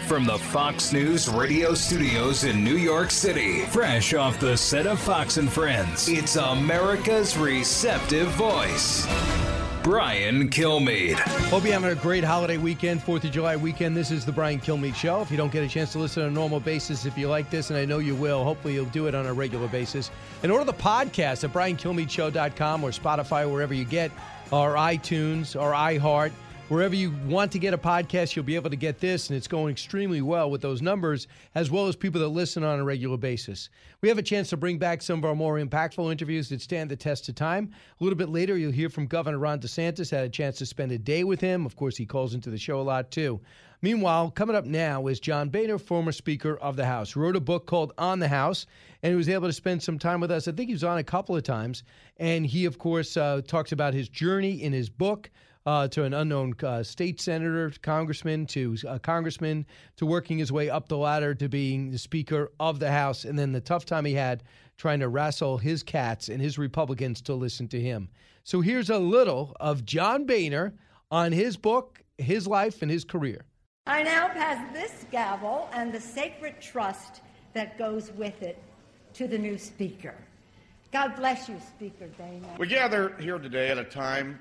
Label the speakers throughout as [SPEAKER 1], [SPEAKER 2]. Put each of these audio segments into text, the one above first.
[SPEAKER 1] from the Fox News radio studios in New York City, fresh off the set of Fox and Friends, it's America's receptive voice. Brian Kilmeade.
[SPEAKER 2] Hope you're having a great holiday weekend, 4th of July weekend. This is the Brian Kilmeade Show. If you don't get a chance to listen on a normal basis, if you like this, and I know you will, hopefully you'll do it on a regular basis. And order the podcast at briankilmeadeshow.com or Spotify, wherever you get, or iTunes or iHeart. Wherever you want to get a podcast, you'll be able to get this, and it's going extremely well with those numbers, as well as people that listen on a regular basis. We have a chance to bring back some of our more impactful interviews that stand the test of time. A little bit later, you'll hear from Governor Ron DeSantis. Had a chance to spend a day with him. Of course, he calls into the show a lot too. Meanwhile, coming up now is John Boehner, former Speaker of the House. Wrote a book called On the House, and he was able to spend some time with us. I think he was on a couple of times, and he, of course, uh, talks about his journey in his book uh, to an unknown uh, state senator, congressman, to a congressman, to working his way up the ladder to being the Speaker of the House, and then the tough time he had trying to wrestle his cats and his Republicans to listen to him. So here's a little of John Boehner on his book, his life, and his career.
[SPEAKER 3] I now pass this gavel and the sacred trust that goes with it to the new Speaker. God bless you, Speaker Boehner.
[SPEAKER 4] We gather here today at a time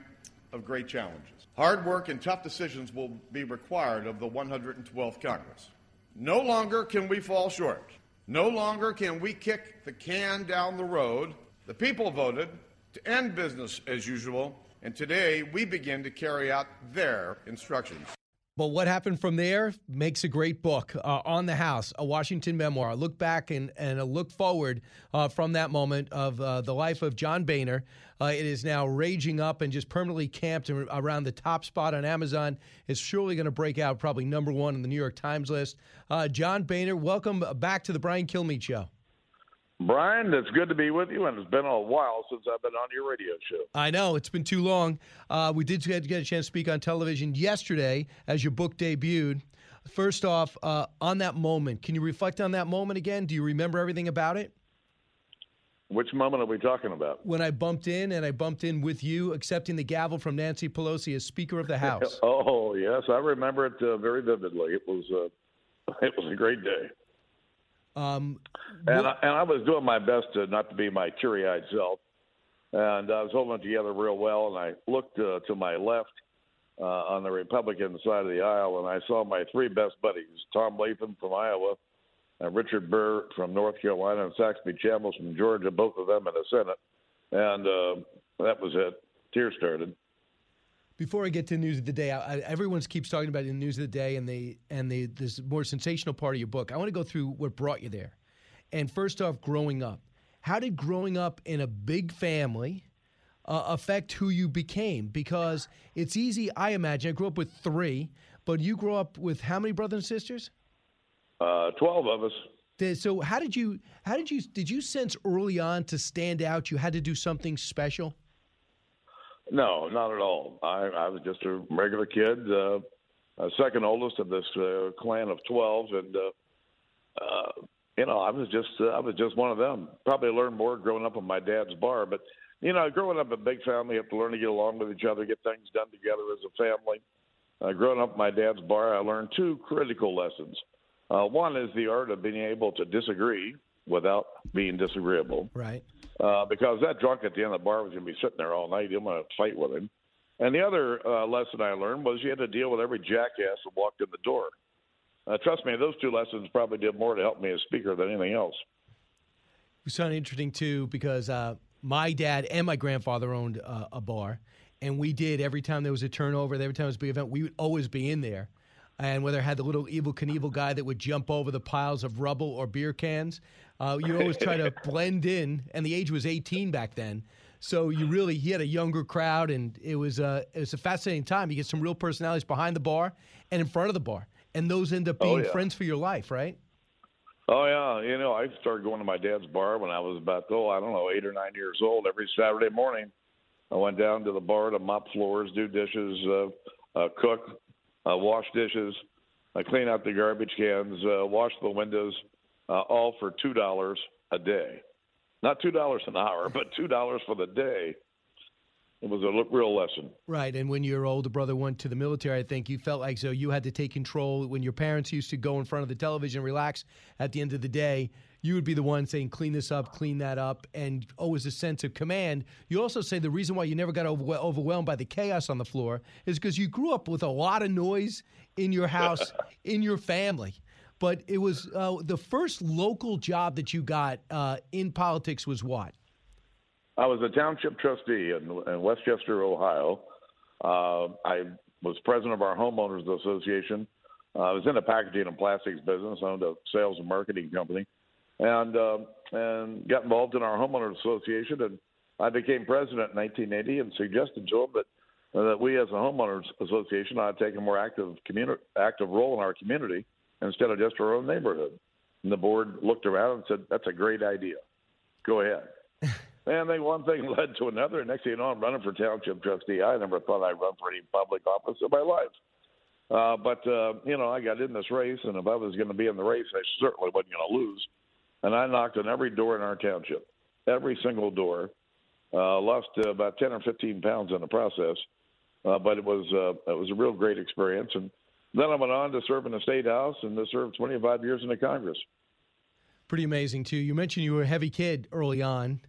[SPEAKER 4] of great challenges. Hard work and tough decisions will be required of the 112th Congress. No longer can we fall short. No longer can we kick the can down the road. The people voted to end business as usual, and today we begin to carry out their instructions.
[SPEAKER 2] But what happened from there makes a great book uh, on the house, a Washington memoir. A look back and, and a look forward uh, from that moment of uh, the life of John Boehner. Uh, it is now raging up and just permanently camped around the top spot on Amazon. It's surely going to break out probably number one in the New York Times list. Uh, John Boehner, welcome back to the Brian Kilmeade Show.
[SPEAKER 5] Brian, it's good to be with you, and it's been a while since I've been on your radio show.
[SPEAKER 2] I know it's been too long. Uh, we did get, get a chance to speak on television yesterday as your book debuted. First off, uh, on that moment, can you reflect on that moment again? Do you remember everything about it?
[SPEAKER 5] Which moment are we talking about?
[SPEAKER 2] When I bumped in and I bumped in with you accepting the gavel from Nancy Pelosi as Speaker of the House.
[SPEAKER 5] oh yes, I remember it uh, very vividly. It was uh, it was a great day. Um, and, I, and I was doing my best to not to be my teary eyed self. And I was holding it together real well. And I looked uh, to my left uh, on the Republican side of the aisle, and I saw my three best buddies Tom Latham from Iowa, and Richard Burr from North Carolina, and Saxby Chambliss from Georgia, both of them in the Senate. And uh, that was it. Tears started.
[SPEAKER 2] Before I get to the news of the day, I, everyone keeps talking about the news of the day and the and the this more sensational part of your book. I want to go through what brought you there. And first off, growing up, how did growing up in a big family uh, affect who you became? Because it's easy, I imagine. I grew up with three, but you grew up with how many brothers and sisters?
[SPEAKER 5] Uh, Twelve of us.
[SPEAKER 2] So how did you how did you did you sense early on to stand out you had to do something special?
[SPEAKER 5] No, not at all. I, I was just a regular kid, uh, second oldest of this uh, clan of twelve, and uh, uh, you know, I was just uh, I was just one of them. Probably learned more growing up in my dad's bar, but you know, growing up in a big family, you have to learn to get along with each other, get things done together as a family. Uh, growing up in my dad's bar, I learned two critical lessons. Uh, one is the art of being able to disagree without being disagreeable.
[SPEAKER 2] Right
[SPEAKER 5] uh, because that drunk at the end of the bar was going to be sitting there all night. I'm going to fight with him. And the other uh, lesson I learned was you had to deal with every jackass that walked in the door. Uh, trust me, those two lessons probably did more to help me as speaker than anything else.
[SPEAKER 2] It's kind of interesting too because uh, my dad and my grandfather owned uh, a bar, and we did every time there was a turnover, every time there was a big event, we would always be in there. And whether it had the little Evel Knievel guy that would jump over the piles of rubble or beer cans, uh, you always try to blend in, and the age was 18 back then. So you really he had a younger crowd, and it was a it was a fascinating time. You get some real personalities behind the bar and in front of the bar, and those end up oh, being oh, yeah. friends for your life, right?
[SPEAKER 5] Oh yeah, you know I started going to my dad's bar when I was about oh I don't know eight or nine years old. Every Saturday morning, I went down to the bar to mop floors, do dishes, uh, uh, cook, uh, wash dishes, uh, clean out the garbage cans, uh, wash the windows, uh, all for two dollars a day. Not two dollars an hour, but two dollars for the day it was a real lesson.
[SPEAKER 2] Right, and when your older brother went to the military, I think you felt like so you had to take control. When your parents used to go in front of the television, relax. At the end of the day, you would be the one saying, "Clean this up, clean that up," and always a sense of command. You also say the reason why you never got over- overwhelmed by the chaos on the floor is because you grew up with a lot of noise in your house, in your family. But it was uh, the first local job that you got uh, in politics was what?
[SPEAKER 5] I was a township trustee in, in Westchester, Ohio. Uh, I was president of our homeowners association. Uh, I was in the packaging and plastics business. Owned a sales and marketing company, and uh, and got involved in our homeowners association. And I became president in 1980, and suggested to them that that we as a homeowners association ought to take a more active community active role in our community instead of just our own neighborhood. And the board looked around and said, "That's a great idea. Go ahead." And then one thing led to another. And next thing you know, I'm running for township trustee. I never thought I'd run for any public office in my life. Uh, but, uh, you know, I got in this race, and if I was going to be in the race, I certainly wasn't going to lose. And I knocked on every door in our township, every single door. Uh, lost uh, about 10 or 15 pounds in the process. Uh, but it was uh, it was a real great experience. And then I went on to serve in the state house and to serve 25 years in the Congress.
[SPEAKER 2] Pretty amazing too. You mentioned you were a heavy kid early on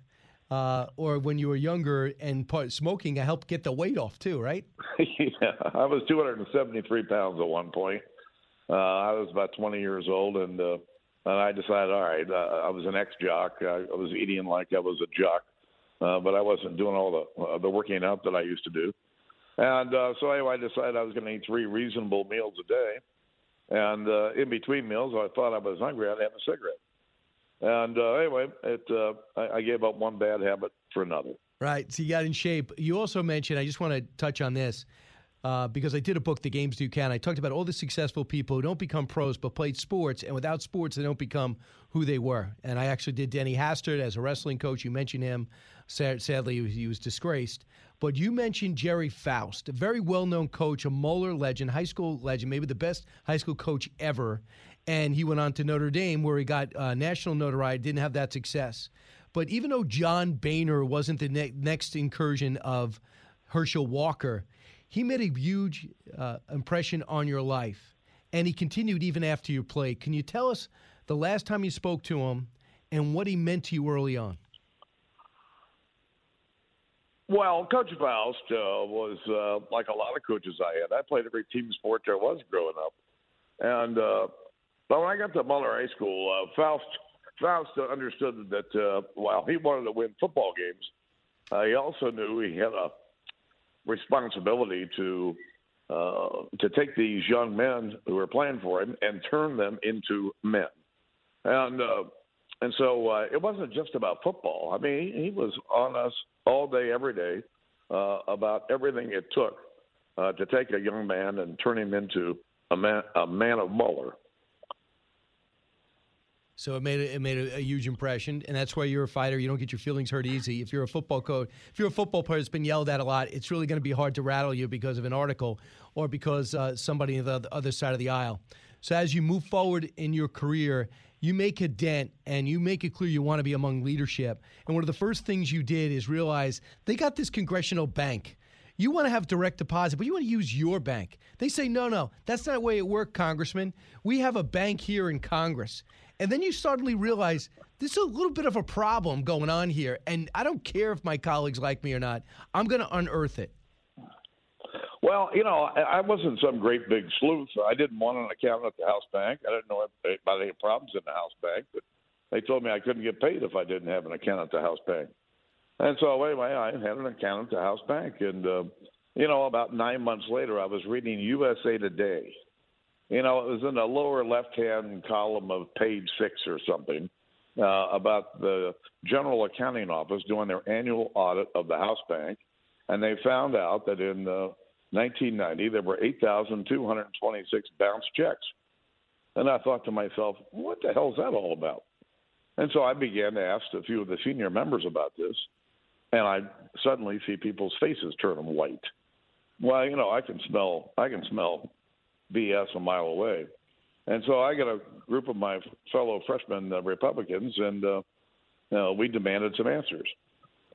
[SPEAKER 2] uh, or when you were younger and part, smoking helped get the weight off too, right?
[SPEAKER 5] yeah, I was 273 pounds at one point. Uh, I was about 20 years old, and uh, and I decided, all right, uh, I was an ex-jock. I, I was eating like I was a jock, uh, but I wasn't doing all the uh, the working out that I used to do. And uh, so anyway, I decided I was going to eat three reasonable meals a day. And uh, in between meals, I thought I was hungry. I'd have a cigarette. And uh, anyway, it uh, I, I, gave up one bad habit for another.
[SPEAKER 2] Right. So you got in shape. You also mentioned. I just want to touch on this. Uh, because I did a book, The Games Do Count. I talked about all the successful people who don't become pros but played sports, and without sports, they don't become who they were. And I actually did Denny Hastert as a wrestling coach. You mentioned him. Sadly, he was disgraced. But you mentioned Gerry Faust, a very well known coach, a Moeller legend, high school legend, maybe the best high school coach ever and he went on to Notre Dame where he got uh, national notoriety. Didn't have that success, but even though John Boehner wasn't the ne- next incursion of Herschel Walker, he made a huge uh, impression on your life, and he continued even after you played. Can you tell us the last time you spoke to him and what he meant to you early on?
[SPEAKER 5] Well, Coach Faust uh, was uh, like a lot of coaches I had. I played every team sport there was growing up, and uh, but when I got to Moeller High School, uh, Faust Faust understood that uh, while he wanted to win football games, uh, he also knew he had a responsibility to uh, to take these young men who were playing for him and turn them into men. And uh, and so uh, it wasn't just about football. I mean, he, was on us all day, every day, uh, about everything it took uh, to take a young man and turn him into a man, a man of Moeller.
[SPEAKER 2] So it made a, it made a, a, huge impression, and that's why you're a fighter. You don't get your feelings hurt easy. If you're a football coach, if you're a football player that's been yelled at a lot, it's really going to be hard to rattle you because of an article or because uh, somebody on the other side of the aisle. So as you move forward in your career, you make a dent and you make it clear you want to be among leadership. And one of the first things you did is realize they got this congressional bank. You want to have direct deposit, but you want to use your bank. They say, no, no, that's not the way it works, Congressman. We have a bank here in Congress. And then you suddenly realize there's a little bit of a problem going on here. And I don't care if my colleagues like me or not, I'm going to unearth it.
[SPEAKER 5] Well, you know, I wasn't some great big sleuth. I didn't want an account at the house bank. I didn't know about any problems in the house bank, but they told me I couldn't get paid if I didn't have an account at the house bank. And so, anyway, I had an account at the house bank. And, uh, you know, about nine months later, I was reading USA Today you know, it was in the lower left hand column of page six or something uh, about the General Accounting Office doing their annual audit of the house bank. And they found out that in uh, 1990, there were 8,226 bounced checks. And I thought to myself, what the hell is that all about? And so I began to ask a few of the senior members about this, and I suddenly see people's faces turn white. Well, you know, I can smell I can smell BS a mile away, and so I got a group of my fellow freshmen uh, Republicans, and uh, uh, we demanded some answers.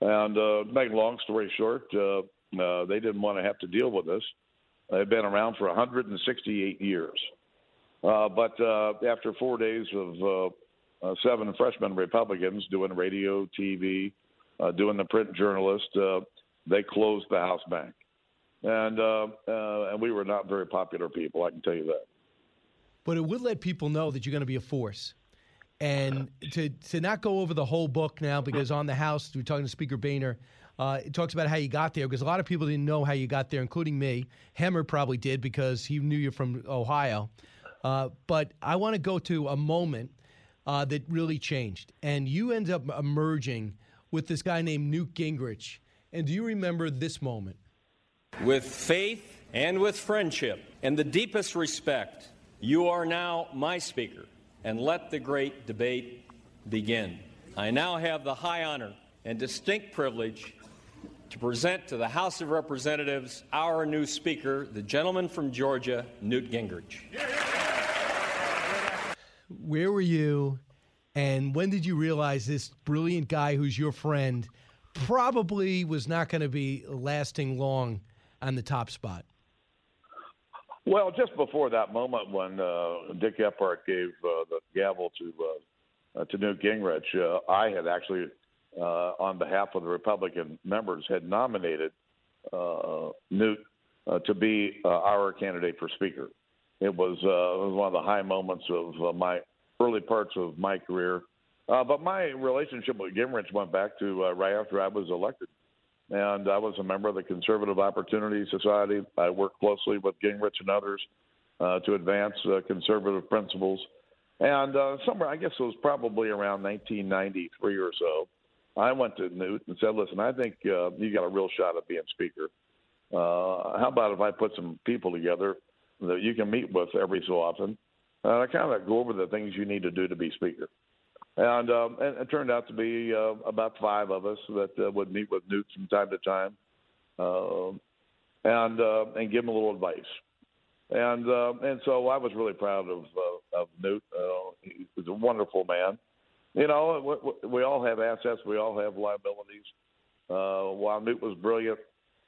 [SPEAKER 5] And uh, make long story short, uh, uh, they didn't want to have to deal with this. They've been around for 168 years. Uh, but uh, after four days of uh, uh, seven freshman Republicans doing radio, TV, uh, doing the print journalist, uh, they closed the House bank, and and we were not very popular people. I can tell you that.
[SPEAKER 2] But it would let people know that you're going to be a force, and to to not go over the whole book now because on the House we're talking to Speaker Boehner. Uh, it talks about how you got there because a lot of people didn't know how you got there, including me. Hemmer probably did because he knew you from Ohio. Uh, but I want to go to a moment uh, that really changed. And you end up emerging with this guy named Newt Gingrich. And do you remember this moment?
[SPEAKER 6] With faith and with friendship and the deepest respect, you are now my speaker. And let the great debate begin. I now have the high honor and distinct privilege to present to the House of Representatives our new Speaker, the gentleman from Georgia, Newt Gingrich.
[SPEAKER 2] Where were you, and when did you realize this brilliant guy who's your friend probably was not going to be lasting long on the top spot?
[SPEAKER 5] Well, just before that moment when uh, Dick Gephardt gave uh, the gavel to uh, to Newt Gingrich, uh, I had actually uh, on behalf of the Republican members, had nominated uh, Newt uh, to be uh, our candidate for Speaker. It was, uh, it was one of the high moments of uh, my early parts of my career. but my relationship with Gingrich went back to right after I was elected. And I was a member of the Conservative Opportunity Society. I worked closely with Gingrich and others to advance conservative principles. And somewhere, I guess it was probably around 1993 or so, I went to Newt and said, "Listen, I think uh, you got a real shot at being speaker. Uh, how about if I put some people together that you can meet with every so often, and I kind of go over the things you need to do to be speaker." And, um, and it turned out to be uh, about five of us that uh, would meet with Newt from time to time, uh, and uh, and give him a little advice. And and so I was really proud of uh, of Newt. Uh, he was a wonderful man you know, we, we all have assets, we all have liabilities. Uh, while Newt was brilliant,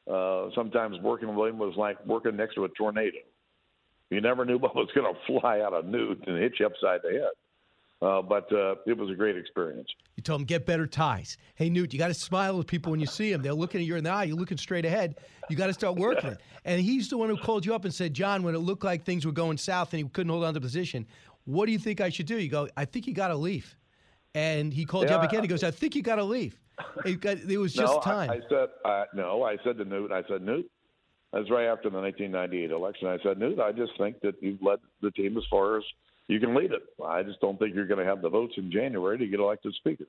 [SPEAKER 5] uh, sometimes working with him was like working next to a tornado. You never knew what was going to fly out of Newt and hit you upside the head. Uh, but uh, it was a great experience.
[SPEAKER 2] You told him get better ties. Hey Newt, you got to smile with people when you see them. They're looking at you in the eye. You're looking straight ahead. You got to start working it. And he's the one who called you up and said, John, when it looked like things were going south and he couldn't hold on to position, what do you think I should do? You go, I think you got to leave and he called yeah, you up again. He goes, "I think you got to leave." It, got, it, was just
[SPEAKER 5] no,
[SPEAKER 2] time.
[SPEAKER 5] I, I said, uh, "No." I said to Newt, "I said Newt." That was right after the 1998 election. I said, Newt, I just think that you've led the team as far as you can lead it. I just don't think you're going to have the votes in January to get elected speaker.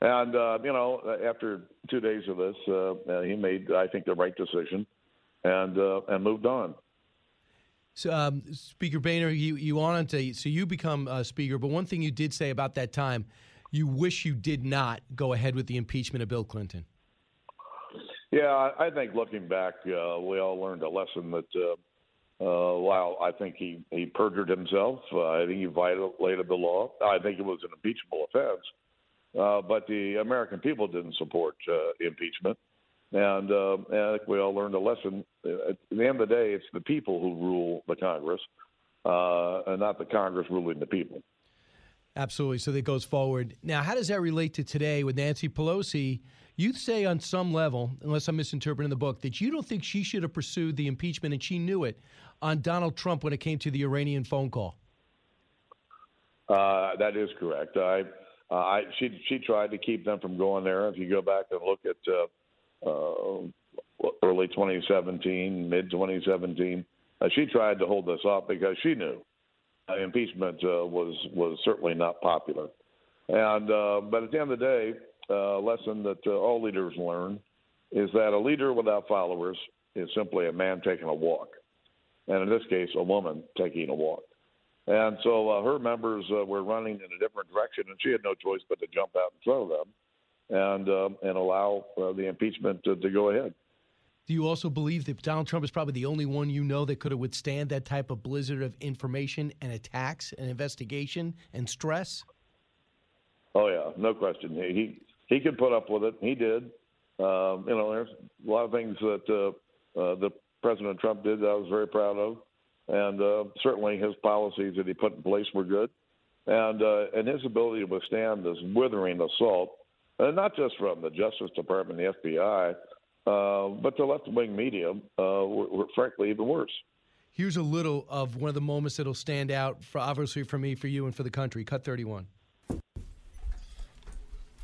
[SPEAKER 5] And uh, you know, after two days of this, uh, he made, I think, the right decision, and uh, and moved on.
[SPEAKER 2] So, um, Speaker Boehner, you, you on to so you become a speaker, but one thing you did say about that time, you wish you did not go ahead with the impeachment of Bill Clinton.
[SPEAKER 5] Yeah, I think looking back, uh, we all learned a lesson that uh, uh, while I think he, he perjured himself, uh, I think he violated the law. I think it was an impeachable offense. Uh, but the American people didn't support uh, impeachment. And, uh, I think we all learned a lesson. At the end of the day, it's the people who rule the Congress, uh, and not the Congress ruling the people.
[SPEAKER 2] Absolutely. So that goes forward. Now, how does that relate to today with Nancy Pelosi? You say on some level, unless I'm misinterpreting the book, that you don't think she should have pursued the impeachment, and she knew it, on Donald Trump when it came to the Iranian phone call.
[SPEAKER 5] Uh, that is correct. I, uh, I, she, she tried to keep them from going there. If you go back and look at uh, uh, early 2017, mid 2017. Uh, she tried to hold this up because she knew uh, impeachment uh, was was certainly not popular. And uh, but at the end of the day, uh, a lesson that uh, all leaders learn is that a leader without followers is simply a man taking a walk, and in this case, a woman taking a walk. And so uh, her members uh, were running in a different direction, and she had no choice but to jump out in front of them and uh, and allow uh, the impeachment to, to, go ahead.
[SPEAKER 2] Do you also believe that Donald Trump is probably the only one you know that could have withstand that type of blizzard of information and attacks and investigation and stress?
[SPEAKER 5] Oh yeah, no question. He he could put up with it. He did. Um, you know, there's a lot of things that uh, uh, the President Trump did that I was very proud of, and uh, certainly his policies that he put in place were good, and uh, and his ability to withstand this withering assault, and not just from the Justice Department, the FBI, uh, but the left-wing media uh, were, were frankly even worse.
[SPEAKER 2] Here's a little of one of the moments that'll stand out for obviously for me, for you, and for the country. Cut 31.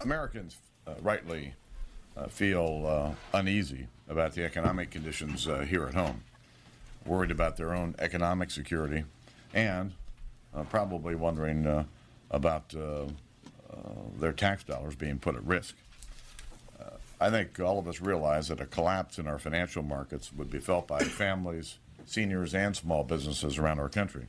[SPEAKER 4] Americans uh, rightly uh, feel uh, uneasy about the economic conditions uh, here at home, worried about their own economic security, and uh, probably wondering uh, about their tax dollars being put at risk. I think all of us realize that a collapse in our financial markets would be felt by families, seniors, and small businesses around our country.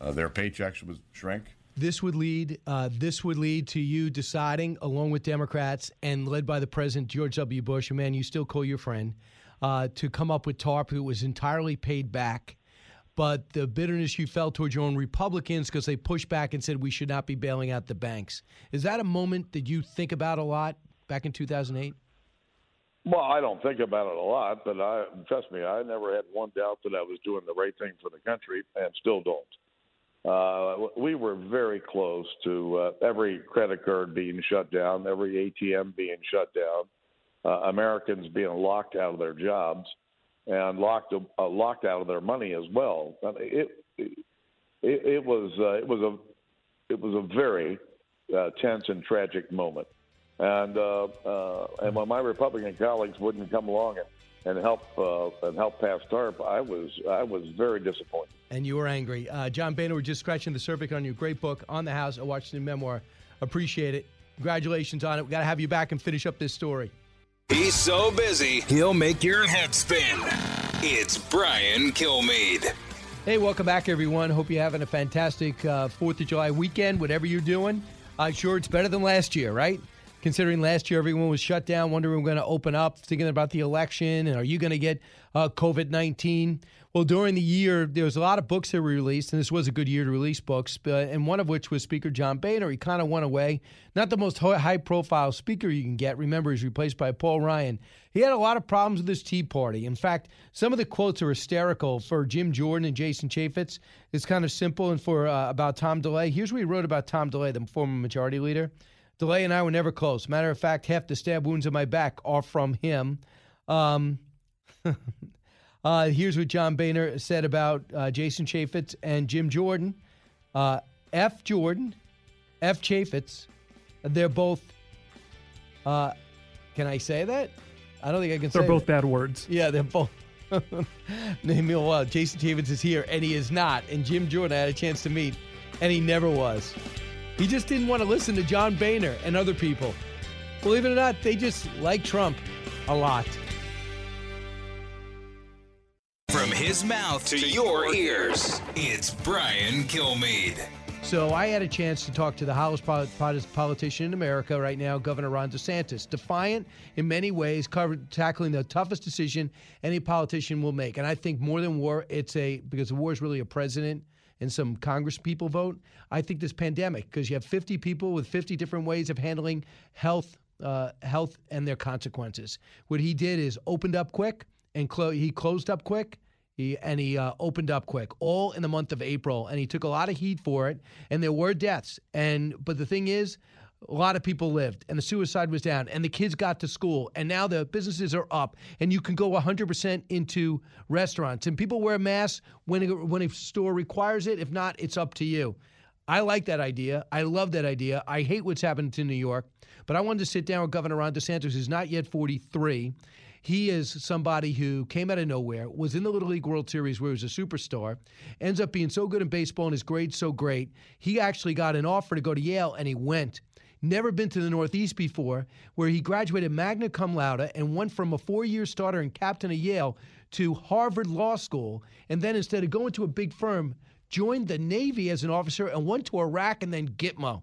[SPEAKER 4] their paychecks would shrink
[SPEAKER 2] this would lead uh, this would lead to you deciding, along with Democrats and led by the President George W. Bush, a man you still call your friend, uh, to come up with TARP, who was entirely paid back. But the bitterness you felt towards your own Republicans because they pushed back and said we should not be bailing out the banks. Is that a moment that you think about a lot back in 2008?
[SPEAKER 5] Well, I don't think about it a lot, but I trust me, I never had one doubt that I was doing the right thing for the country, and still don't. Uh, we were very close to uh, every credit card being shut down, every ATM being shut down, uh, Americans being locked out of their jobs and locked uh, locked out of their money as well. It it, it was uh, it was a it was a very uh, tense and tragic moment. And uh, uh, and when my Republican colleagues wouldn't come along and and help uh, and help pass TARP, I was I was very disappointed.
[SPEAKER 2] And you were angry, uh, John Boehner. We're just scratching the surface on your great book on the House, a Washington memoir. Appreciate it. Congratulations on it. We got to have you back and finish up this story.
[SPEAKER 1] He's so busy, he'll make your head spin. It's Brian Kilmeade.
[SPEAKER 2] Hey, welcome back, everyone. Hope you're having a fantastic uh, Fourth of July weekend, whatever you're doing. I'm sure it's better than last year, right? Considering last year everyone was shut down, wondering we're going to open up, thinking about the election, and are you going to get uh, COVID 19? Well, during the year, there was a lot of books that were released, and this was a good year to release books, and one of which was Speaker John Boehner. He kind of went away. Not the most high profile speaker you can get. Remember, he's replaced by Paul Ryan. He had a lot of problems with his Tea Party. In fact, some of the quotes are hysterical for Jim Jordan and Jason Chaffetz. It's kind of simple, and for uh, about Tom DeLay. Here's what he wrote about Tom DeLay, the former majority leader. DeLay and I were never close. Matter of fact, half the stab wounds in my back are from him. Um, uh, here's what John Boehner said about uh, Jason Chaffetz and Jim Jordan. Uh, F. Jordan, F. Chaffetz, they're both. Uh, can I say that? I don't think I can say that they're
[SPEAKER 7] both
[SPEAKER 2] that.
[SPEAKER 7] bad words.
[SPEAKER 2] Yeah, they're both. Meanwhile, Jason Chaffetz is here, and he is not. And Jim Jordan I had a chance to meet, and he never was. He just didn't want to listen to John Boehner and other people. Believe it or not, they just like Trump a lot.
[SPEAKER 1] From his mouth to your ears, it's Brian Kilmeade.
[SPEAKER 2] So I had a chance to talk to the hottest politician in America right now, Governor Ron DeSantis. Defiant in many ways, covered, tackling the toughest decision any politician will make. And I think more than war, it's a because the war is really a president and some Congress people vote. I think this pandemic, because you have 50 people with 50 different ways of handling health, uh, health and their consequences. What he did is opened up quick and clo- he closed up quick. He, and he uh, opened up quick, all in the month of April, and he took a lot of heat for it. And there were deaths, and but the thing is, a lot of people lived and the suicide was down and the kids got to school and now the businesses are up and you can go 100% into restaurants. And people wear masks when a, when a store requires it. If not it's up to you. I like that idea. I love that idea. I hate what's happened to new york but i wanted to sit down with governor ron desantis who's not yet 43 he is somebody who came out of nowhere, was in the Little League World Series where he was a superstar, ends up being so good in baseball and his grades so great. He actually got an offer to go to Yale and he went never been to the Northeast before, where he graduated magna cum laude and went from a four year starter and captain of Yale to Harvard Law School. And then instead of going to a big firm, joined the Navy as an officer and went to Iraq and then Gitmo.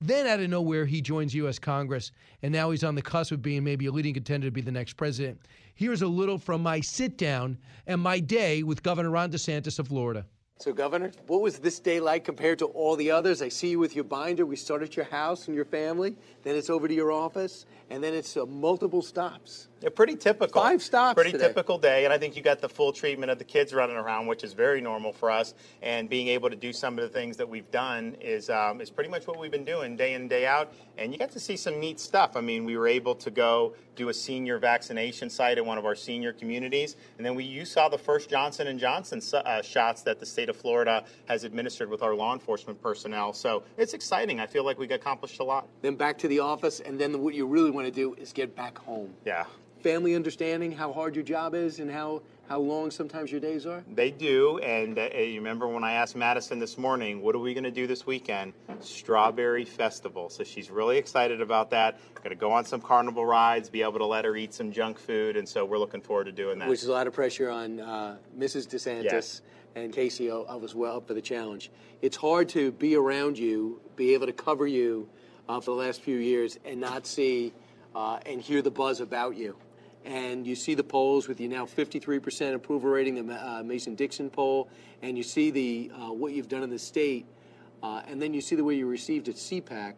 [SPEAKER 2] Then, out of nowhere, he joins U.S. Congress, and now he's on the cusp of being maybe a leading contender to be the next president. Here's a little from my sit down and my day with Governor Ron DeSantis of Florida.
[SPEAKER 7] So, Governor, what was this day like compared to all the others? I see you with your binder. We start at your house and your family, then it's over to your office, and then it's uh, multiple stops.
[SPEAKER 8] Yeah, pretty typical.
[SPEAKER 7] Five stops.
[SPEAKER 8] Pretty
[SPEAKER 7] today.
[SPEAKER 8] typical day, and I think you got the full treatment of the kids running around, which is very normal for us. And being able to do some of the things that we've done is um, is pretty much what we've been doing day in day out. And you got to see some neat stuff. I mean, we were able to go do a senior vaccination site in one of our senior communities, and then we you saw the first Johnson and Johnson uh, shots that the state of Florida has administered with our law enforcement personnel. So it's exciting. I feel like we accomplished a lot.
[SPEAKER 7] Then back to the office, and then what you really want to do is get back home.
[SPEAKER 8] Yeah
[SPEAKER 7] family understanding how hard your job is and how, how long sometimes your days are?
[SPEAKER 8] They do. And uh, you remember when I asked Madison this morning, what are we going to do this weekend? Strawberry Festival. So she's really excited about that. Going to go on some carnival rides, be able to let her eat some junk food. And so we're looking forward to doing that.
[SPEAKER 7] Which is a lot of pressure on uh, Mrs. DeSantis. Yes. And Casey of as well for the challenge. It's hard to be around you, be able to cover you uh, for the last few years, and not see uh, and hear the buzz about you and you see the polls with you now 53% approval rating, the uh, Mason Dixon poll, and you see the uh, what you've done in the state, uh, and then you see the way you received at CPAC.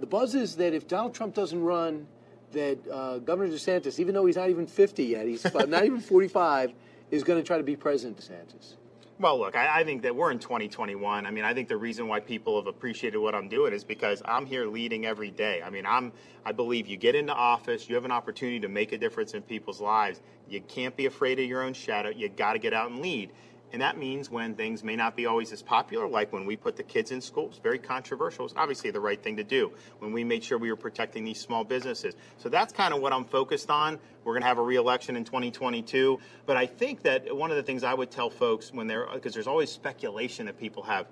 [SPEAKER 7] The buzz is that if Donald Trump doesn't run, that Governor DeSantis, even though he's not even 50 yet, he's not even 45, is going to try to be President DeSantis.
[SPEAKER 8] Well, look, I, I, think that we're in 2021. I mean, I think the reason why people have appreciated what I'm doing is because I'm here leading every day. I mean, I'm, I believe you get into office, you have an opportunity to make a difference in people's lives. You can't be afraid of your own shadow. You got to get out and lead. And that means when things may not be always as popular, like when we put the kids in schools, very controversial. It's obviously the right thing to do. When we made sure we were protecting these small businesses. So that's kind of what I'm focused on. We're going to have a reelection in 2022. But I think that one of the things I would tell folks when they're, because there's always speculation that people have,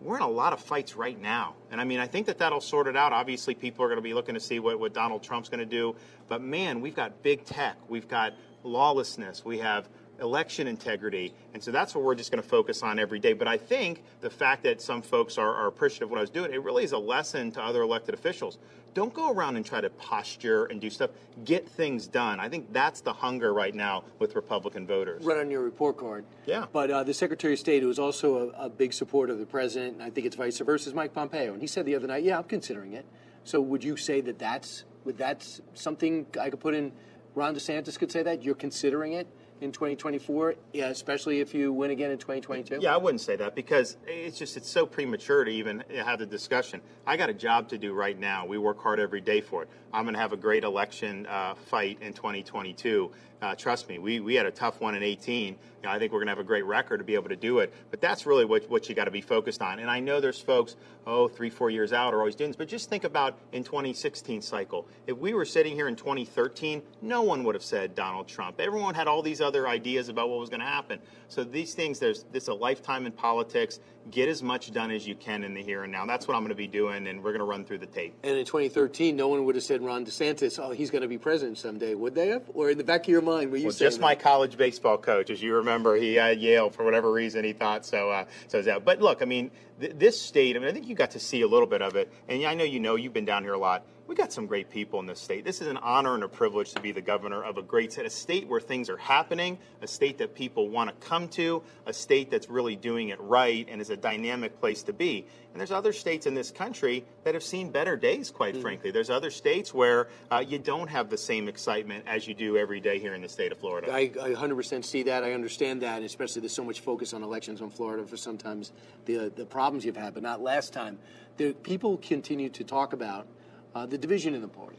[SPEAKER 8] we're in a lot of fights right now. And I mean, I think that that'll sort it out. Obviously, people are going to be looking to see what, what Donald Trump's going to do. But man, we've got big tech, we've got lawlessness, we have election integrity. And so that's what we're just going to focus on every day. But I think the fact that some folks are, are appreciative of what I was doing, it really is a lesson to other elected officials. Don't go around and try to posture and do stuff. Get things done. I think that's the hunger right now with Republican voters.
[SPEAKER 7] Right on your report card.
[SPEAKER 8] Yeah.
[SPEAKER 7] But uh, the Secretary of State, who is also a, a big supporter of the president, and I think it's vice versa, is Mike Pompeo. And he said the other night, yeah, I'm considering it. So would you say that that's, would that's something I could put in? Ron DeSantis could say that? You're considering it? In 2024, yeah, especially if you win again in 2022?
[SPEAKER 8] Yeah, I wouldn't say that because it's just it's so premature to even have the discussion. I got a job to do right now. We work hard every day for it. I'm going to have a great election uh, fight in 2022. Uh, trust me, we, we had a tough one in 18. You know, I think we're going to have a great record to be able to do it. But that's really what, what you got to be focused on. And I know there's folks, oh, three, four years out are always doing this, but just think about in 2016 cycle. If we were sitting here in 2013, no one would have said Donald Trump. Everyone had all these other ideas about what was going to happen. So these things, there's this a lifetime in politics. Get as much done as you can in the here and now. That's what I'm going to be doing, and we're going to run through the tape.
[SPEAKER 7] And in 2013, no one would have said Ron DeSantis, oh, he's going to be president someday, would they have? Or in the back of your mind, were you
[SPEAKER 8] well, just
[SPEAKER 7] that?
[SPEAKER 8] my college baseball coach, as you remember, he at Yale for whatever reason he thought so. Uh, so is that. But look, I mean, th- this state. I mean, I think you got to see a little bit of it, and I know you know you've been down here a lot we got some great people in this state. This is an honor and a privilege to be the governor of a great state, a state where things are happening, a state that people want to come to, a state that's really doing it right and is a dynamic place to be. And there's other states in this country that have seen better days, quite mm. frankly. There's other states where uh, you don't have the same excitement as you do every day here in the state of Florida.
[SPEAKER 7] I, I 100% see that. I understand that, especially there's so much focus on elections in Florida for sometimes the, the problems you've had, but not last time. The people continue to talk about uh, the division in the party.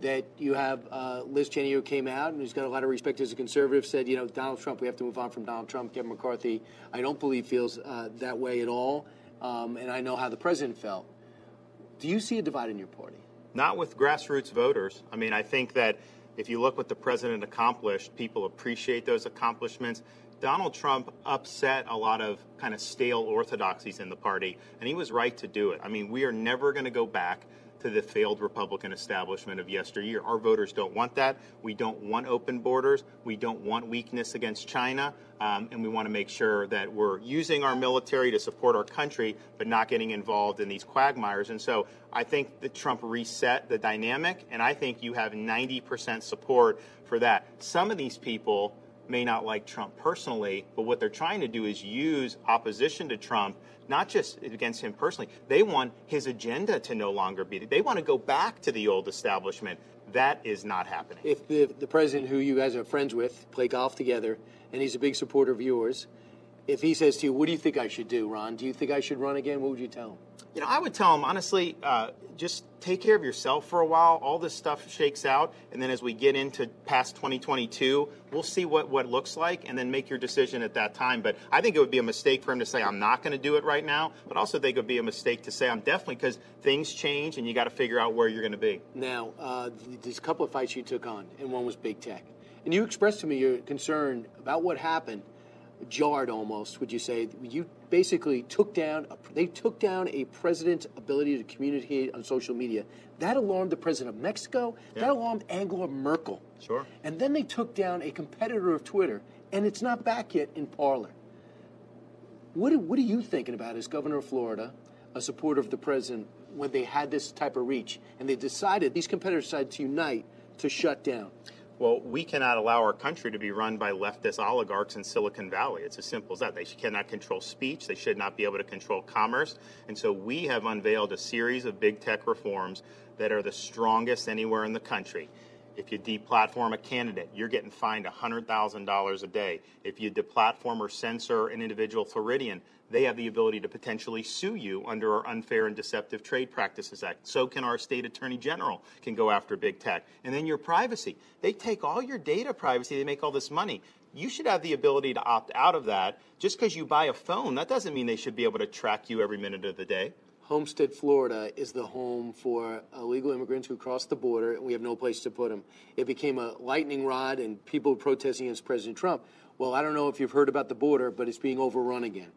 [SPEAKER 7] That you have uh, Liz Cheney who came out and who's got a lot of respect as a conservative, said, you know, Donald Trump, we have to move on from Donald Trump. Kevin McCarthy, I don't believe feels uh, that way at all. Um, and I know how the president felt. Do you see a divide in your party?
[SPEAKER 8] Not with grassroots voters. I mean, I think that if you look what the president accomplished, people appreciate those accomplishments. Donald Trump upset a lot of kind of stale orthodoxies in the party, and he was right to do it. I mean, we are never going to go back to the failed Republican establishment of yesteryear. Our voters don't want that. We don't want open borders. We don't want weakness against China. Um, and we want to make sure that we're using our military to support our country, but not getting involved in these quagmires. And so I think that Trump reset the dynamic, and I think you have 90% support for that. Some of these people may not like Trump personally, but what they're trying to do is use opposition to Trump, not just against him personally. They want his agenda to no longer be. They want to go back to the old establishment. That is not happening.
[SPEAKER 7] If the, the president, who you guys are friends with, play golf together, and he's a big supporter of yours, if he says to you, "What do you think I should do, Ron? Do you think I should run again?" What would you tell him?
[SPEAKER 8] You know, I would tell him honestly, uh, just take care of yourself for a while. All this stuff shakes out, and then as we get into past 2022, we'll see what what looks like, and then make your decision at that time. But I think it would be a mistake for him to say I'm not going to do it right now. But also, think it would be a mistake to say I'm definitely because things change, and you got to figure out where you're going to be.
[SPEAKER 7] Now, uh, there's a couple of fights you took on, and one was big tech, and you expressed to me your concern about what happened jarred almost, would you say? You basically took down, a, they took down a president's ability to communicate on social media. That alarmed the president of Mexico. Yeah. That alarmed Angela Merkel.
[SPEAKER 8] Sure.
[SPEAKER 7] And then they took down a competitor of Twitter, and it's not back yet in Parler. What, what are you thinking about as governor of Florida, a supporter of the president, when they had this type of reach and they decided, these competitors decided to unite to shut down?
[SPEAKER 8] Well, we cannot allow our country to be run by leftist oligarchs in Silicon Valley. It's as simple as that. They cannot control speech. They should not be able to control commerce. And so we have unveiled a series of big tech reforms that are the strongest anywhere in the country. If you deplatform a candidate, you're getting fined $100,000 a day. If you deplatform or censor an individual Floridian, they have the ability to potentially sue you under our Unfair and Deceptive Trade Practices Act. So can our state attorney general can go after big tech. And then your privacy. They take all your data privacy, they make all this money. You should have the ability to opt out of that. Just because you buy a phone, that doesn't mean they should be able to track you every minute of the day.
[SPEAKER 7] Homestead, Florida is the home for illegal immigrants who cross the border, and we have no place to put them. It became a lightning rod, and people protesting against President Trump. Well, I don't know if you've heard about the border, but it's being overrun again.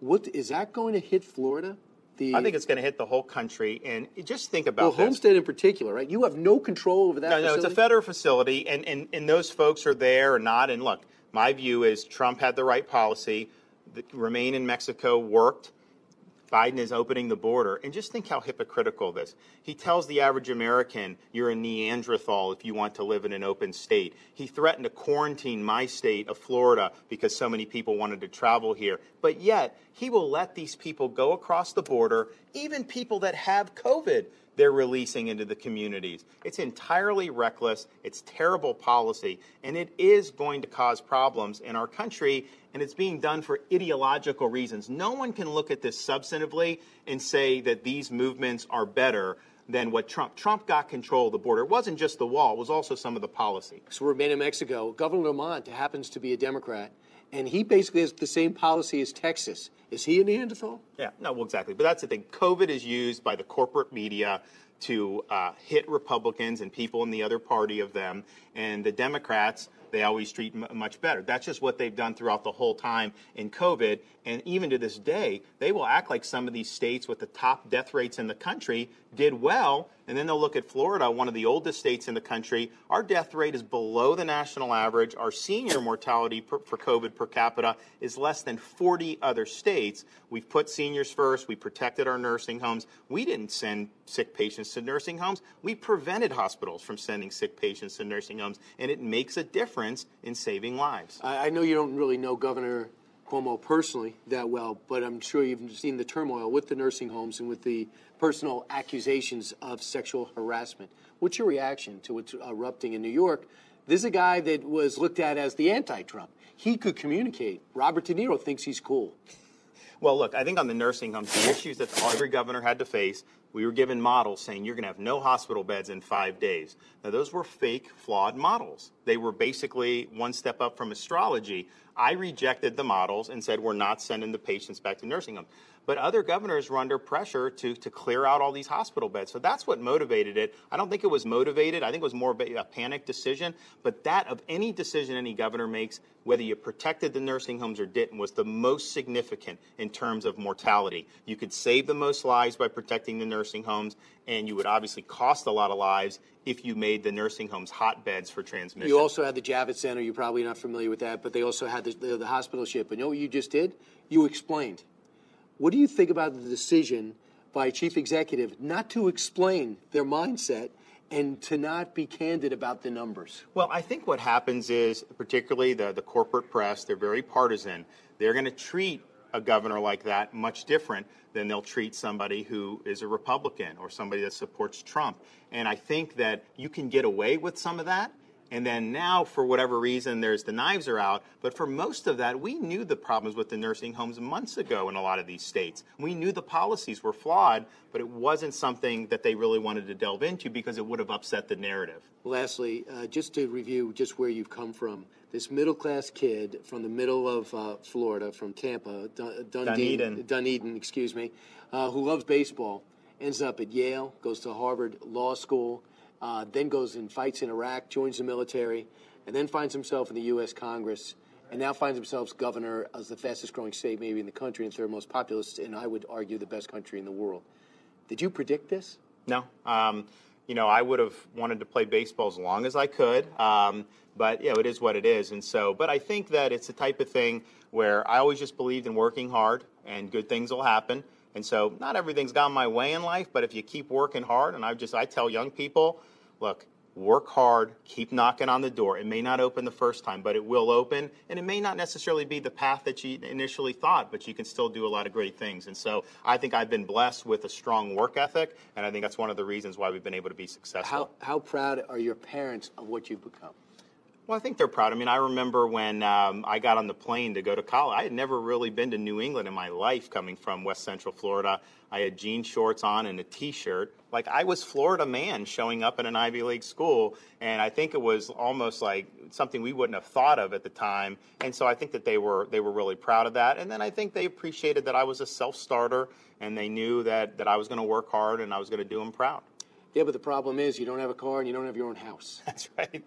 [SPEAKER 7] What is that going to hit Florida?
[SPEAKER 8] The, I think it's going to hit the whole country, and just think about
[SPEAKER 7] well,
[SPEAKER 8] this.
[SPEAKER 7] Homestead in particular, right? You have no control over that.
[SPEAKER 8] No,
[SPEAKER 7] facility?
[SPEAKER 8] no, it's a federal facility, and, and and those folks are there or not. And look, my view is Trump had the right policy. The remain in Mexico worked. Biden is opening the border. And just think how hypocritical this. He tells the average American, you're a Neanderthal if you want to live in an open state. He threatened to quarantine my state of Florida because so many people wanted to travel here. But yet, he will let these people go across the border, even people that have COVID they're releasing into the communities. It's entirely reckless, it's terrible policy, and it is going to cause problems in our country, and it's being done for ideological reasons. No one can look at this substantively and say that these movements are better than what Trump. Trump got control of the border. It wasn't just the wall, it was also some of the policy.
[SPEAKER 7] So we're in Mexico. Governor Lamont happens to be a Democrat, and he basically has the same policy as Texas. Is he a Neanderthal?
[SPEAKER 8] Yeah, no, well, exactly. But that's the thing. COVID is used by the corporate media to uh, hit Republicans and people in the other party of them, and the Democrats they always treat much better. That's just what they've done throughout the whole time in COVID. And even to this day, they will act like some of these states with the top death rates in the country did well. And then they'll look at Florida, one of the oldest states in the country. Our death rate is below the national average. Our senior mortality per, for COVID per capita is less than 40 other states. We've put seniors first. We protected our nursing homes. We didn't send sick patients to nursing homes. We prevented hospitals from sending sick patients to nursing homes. And it makes a difference in saving lives.
[SPEAKER 7] I, I know you don't really know Governor Cuomo personally that well, but I'm sure you've seen the turmoil with the nursing homes and with the personal accusations of sexual harassment. What's your reaction to what's erupting in New York? This is a guy that was looked at as the anti Trump. He could communicate. Robert De Niro thinks he's cool.
[SPEAKER 8] Well, look, I think on the nursing homes, the issues that every governor had to face, we were given models saying you're going to have no hospital beds in five days. Now, those were fake, flawed models. They were basically one step up from astrology. I rejected the models and said we're not sending the patients back to nursing homes. But other governors were under pressure to, to clear out all these hospital beds. So that's what motivated it. I don't think it was motivated. I think it was more of a panic decision. But that of any decision any governor makes, whether you protected the nursing homes or didn't, was the most significant in terms of mortality. You could save the most lives by protecting the nursing homes, and you would obviously cost a lot of lives if you made the nursing homes hotbeds for transmission.
[SPEAKER 7] You also had the Javits Center. You're probably not familiar with that, but they also had the, the, the hospital ship. But you know what you just did? You explained. What do you think about the decision by a chief executive not to explain their mindset and to not be candid about the numbers?
[SPEAKER 8] Well, I think what happens is, particularly the, the corporate press, they're very partisan. They're going to treat a governor like that much different than they'll treat somebody who is a Republican or somebody that supports Trump. And I think that you can get away with some of that and then now, for whatever reason, there's the knives are out. But for most of that, we knew the problems with the nursing homes months ago in a lot of these states. We knew the policies were flawed, but it wasn't something that they really wanted to delve into because it would have upset the narrative.
[SPEAKER 7] Lastly, uh, just to review just where you've come from. This middle class kid from the middle of uh, Florida, from Tampa, Dun- Dundee,
[SPEAKER 8] Dunedin.
[SPEAKER 7] Dunedin, excuse me, uh, who loves baseball, ends up at Yale, goes to Harvard Law School uh, then goes and fights in Iraq, joins the military, and then finds himself in the U.S. Congress, and now finds himself governor of the fastest growing state maybe in the country and third most populous, and I would argue the best country in the world. Did you predict this?
[SPEAKER 8] No. Um, you know, I would have wanted to play baseball as long as I could, um, but you know, it is what it is. And so, but I think that it's the type of thing where I always just believed in working hard and good things will happen. And so not everything's gone my way in life, but if you keep working hard, and I just I tell young people, look, work hard, keep knocking on the door. It may not open the first time, but it will open, and it may not necessarily be the path that you initially thought, but you can still do a lot of great things. And so I think I've been blessed with a strong work ethic, and I think that's one of the reasons why we've been able to be successful.
[SPEAKER 7] How, how proud are your parents of what you've become?
[SPEAKER 8] Well, I think they're proud. I mean, I remember when um, I got on the plane to go to college. I had never really been to New England in my life coming from West Central Florida. I had jean shorts on and a T-shirt. Like I was Florida man showing up at an Ivy League school, and I think it was almost like something we wouldn't have thought of at the time. And so I think that they were they were really proud of that. And then I think they appreciated that I was a self-starter, and they knew that that I was going to work hard and I was going to do them proud.
[SPEAKER 7] Yeah, but the problem is you don't have a car and you don't have your own house.
[SPEAKER 8] That's right.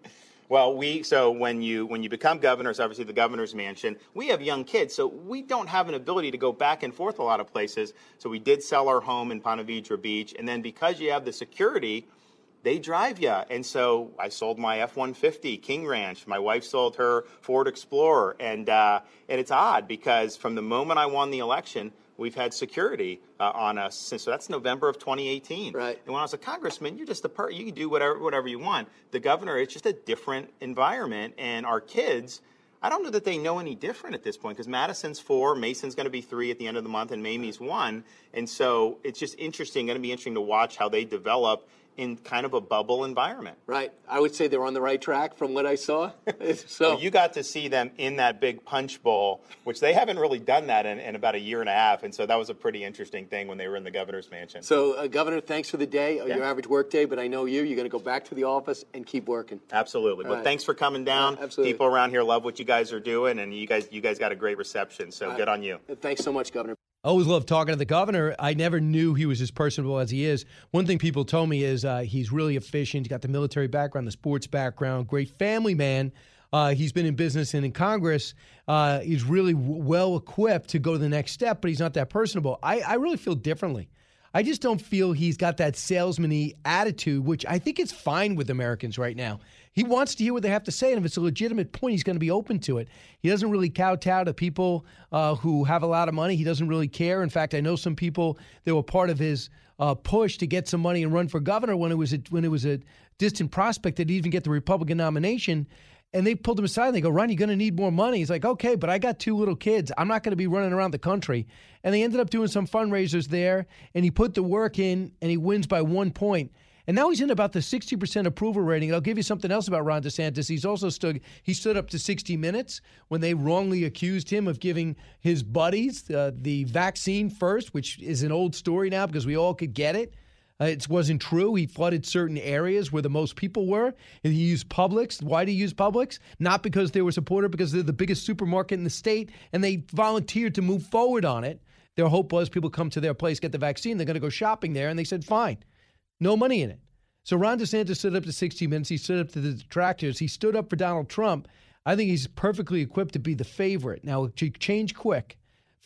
[SPEAKER 8] Well, we so when you when you become governors, obviously the governor's mansion. We have young kids, so we don't have an ability to go back and forth a lot of places. So we did sell our home in Ponte Vedra Beach, and then because you have the security, they drive you. And so I sold my F-150 King Ranch. My wife sold her Ford Explorer, and uh, and it's odd because from the moment I won the election, we've had security uh, on us since so that's November of 2018.
[SPEAKER 7] Right.
[SPEAKER 8] And when I was a congressman, you're just a per you can do whatever whatever you want. The governor, it's just a different environment, and our kids. I don't know that they know any different at this point because Madison's four, Mason's going to be three at the end of the month, and Mamie's one. And so it's just interesting, going to be interesting to watch how they develop in kind of a bubble environment.
[SPEAKER 7] Right. I would say they're on the right track from what I saw. so
[SPEAKER 8] you got to see them in that big punch bowl, which they haven't really done that in, in, about a year and a half, and so that was a pretty interesting thing when they were in the governor's mansion.
[SPEAKER 7] So, uh, Governor, thanks for the day, uh, yeah. your average work day, but I know you. You're going to go back to the office and keep working.
[SPEAKER 8] Absolutely. All well, right. thanks for coming down.
[SPEAKER 7] Uh, absolutely.
[SPEAKER 8] People around here love what you guys are doing, and you guys you guys got a great reception. So good on you.
[SPEAKER 7] Thanks so much, Governor.
[SPEAKER 2] I always love talking to the governor. I never knew he was as personable as he is. One thing people told me is uh, he's really efficient. He's got the military background, the sports background, great family man. Uh, he's been in business and in Congress. Uh, he's really w- well equipped to go to the next step, but he's not that personable. I, I really feel differently. I just don't feel he's got that salesman attitude, which I think is fine with Americans right now. He wants to hear what they have to say, and if it's a legitimate point, he's going to be open to it. He doesn't really kowtow to people uh, who have a lot of money. He doesn't really care. In fact, I know some people that were part of his uh, push to get some money and run for governor when it was a, when it was a distant prospect that he even get the Republican nomination. And they pulled him aside and they go, Ron, you're going to need more money. He's like, okay, but I got two little kids. I'm not going to be running around the country. And they ended up doing some fundraisers there, and he put the work in, and he wins by one point. And now he's in about the 60% approval rating. And I'll give you something else about Ron DeSantis. He's also stood he stood up to 60 minutes when they wrongly accused him of giving his buddies uh, the vaccine first, which is an old story now because we all could get it. Uh, it wasn't true. He flooded certain areas where the most people were. And he used Publix. Why did he use Publix? Not because they were supported, because they're the biggest supermarket in the state, and they volunteered to move forward on it. Their hope was people come to their place, get the vaccine, they're going to go shopping there, and they said, fine. No money in it. So Ron DeSantis stood up to 60 Minutes. He stood up to the detractors. He stood up for Donald Trump. I think he's perfectly equipped to be the favorite. Now, change quick.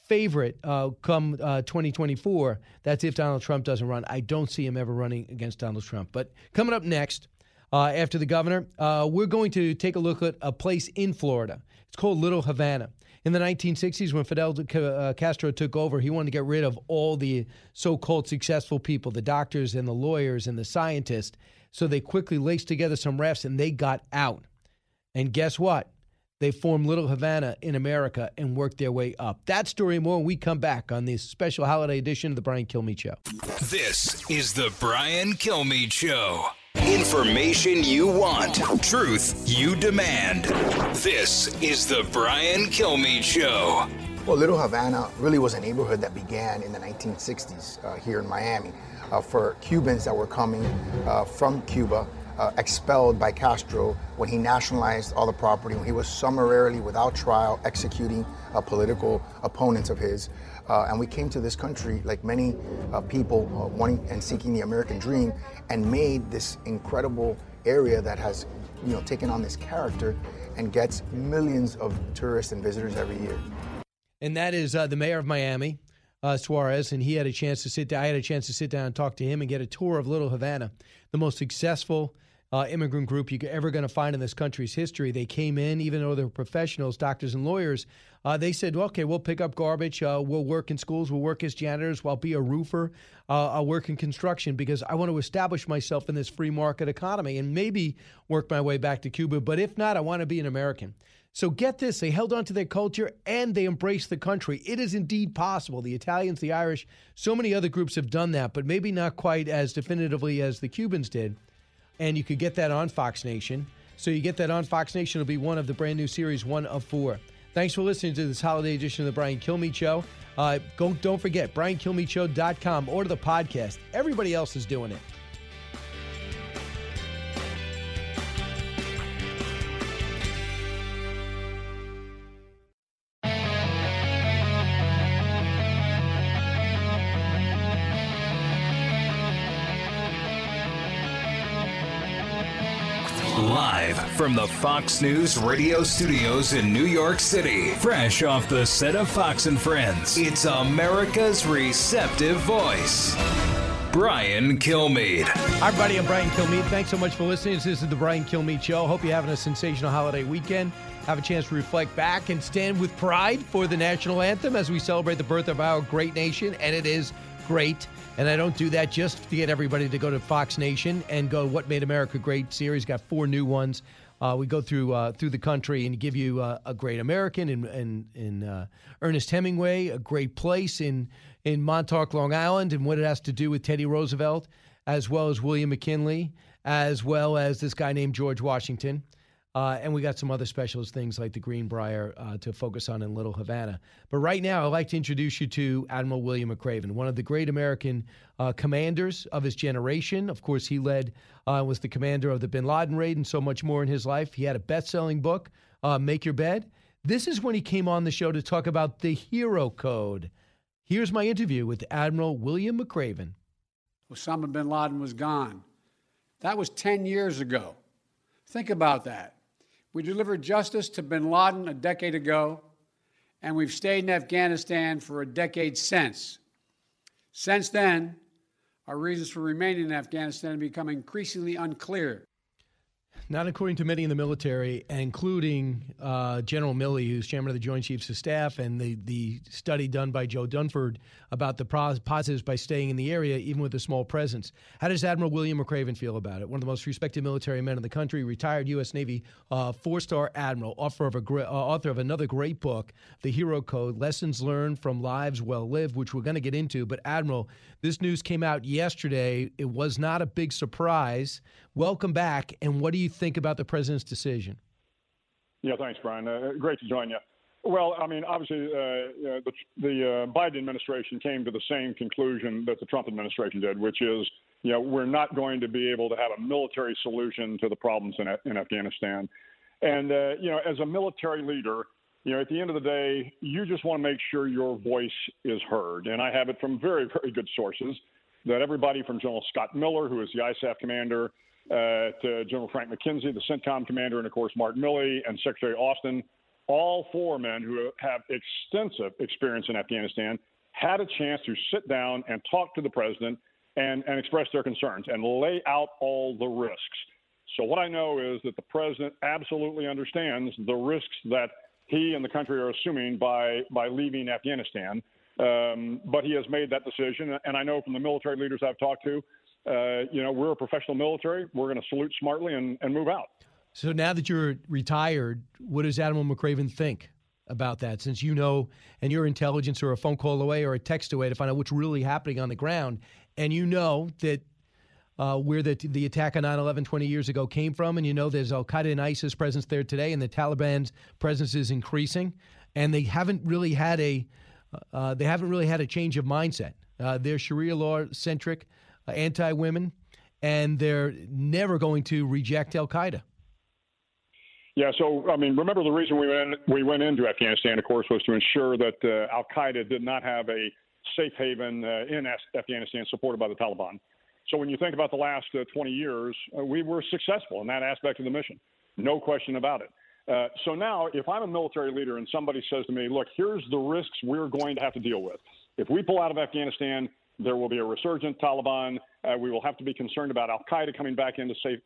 [SPEAKER 2] favorite uh, come uh, 2024. That's if Donald Trump doesn't run. I don't see him ever running against Donald Trump. But coming up next, uh, after the governor, uh, we're going to take a look at a place in Florida. It's called Little Havana. In the 1960s, when Fidel uh, Castro took over, he wanted to get rid of all the so called successful people, the doctors and the lawyers and the scientists. So they quickly laced together some refs and they got out. And guess what? They formed Little Havana in America and worked their way up. That story and more when we come back on this special holiday edition of the Brian Kilmeade Show.
[SPEAKER 1] This is the Brian Kilmeade Show. Information you want, truth you demand. This is the Brian Kilmeade Show.
[SPEAKER 9] Well, Little Havana really was a neighborhood that began in the 1960s uh, here in Miami uh, for Cubans that were coming uh, from Cuba uh, expelled by Castro when he nationalized all the property, when he was summarily, without trial, executing political opponents of his. Uh, and we came to this country, like many uh, people, uh, wanting and seeking the American dream, and made this incredible area that has, you know, taken on this character and gets millions of tourists and visitors every year.
[SPEAKER 2] And that is uh, the mayor of Miami, uh, Suarez, and he had a chance to sit down. I had a chance to sit down and talk to him and get a tour of Little Havana, the most successful uh, immigrant group you're ever going to find in this country's history. They came in, even though they're professionals, doctors and lawyers. Uh, they said, okay, we'll pick up garbage. Uh, we'll work in schools. We'll work as janitors. I'll be a roofer. Uh, I'll work in construction because I want to establish myself in this free market economy and maybe work my way back to Cuba. But if not, I want to be an American. So get this, they held on to their culture and they embraced the country. It is indeed possible. The Italians, the Irish, so many other groups have done that, but maybe not quite as definitively as the Cubans did and you could get that on Fox Nation. So you get that on Fox Nation. It'll be one of the brand new series, one of four. Thanks for listening to this holiday edition of the Brian Kilmeade Show. Uh, go, don't forget, BrianKilmeadeShow.com. Order the podcast. Everybody else is doing it.
[SPEAKER 1] From the Fox News radio studios in New York City, fresh off the set of Fox and Friends, it's America's receptive voice. Brian Kilmeade.
[SPEAKER 2] Hi, everybody. I'm Brian Kilmeade. Thanks so much for listening. This is the Brian Kilmeade Show. Hope you're having a sensational holiday weekend. Have a chance to reflect back and stand with pride for the national anthem as we celebrate the birth of our great nation. And it is great. And I don't do that just to get everybody to go to Fox Nation and go What Made America Great series. Got four new ones uh, we go through uh, through the country and give you uh, a great American in in, in uh, Ernest Hemingway, a great place in in Montauk, Long Island, and what it has to do with Teddy Roosevelt, as well as William McKinley, as well as this guy named George Washington. Uh, and we got some other specials, things like the Greenbrier uh, to focus on in Little Havana. But right now, I'd like to introduce you to Admiral William McRaven, one of the great American uh, commanders of his generation. Of course, he led, uh, was the commander of the bin Laden raid and so much more in his life. He had a best selling book, uh, Make Your Bed. This is when he came on the show to talk about the Hero Code. Here's my interview with Admiral William McRaven.
[SPEAKER 10] Osama bin Laden was gone. That was 10 years ago. Think about that. We delivered justice to bin Laden a decade ago, and we've stayed in Afghanistan for a decade since. Since then, our reasons for remaining in Afghanistan have become increasingly unclear.
[SPEAKER 2] Not according to many in the military, including uh, General Milley, who's chairman of the Joint Chiefs of Staff, and the, the study done by Joe Dunford about the positives by staying in the area, even with a small presence. How does Admiral William McRaven feel about it? One of the most respected military men in the country, retired U.S. Navy uh, four star admiral, author of, uh, author of another great book, The Hero Code Lessons Learned from Lives Well Lived, which we're going to get into. But, Admiral, this news came out yesterday. It was not a big surprise. Welcome back. And what do you think about the president's decision?
[SPEAKER 11] Yeah, thanks, Brian. Uh, great to join you. Well, I mean, obviously, uh, the, the uh, Biden administration came to the same conclusion that the Trump administration did, which is, you know, we're not going to be able to have a military solution to the problems in, in Afghanistan. And, uh, you know, as a military leader, you know, at the end of the day, you just want to make sure your voice is heard. And I have it from very, very good sources that everybody from General Scott Miller, who is the ISAF commander, uh, to General Frank McKenzie, the CENTCOM commander, and of course Mark Milley and Secretary Austin all four men who have extensive experience in Afghanistan had a chance to sit down and talk to the president and, and express their concerns and lay out all the risks. So, what I know is that the president absolutely understands the risks that he and the country are assuming by, by leaving Afghanistan. Um, but he has made that decision. And I know from the military leaders I've talked to, uh, you know, we're a professional military. We're going to salute smartly and, and move out.
[SPEAKER 2] So now that you're retired, what does Admiral McRaven think about that? Since you know, and your intelligence are a phone call away or a text away to find out what's really happening on the ground, and you know that uh, where the, the attack on 9 11 20 years ago came from, and you know there's Al Qaeda and ISIS presence there today, and the Taliban's presence is increasing, and they haven't really had a uh, they haven't really had a change of mindset. Uh, they're Sharia law centric, anti women, and they're never going to reject Al Qaeda.
[SPEAKER 11] Yeah, so I mean, remember the reason we went we went into Afghanistan, of course, was to ensure that uh, Al Qaeda did not have a safe haven uh, in Afghanistan supported by the Taliban. So when you think about the last uh, 20 years, uh, we were successful in that aspect of the mission, no question about it. Uh, so now, if I'm a military leader and somebody says to me, "Look, here's the risks we're going to have to deal with. If we pull out of Afghanistan, there will be a resurgent Taliban. Uh, we will have to be concerned about Al Qaeda coming back into safe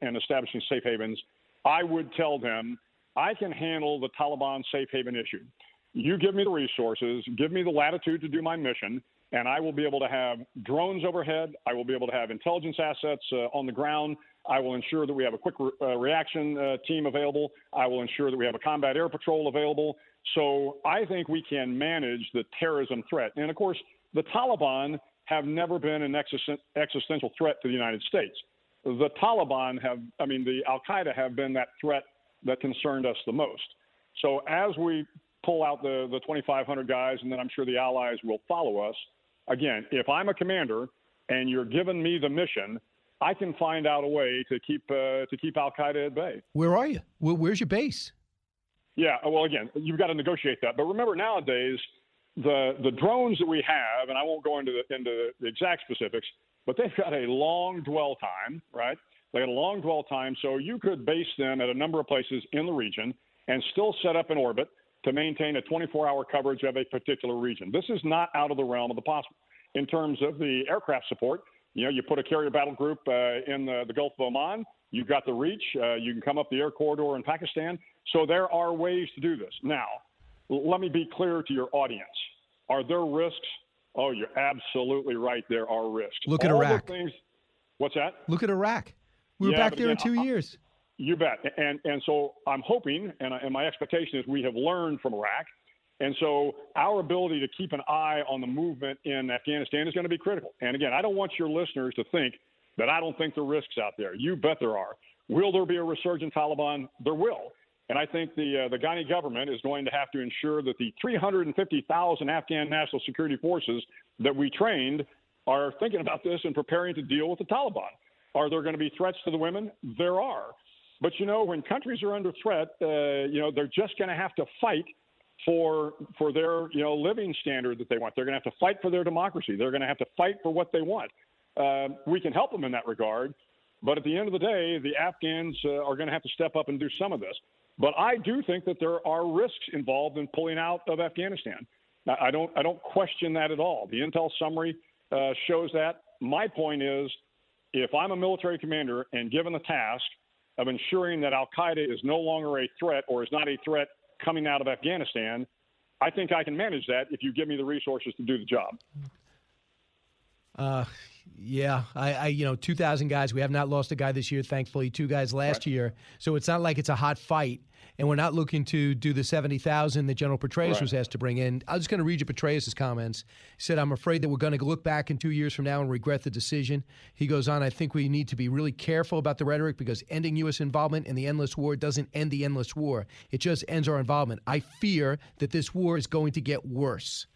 [SPEAKER 11] and establishing safe havens." I would tell them, I can handle the Taliban safe haven issue. You give me the resources, give me the latitude to do my mission, and I will be able to have drones overhead. I will be able to have intelligence assets uh, on the ground. I will ensure that we have a quick re- uh, reaction uh, team available. I will ensure that we have a combat air patrol available. So I think we can manage the terrorism threat. And of course, the Taliban have never been an existential threat to the United States the Taliban have, I mean, the Al Qaeda have been that threat that concerned us the most. So as we pull out the, the 2,500 guys, and then I'm sure the allies will follow us, again, if I'm a commander and you're giving me the mission, I can find out a way to keep uh, to keep Al Qaeda at bay.
[SPEAKER 2] Where are you? Where's your base?
[SPEAKER 11] Yeah, well, again, you've got to negotiate that. But remember, nowadays, the the drones that we have, and I won't go into the, into the exact specifics, but they've got a long dwell time, right? They got a long dwell time, so you could base them at a number of places in the region and still set up an orbit to maintain a 24-hour coverage of a particular region. This is not out of the realm of the possible. In terms of the aircraft support, you know, you put a carrier battle group uh, in the, the, Gulf of Oman. You've got the reach. Uh, you can come up the air corridor in Pakistan. So there are ways to do this. Now, let me be clear to your audience. Are there risks? Oh, you're absolutely right. There are risks.
[SPEAKER 2] Look at All Iraq.
[SPEAKER 11] Things, what's that?
[SPEAKER 2] Look at Iraq. We were yeah, back there again, in two years.
[SPEAKER 11] You bet. And and so I'm hoping, and, and my expectation is we have learned from Iraq, and so our ability to keep an eye on the movement in Afghanistan is going to be critical. And again, I don't want your listeners to think that I don't think there are risks out there. You bet there are. Will there be a resurgent Taliban? There will. And I think the uh, the Ghani government is going to have to ensure that the 350,000 Afghan national security forces that we trained are thinking about this and preparing to deal with the Taliban. Are there going to be threats to the women? There are. But you know, when countries are under threat, uh, you know, they're just going to have to fight for for their you know living standard that they want. They're going to have to fight for their democracy. They're going to have to fight for what they want. Uh, we can help them in that regard, but at the end of the day, the Afghans uh, are going to have to step up and do some of this. But I do think that there are risks involved in pulling out of Afghanistan. I don't, I don't question that at all. The intel summary uh, shows that. My point is, if I'm a military commander and given the task of ensuring that Al Qaeda is no longer a threat or is not a threat coming out of Afghanistan, I think I can manage that if you give me the resources to do the job.
[SPEAKER 2] Uh, yeah, I, I, you know, 2,000 guys. We have not lost a guy this year, thankfully. Two guys last right. year, so it's not like it's a hot fight. And we're not looking to do the 70,000 that General Petraeus right. was asked to bring in. I was just going to read you Petraeus's comments. He said, "I'm afraid that we're going to look back in two years from now and regret the decision." He goes on, "I think we need to be really careful about the rhetoric because ending U.S. involvement in the endless war doesn't end the endless war. It just ends our involvement. I fear that this war is going to get worse."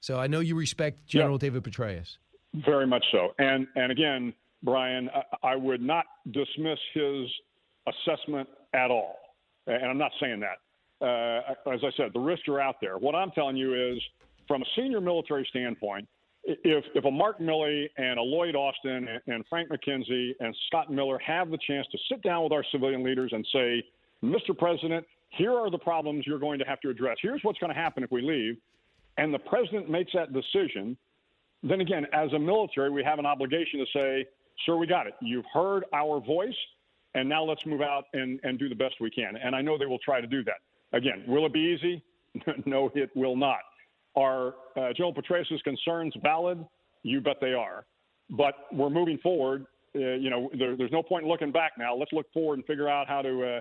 [SPEAKER 2] So I know you respect General. David Petraeus.
[SPEAKER 11] Very much so. And and again, Brian, I, would not dismiss his assessment at all. And I'm not saying that. Uh, as I said, the risks are out there. What I'm telling you is, from a senior military standpoint, if if a Mark Milley and a Lloyd Austin and Frank McKenzie and Scott Miller have the chance to sit down with our civilian leaders and say, Mr. President, here are the problems you're going to have to address. Here's what's going to happen if we leave. And the president makes that decision. Then again, as a military, we have an obligation to say, sir, we got it. You've heard our voice, and now let's move out and, and do the best we can. And I know they will try to do that. Again, will it be easy? no, it will not. Are uh, General Petraeus' concerns valid? You bet they are. But we're moving forward. Uh, you know, there, there's no point in looking back now. Let's look forward and figure out how to uh,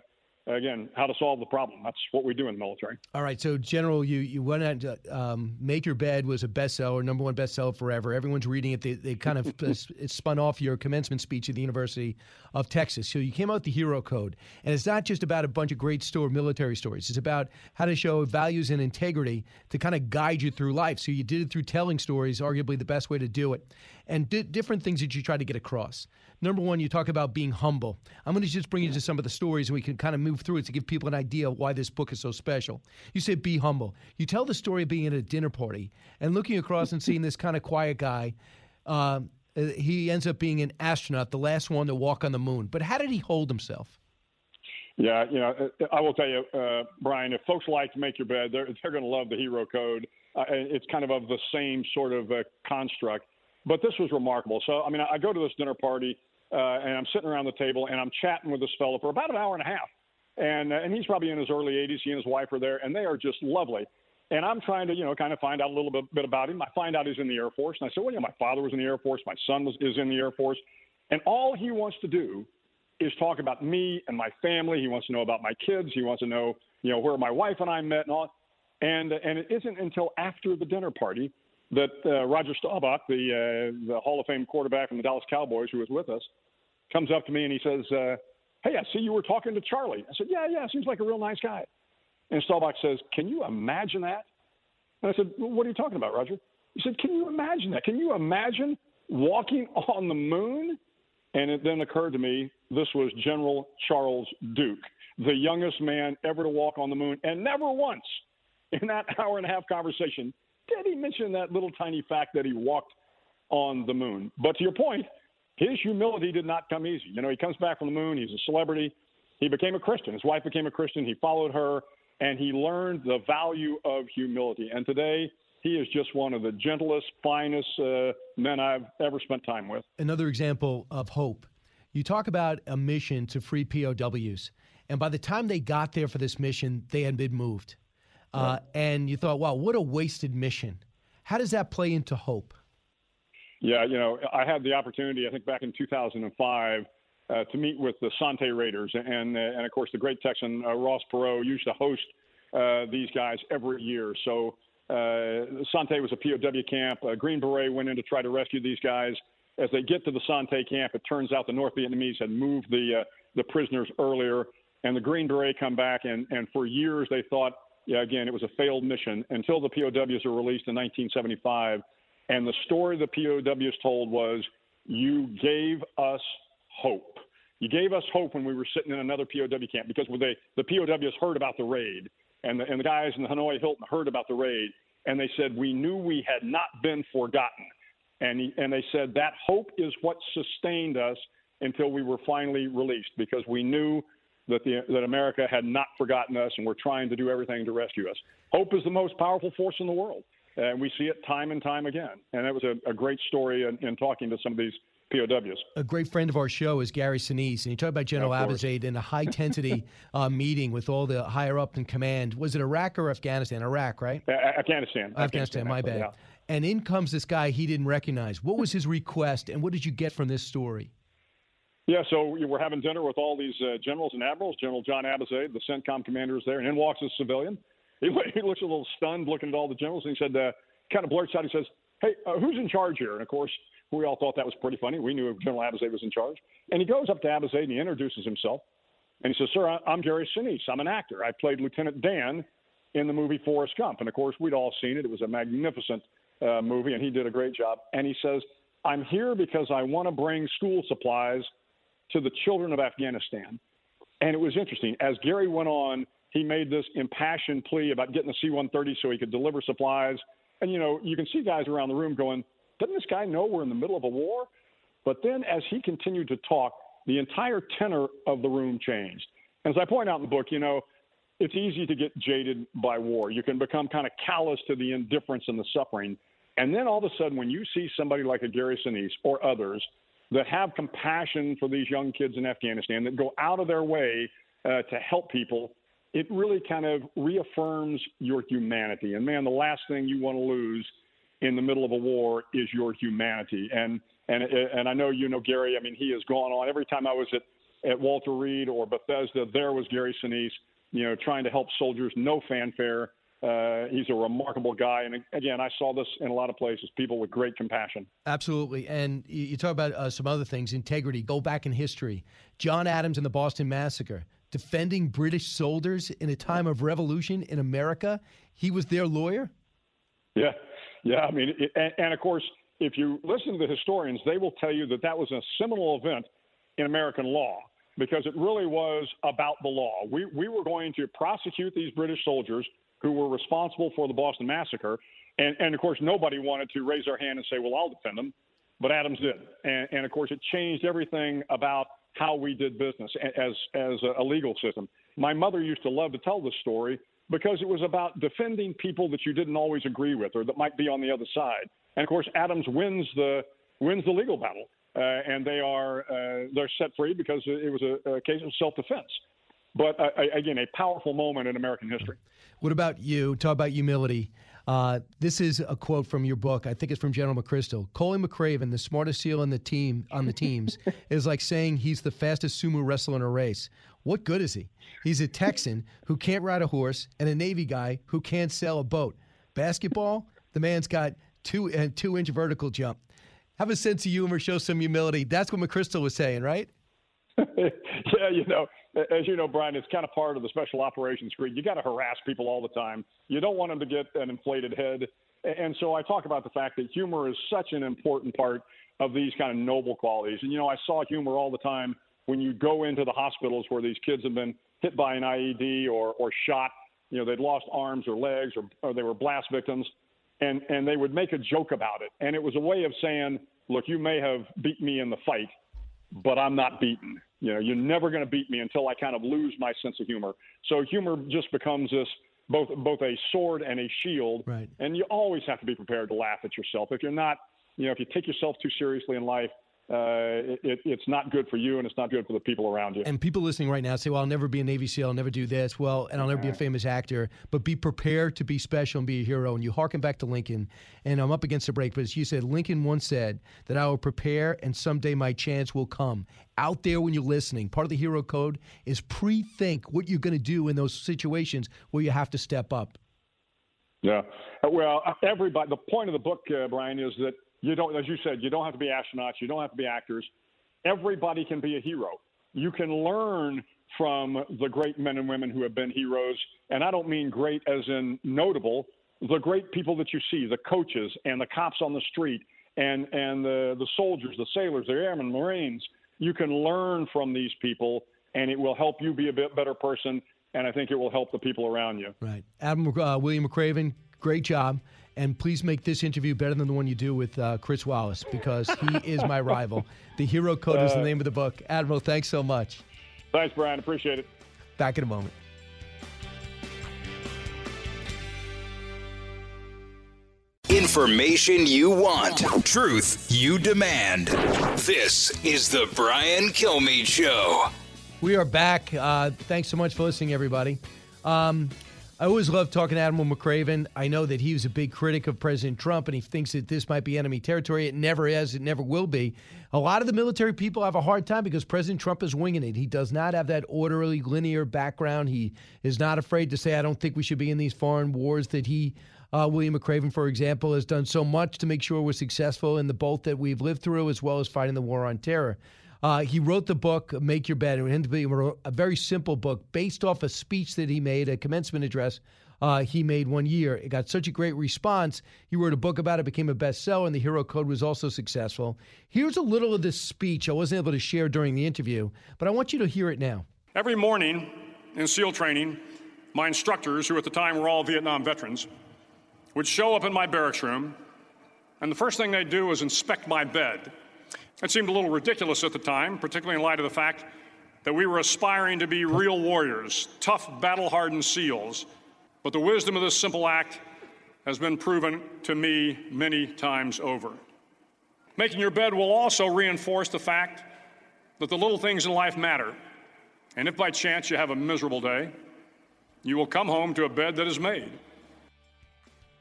[SPEAKER 11] again, how to solve the problem. That's what we do in the military.
[SPEAKER 2] All right. So, General, you, you went out to um, Make Your Bed was a bestseller, number one bestseller forever. Everyone's reading it. They, they kind of it spun off your commencement speech at the University of Texas. So, you came out with the Hero Code. And it's not just about a bunch of great store military stories, it's about how to show values and integrity to kind of guide you through life. So, you did it through telling stories, arguably the best way to do it, and di- different things that you try to get across. Number one, you talk about being humble. I'm going to just bring you to some of the stories and we can kind of move through it to give people an idea why this book is so special. You say be humble. You tell the story of being at a dinner party and looking across and seeing this kind of quiet guy. Uh, he ends up being an astronaut, the last one to walk on the moon. But how did he hold himself?
[SPEAKER 11] Yeah, you know, I will tell you, uh, Brian, if folks like to make your bed, they're, they're going to love the hero code. Uh, it's kind of of the same sort of uh, construct. But this was remarkable. So, I mean, I go to this dinner party uh, and I'm sitting around the table and I'm chatting with this fellow for about an hour and a half. And, uh, and he's probably in his early 80s. He and his wife are there, and they are just lovely. And I'm trying to, you know, kind of find out a little bit, bit about him. I find out he's in the Air Force. And I said, well, yeah, my father was in the Air Force. My son was, is in the Air Force. And all he wants to do is talk about me and my family. He wants to know about my kids. He wants to know, you know, where my wife and I met and all. And, and it isn't until after the dinner party that uh, Roger Staubach, the uh, the Hall of Fame quarterback from the Dallas Cowboys, who was with us, comes up to me and he says, uh, "Hey, I see you were talking to Charlie." I said, "Yeah, yeah, seems like a real nice guy." And Staubach says, "Can you imagine that?" And I said, well, "What are you talking about, Roger?" He said, "Can you imagine that? Can you imagine walking on the moon?" And it then occurred to me this was General Charles Duke, the youngest man ever to walk on the moon, and never once in that hour and a half conversation did he mention that little tiny fact that he walked on the moon. But to your point, his humility did not come easy. You know, he comes back from the moon, he's a celebrity. He became a Christian. His wife became a Christian. He followed her, and he learned the value of humility. And today, he is just one of the gentlest, finest uh, men I've ever spent time with.
[SPEAKER 2] Another example of hope. You talk about a mission to free POWs, and by the time they got there for this mission, they had been moved. Uh, and you thought, wow, what a wasted mission. How does that play into hope?
[SPEAKER 11] Yeah, you know, I had the opportunity, I think back in 2005, uh, to meet with the Son-Tay Raiders. And, uh, and of course, the great Texan uh, Ross Perot used to host uh, these guys every year. So uh, Son-Tay was a POW camp. Green Beret went in to try to rescue these guys. As they get to the Son-Tay camp, it turns out the North Vietnamese had moved the, the prisoners earlier. And the Green Beret come back, and, and for years they thought – yeah, again, it was a failed mission until the POWs were released in 1975. And the story the POWs told was, you gave us hope. You gave us hope when we were sitting in another POW camp because they, the POWs heard about the raid, and the, and the guys in the Hanoi Hilton heard about the raid, and they said, we knew we had not been forgotten. And, he, and they said that hope is what sustained us until we were finally released because we knew that, the, that America had not forgotten us and we're trying to do everything to rescue us. Hope is the most powerful force in the world, and we see it time and time again. And that was a, a great story in, in, talking to some of these POWs.
[SPEAKER 2] A great friend of our show is Gary Sinise, and he talked about General Abizaid in a high intensity uh, meeting with all the higher up in command. Was it Iraq or Afghanistan? Iraq, right?
[SPEAKER 11] Uh, Afghanistan.
[SPEAKER 2] Afghanistan. Afghanistan, my bad. Yeah. And in comes this guy he didn't recognize. What was his request, and what did you get from this story?
[SPEAKER 11] Yeah, so we're having dinner with all these uh, generals and admirals. General John Abizaid, the CENTCOM commander, is there, and in walks a civilian. He, he looks a little stunned, looking at all the generals, and he said, uh, kind of blurts out, he says, "Hey, uh, who's in charge here?" And of course, we all thought that was pretty funny. We knew General Abizaid was in charge, and he goes up to Abizaid and he introduces himself, and he says, "Sir, I'm Gary Sinise. I'm an actor. I played Lieutenant Dan in the movie Forrest Gump, and of course, we'd all seen it. It was a magnificent uh, movie, and he did a great job. And he says." I'm here because I want to bring school supplies to the children of Afghanistan. And it was interesting. As Gary went on, he made this impassioned plea about getting the C 130 so he could deliver supplies. And, you know, you can see guys around the room going, doesn't this guy know we're in the middle of a war? But then as he continued to talk, the entire tenor of the room changed. And as I point out in the book, you know, it's easy to get jaded by war. You can become kind of callous to the indifference and the suffering. And then all of a sudden, when you see somebody like a Gary Sinise or others that have compassion for these young kids in Afghanistan, that go out of their way uh, to help people, it really kind of reaffirms your humanity. And man, the last thing you want to lose in the middle of a war is your humanity. And and and I know you know Gary. I mean, he has gone on every time I was at at Walter Reed or Bethesda. There was Gary Sinise, you know, trying to help soldiers. No fanfare. Uh, he's a remarkable guy, and again, I saw this in a lot of places. People with great compassion.
[SPEAKER 2] Absolutely, and you talk about uh, some other things: integrity. Go back in history. John Adams and the Boston Massacre defending British soldiers in a time of revolution in America. He was their lawyer.
[SPEAKER 11] Yeah, yeah. I mean, it, and, and, of course, if you listen to the historians, they will tell you that that was a seminal event in American law because it really was about the law. We we were going to prosecute these British soldiers who were responsible for the Boston Massacre, and and of course, nobody wanted to raise their hand and say, "Well, I'll defend them," but Adams did, and, and of course, it changed everything about how we did business as as a legal system. My mother used to love to tell this story because it was about defending people that you didn't always agree with or that might be on the other side. And of course, Adams wins the wins the legal battle, uh, and they are uh, they're set free because it was a, a case of self defense. But uh, again, a powerful moment in American history.
[SPEAKER 2] What about you? Talk about humility. Uh, this is a quote from your book. I think it's from General McChrystal. Coley McRaven, the smartest SEAL on the team on the teams, is like saying he's the fastest sumo wrestler in a race. What good is he? He's a Texan who can't ride a horse and a Navy guy who can't sail a boat. Basketball, the man's got two and uh, two inch vertical jump. Have a sense of humor, show some humility. That's what McChrystal was saying, right?
[SPEAKER 11] yeah, you know, as you know, Brian, it's kind of part of the special operations creed. You got to harass people all the time. You don't want them to get an inflated head. And so I talk about the fact that humor is such an important part of these kind of noble qualities. And, you know, I saw humor all the time when you go into the hospitals where these kids have been hit by an IED or, or shot. You know, they'd lost arms or legs or, or they were blast victims. And, and they would make a joke about it. And it was a way of saying, look, you may have beat me in the fight, but I'm not beaten. You know, you're never going to beat me until I kind of lose my sense of humor. So humor just becomes this both both a sword and a shield.
[SPEAKER 2] Right.
[SPEAKER 11] And you always have to be prepared to laugh at yourself. If you're not, you know, if you take yourself too seriously in life, uh, it, it's not good for you and it's not good for the people around you.
[SPEAKER 2] And people listening right now say, well, I'll never be a Navy SEAL, I'll never do this, well, and I'll never be a famous actor. But be prepared to be special and be a hero. And you harken back to Lincoln, and I'm up against the break, but as you said, Lincoln once said that I will prepare and someday my chance will come. Out there when you're listening, part of the hero code is pre think what you're going to do in those situations where you have to step up.
[SPEAKER 11] Yeah. Well, everybody, the point of the book, uh, Brian, is that you don't, as you said, you don't have to be astronauts. You don't have to be actors. Everybody can be a hero. You can learn from the great men and women who have been heroes. And I don't mean great as in notable, the great people that you see, the coaches and the cops on the street and, and the, the soldiers, the sailors, the airmen, Marines. You can learn from these people, and it will help you be a bit better person. And I think it will help the people around you.
[SPEAKER 2] Right. Admiral uh, William McRaven, great job. And please make this interview better than the one you do with uh, Chris Wallace because he is my rival. The Hero Code uh, is the uh, name of the book. Admiral, thanks so much.
[SPEAKER 11] Thanks, Brian. Appreciate it.
[SPEAKER 2] Back in a moment.
[SPEAKER 1] Information you want, truth you demand. This is the Brian Kilmeade Show.
[SPEAKER 2] We are back. Uh, thanks so much for listening, everybody. Um, I always love talking to Admiral McRaven. I know that he was a big critic of President Trump and he thinks that this might be enemy territory. It never is, it never will be. A lot of the military people have a hard time because President Trump is winging it. He does not have that orderly, linear background. He is not afraid to say, I don't think we should be in these foreign wars that he. Uh, William McRaven, for example, has done so much to make sure we're successful in the both that we've lived through, as well as fighting the war on terror. Uh, he wrote the book Make Your Bed. A very simple book based off a speech that he made, a commencement address uh, he made one year. It got such a great response. He wrote a book about it, became a bestseller, and the Hero Code was also successful. Here's a little of this speech I wasn't able to share during the interview, but I want you to hear it now.
[SPEAKER 12] Every morning in SEAL training, my instructors, who at the time were all Vietnam veterans, would show up in my barracks room, and the first thing they'd do was inspect my bed. It seemed a little ridiculous at the time, particularly in light of the fact that we were aspiring to be real warriors, tough, battle hardened SEALs. But the wisdom of this simple act has been proven to me many times over. Making your bed will also reinforce the fact that the little things in life matter. And if by chance you have a miserable day, you will come home to a bed that is made.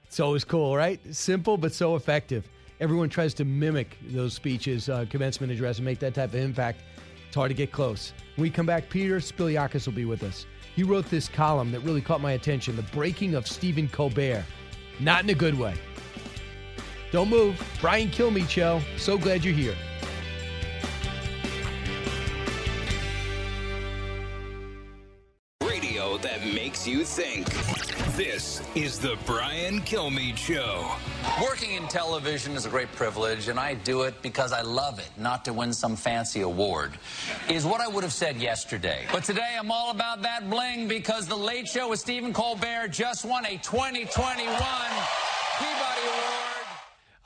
[SPEAKER 2] It's always cool, right? Simple but so effective. Everyone tries to mimic those speeches, uh, commencement address, and make that type of impact. It's hard to get close. When we come back, Peter Spiliakos will be with us. He wrote this column that really caught my attention The Breaking of Stephen Colbert. Not in a good way. Don't move. Brian Kilmeade Show. So glad you're here.
[SPEAKER 1] Makes you think. This is the Brian Kilmeade Show.
[SPEAKER 13] Working in television is a great privilege, and I do it because I love it, not to win some fancy award, is what I would have said yesterday. But today I'm all about that bling because The Late Show with Stephen Colbert just won a 2021 Peabody Award.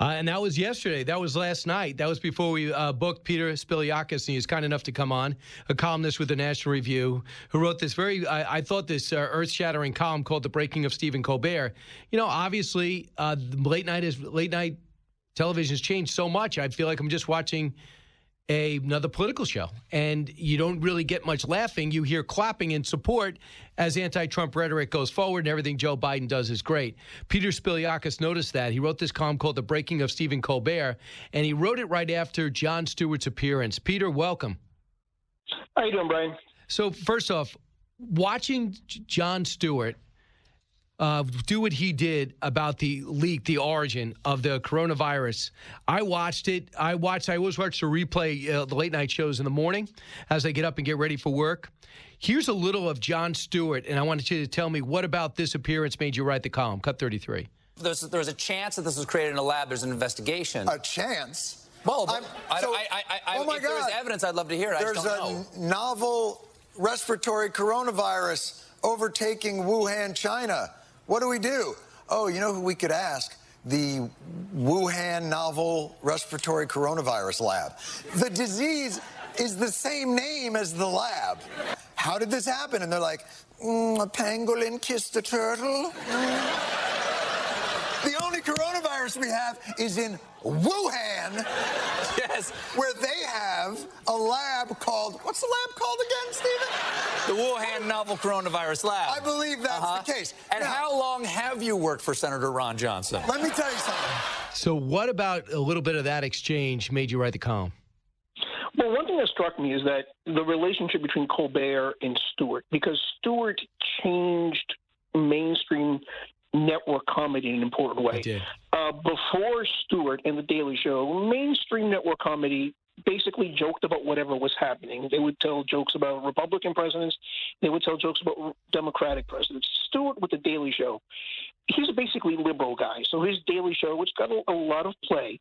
[SPEAKER 2] Uh, and that was yesterday. That was last night. That was before we uh, booked Peter Spiliakos, and he was kind enough to come on, a columnist with the National Review, who wrote this very, I, I thought, this uh, earth-shattering column called "The Breaking of Stephen Colbert." You know, obviously, uh, late night is late night television has changed so much. I feel like I'm just watching a, another political show. And you don't really get much laughing. You hear clapping in support as anti Trump rhetoric goes forward, and everything Joe Biden does is great. Peter Spiliakos noticed that. He wrote this column called The Breaking of Stephen Colbert, and he wrote it right after Jon Stewart's appearance. Peter, welcome.
[SPEAKER 14] How you doing, Brian?
[SPEAKER 2] So, first off, watching John Stewart uh, do what he did about the leak, the origin of the coronavirus. I watched it. I watched. I always watch the replay, uh, the late night shows in the morning as I get up and get ready for work. Here's a little of Jon Stewart, and I wanted you to tell me what about this appearance made you write the column. Cut 33.
[SPEAKER 13] There's, there's a chance that this was created in a lab. There's an investigation.
[SPEAKER 15] A chance?
[SPEAKER 13] Well, I, so, I, I, I,
[SPEAKER 15] oh my
[SPEAKER 13] if
[SPEAKER 15] God.
[SPEAKER 13] there's evidence, I'd love to hear it.
[SPEAKER 15] There's
[SPEAKER 13] a
[SPEAKER 15] novel respiratory coronavirus overtaking Wuhan, China. What do we do? Oh, you know who we could ask? The Wuhan novel respiratory coronavirus lab. The disease is the same name as the lab. How did this happen? And they're like, mm, a pangolin kissed a turtle. Mm. The only coronavirus we have is in Wuhan.
[SPEAKER 13] Yes.
[SPEAKER 15] Where they have a lab called, what's the lab called again, Stephen?
[SPEAKER 13] The Wuhan Novel Coronavirus Lab.
[SPEAKER 15] I believe that's
[SPEAKER 13] uh-huh.
[SPEAKER 15] the case.
[SPEAKER 13] And
[SPEAKER 15] now,
[SPEAKER 13] how long have you worked for Senator Ron Johnson?
[SPEAKER 15] Let me tell you something.
[SPEAKER 2] So, what about a little bit of that exchange made you write the column?
[SPEAKER 14] Well, one thing that struck me is that the relationship between Colbert and Stewart, because Stewart changed mainstream network comedy in an important way. Uh, before Stewart and The Daily Show, mainstream network comedy basically joked about whatever was happening. They would tell jokes about Republican presidents. They would tell jokes about Democratic presidents. Stewart with The Daily Show, he's a basically liberal guy. So his Daily Show, which got a, a lot of play,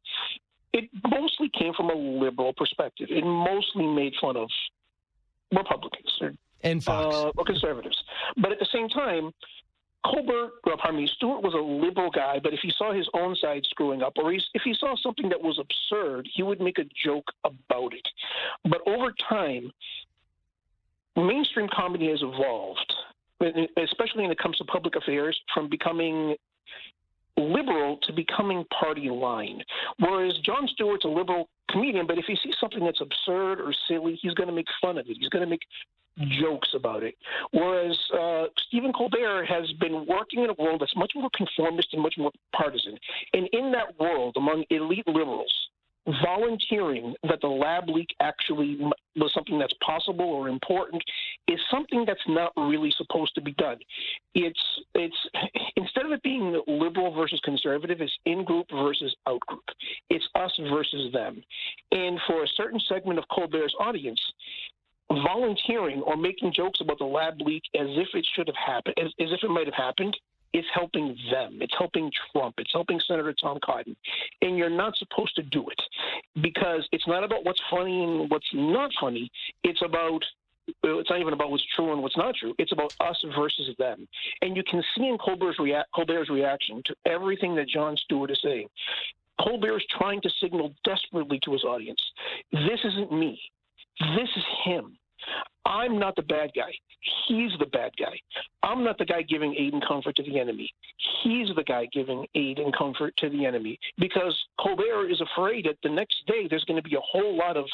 [SPEAKER 14] it mostly came from a liberal perspective. It mostly made fun of Republicans or,
[SPEAKER 2] and Fox.
[SPEAKER 14] Uh, or conservatives. But at the same time, Colbert, well, pardon me, Stewart was a liberal guy, but if he saw his own side screwing up, or if he saw something that was absurd, he would make a joke about it. But over time, mainstream comedy has evolved, especially when it comes to public affairs, from becoming liberal to becoming party line. Whereas Jon Stewart's a liberal comedian, but if he sees something that's absurd or silly, he's going to make fun of it. He's going to make jokes about it. Whereas uh, Stephen Colbert has been working in a world that's much more conformist and much more partisan. And in that world, among elite liberals, volunteering that the lab leak actually was something that's possible or important is something that's not really supposed to be done. It's it's instead of it being liberal versus conservative, it's in group versus out group. It's us versus them. And for a certain segment of Colbert's audience, volunteering or making jokes about the lab leak as if it should have happened, as, as if it might have happened, is helping them. It's helping Trump. It's helping Senator Tom Cotton. And you're not supposed to do it because it's not about what's funny and what's not funny. It's about it's not even about what's true and what's not true. It's about us versus them. And you can see in Colbert's, rea- Colbert's reaction to everything that Jon Stewart is saying. Colbert is trying to signal desperately to his audience this isn't me. This is him. I'm not the bad guy. He's the bad guy. I'm not the guy giving aid and comfort to the enemy. He's the guy giving aid and comfort to the enemy because Colbert is afraid that the next day there's going to be a whole lot of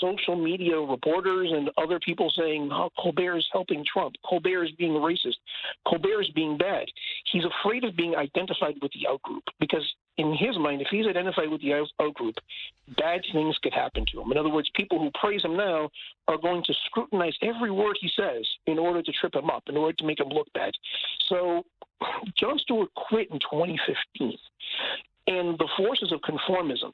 [SPEAKER 14] social media reporters and other people saying, oh, Colbert is helping Trump. Colbert is being racist. Colbert is being bad. He's afraid of being identified with the outgroup because in his mind, if he's identified with the out group, bad things could happen to him. In other words, people who praise him now are going to scrutinize every word he says in order to trip him up, in order to make him look bad. So Jon Stewart quit in 2015, and the forces of conformism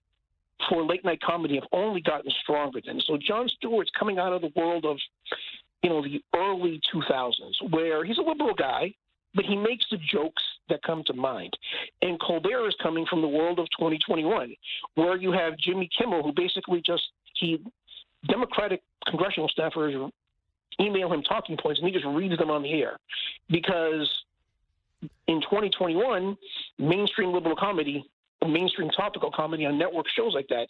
[SPEAKER 14] for late night comedy have only gotten stronger then. So Jon Stewart's coming out of the world of, you know, the early 2000s, where he's a liberal guy, but he makes the jokes that come to mind. And Colbert is coming from the world of 2021, where you have Jimmy Kimmel, who basically just he Democratic congressional staffers email him talking points, and he just reads them on the air because in 2021, mainstream liberal comedy mainstream topical comedy on network shows like that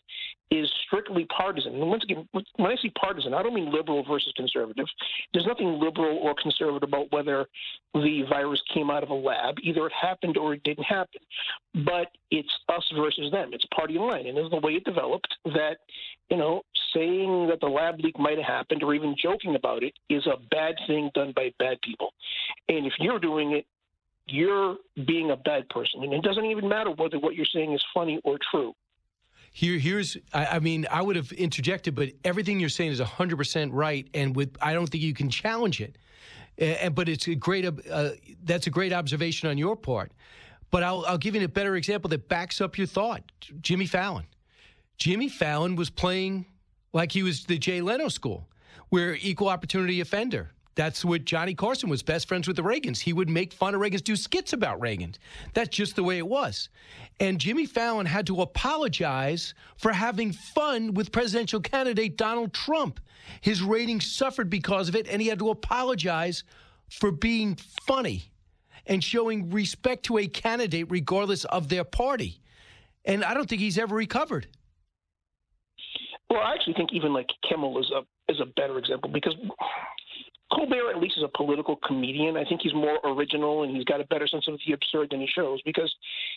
[SPEAKER 14] is strictly partisan. And once again, when I say partisan, I don't mean liberal versus conservative. There's nothing liberal or conservative about whether the virus came out of a lab. Either it happened or it didn't happen. But it's us versus them. It's party line. And it's the way it developed that, you know, saying that the lab leak might have happened or even joking about it is a bad thing done by bad people. And if you're doing it you're being a bad person. And it doesn't even matter whether what you're saying is funny or true.
[SPEAKER 2] Here, here's, I, I mean, I would have interjected, but everything you're saying is 100% right. And with, I don't think you can challenge it. And, but it's a great, uh, that's a great observation on your part. But I'll, I'll give you a better example that backs up your thought. Jimmy Fallon. Jimmy Fallon was playing like he was the Jay Leno school, where equal opportunity offender. That's what Johnny Carson was best friends with the Reagans. He would make fun of Reagans, do skits about Reagans. That's just the way it was. And Jimmy Fallon had to apologize for having fun with presidential candidate Donald Trump. His ratings suffered because of it, and he had to apologize for being funny and showing respect to a candidate regardless of their party. And I don't think he's ever recovered.
[SPEAKER 14] Well, I actually think even like Kimmel is a is a better example because Colbert at least is a political comedian. I think he's more original and he's got a better sense of the absurd than he shows because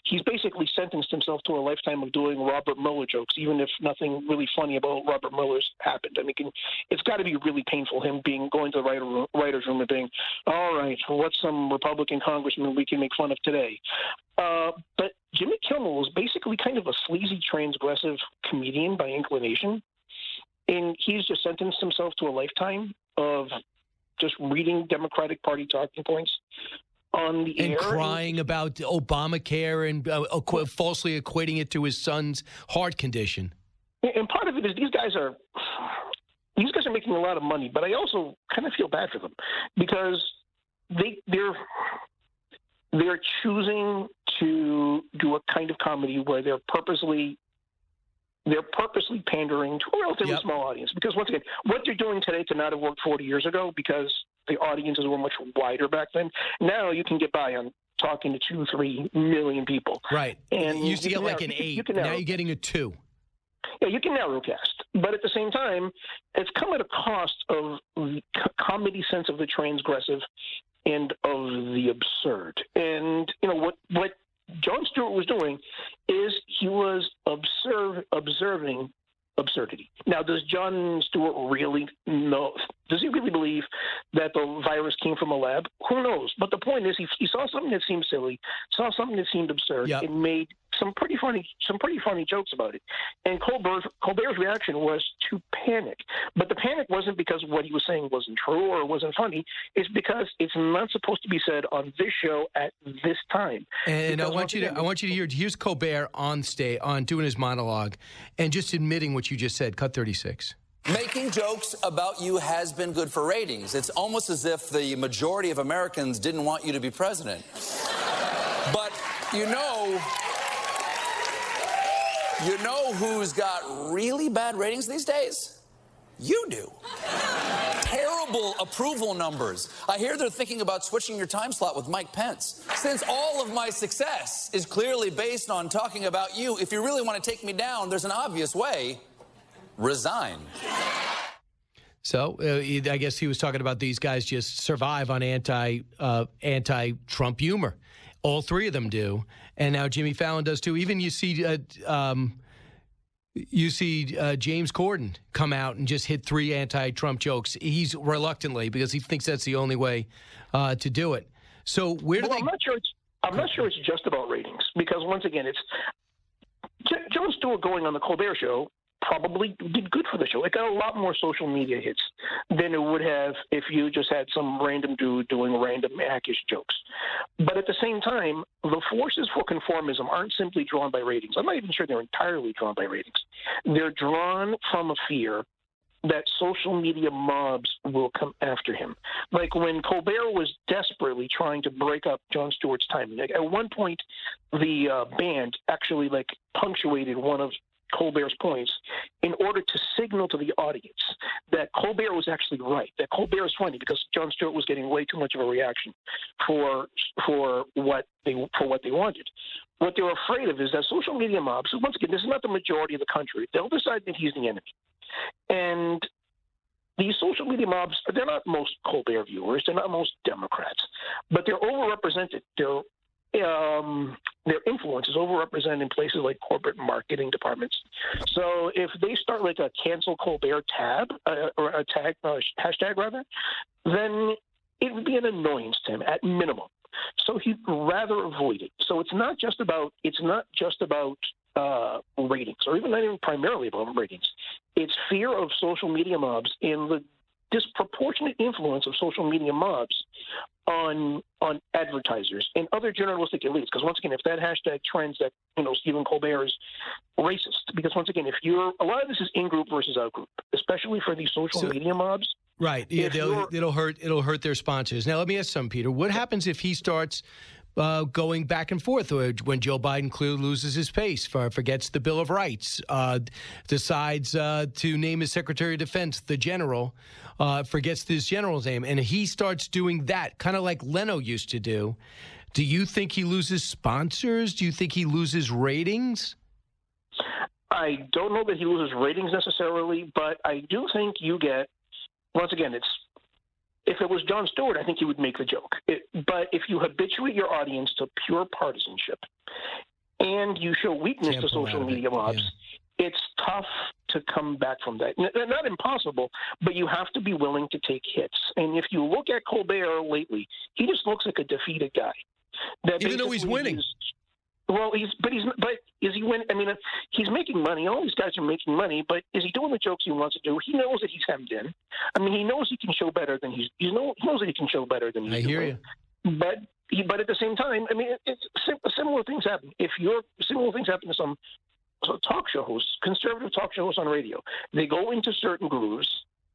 [SPEAKER 14] he's basically sentenced himself to a lifetime of doing Robert Mueller jokes, even if nothing really funny about Robert Mueller's happened. I mean, it's got to be really painful him being going to the writer writers' room and being, all right, what's some Republican congressman we can make fun of today? Uh, but Jimmy Kimmel is basically kind of a sleazy, transgressive comedian by inclination and he's just sentenced himself to a lifetime of just reading Democratic Party talking points on the
[SPEAKER 2] and
[SPEAKER 14] air.
[SPEAKER 2] crying about Obamacare and uh, equ- falsely equating it to his son's heart condition.
[SPEAKER 14] And part of it is these guys are these guys are making a lot of money, but I also kind of feel bad for them because they they're they're choosing to do a kind of comedy where they're purposely they're purposely pandering to a relatively yep. small audience because once again, what they're doing today could not have worked 40 years ago because the audiences were much wider back then. Now you can get by on talking to two, three million people.
[SPEAKER 2] Right.
[SPEAKER 14] And
[SPEAKER 2] you used to get like narrow, an eight. You can now you're getting a two.
[SPEAKER 14] Yeah, you can narrowcast, but at the same time, it's come at a cost of the comedy sense of the transgressive and of the absurd. And you know what what Jon Stewart was doing is he was observe, observing absurdity. Now, does Jon Stewart really know? Does he really believe that the virus came from a lab? Who knows? But the point is, he, he saw something that seemed silly, saw something that seemed absurd, yep. and made some pretty funny, some pretty funny jokes about it. And Colbert's, Colbert's reaction was to panic. But the panic wasn't because what he was saying wasn't true or wasn't funny. It's because it's not supposed to be said on this show at this time.
[SPEAKER 2] And because I want you to, I want you to hear. Here's Colbert on stage, on doing his monologue, and just admitting what you just said. Cut 36.
[SPEAKER 16] Making jokes about you has been good for ratings. It's almost as if the majority of Americans didn't want you to be president. But you know, you know who's got really bad ratings these days? You do. Terrible approval numbers. I hear they're thinking about switching your time slot with Mike Pence. Since all of my success is clearly based on talking about you, if you really want to take me down, there's an obvious way resign.
[SPEAKER 2] So uh, I guess he was talking about these guys just survive on anti uh, anti Trump humor. All three of them do, and now Jimmy Fallon does too. Even you see. Uh, um, you see uh, James Corden come out and just hit three anti-Trump jokes. He's reluctantly because he thinks that's the only way uh, to do it. So where do
[SPEAKER 14] well,
[SPEAKER 2] they?
[SPEAKER 14] I'm not sure. It's, I'm not sure it's just about ratings because once again, it's Jon Stewart going on the Colbert Show probably did good for the show. It got a lot more social media hits than it would have if you just had some random dude doing random hackish jokes. But at the same time, the forces for conformism aren't simply drawn by ratings. I'm not even sure they're entirely drawn by ratings. They're drawn from a fear that social media mobs will come after him. Like when Colbert was desperately trying to break up Jon Stewart's timing. Like at one point, the uh, band actually like punctuated one of Colbert's points in order to signal to the audience that Colbert was actually right. That Colbert is funny because Jon Stewart was getting way too much of a reaction for for what they for what they wanted. What they're afraid of is that social media mobs. Once again, this is not the majority of the country. They'll decide that he's the enemy, and these social media mobs, they're not most Colbert viewers, they're not most Democrats, but they're overrepresented. They're um, their influence is overrepresented in places like corporate marketing departments. So if they start like a cancel Colbert tab uh, or a tag uh, hashtag rather, then it would be an annoyance to him at minimum. So he'd rather avoid it. So it's not just about it's not just about uh, ratings, or even not even primarily about ratings. It's fear of social media mobs and the disproportionate influence of social media mobs on on advertisers and other journalistic elites. Because once again, if that hashtag trends that you know Stephen Colbert is racist, because once again, if you're a lot of this is in group versus out group, especially for these social so, media mobs.
[SPEAKER 2] Right. Yeah, it'll hurt. It'll hurt their sponsors. Now, let me ask some, Peter. What happens if he starts uh, going back and forth when Joe Biden clearly loses his pace, forgets the Bill of Rights, uh, decides uh, to name his Secretary of Defense the general, uh, forgets this general's name, and he starts doing that, kind of like Leno used to do. Do you think he loses sponsors? Do you think he loses ratings?
[SPEAKER 14] I don't know that he loses ratings necessarily, but I do think you get, once again, it's if it was Jon Stewart, I think he would make the joke. It, but if you habituate your audience to pure partisanship and you show weakness to social media mobs, yeah. it's tough to come back from that. Not impossible, but you have to be willing to take hits. And if you look at Colbert lately, he just looks like a defeated guy.
[SPEAKER 2] Even though he's winning.
[SPEAKER 14] Well, he's but he's but is he win? I mean, he's making money. All these guys are making money, but is he doing the jokes he wants to do? He knows that he's hemmed in. I mean, he knows he can show better than he's. He knows, he knows that he can show better than he's.
[SPEAKER 2] I hear
[SPEAKER 14] doing.
[SPEAKER 2] you.
[SPEAKER 14] But he, but at the same time, I mean, it's similar things happen. If you're similar things happen to some so talk show hosts, conservative talk show hosts on radio, they go into certain grooves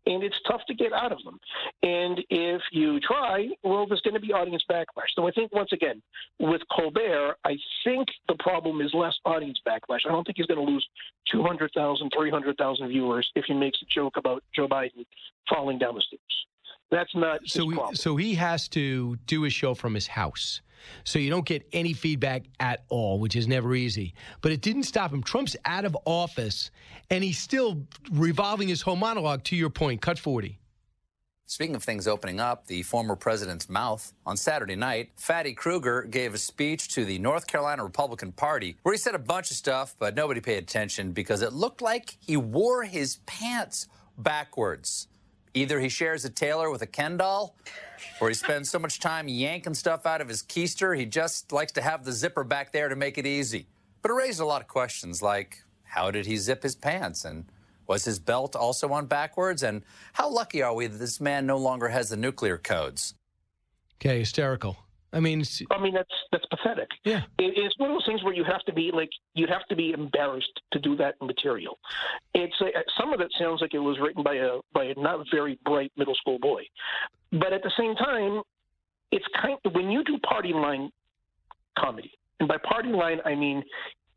[SPEAKER 14] and it's tough to get out of them. And if you try, well, there's going to be audience backlash. So I think once again, with Colbert, I think the problem is less audience backlash. I don't think he's going to lose 200,000, 300,000 viewers if he makes a joke about Joe Biden falling down the stairs. That's not
[SPEAKER 2] so.
[SPEAKER 14] He,
[SPEAKER 2] so he has to do a show from his house. So you don't get any feedback at all, which is never easy. But it didn't stop him. Trump's out of office, and he's still revolving his whole monologue. To your point, cut forty.
[SPEAKER 13] Speaking of things opening up, the former president's mouth. On Saturday night, Fatty Krueger gave a speech to the North Carolina Republican Party where he said a bunch of stuff, but nobody paid attention because it looked like he wore his pants backwards. Either he shares a tailor with a Ken doll, or he spends so much time yanking stuff out of his keister, he just likes to have the zipper back there to make it easy. But it raised a lot of questions like how did he zip his pants? And was his belt also on backwards? And how lucky are we that this man no longer has the nuclear codes?
[SPEAKER 2] Okay, hysterical. I mean,
[SPEAKER 14] I mean that's that's pathetic.
[SPEAKER 2] Yeah,
[SPEAKER 14] it, it's one of those things where you have to be like you have to be embarrassed to do that material. It's a, some of it sounds like it was written by a by a not very bright middle school boy, but at the same time, it's kind of, when you do party line comedy, and by party line I mean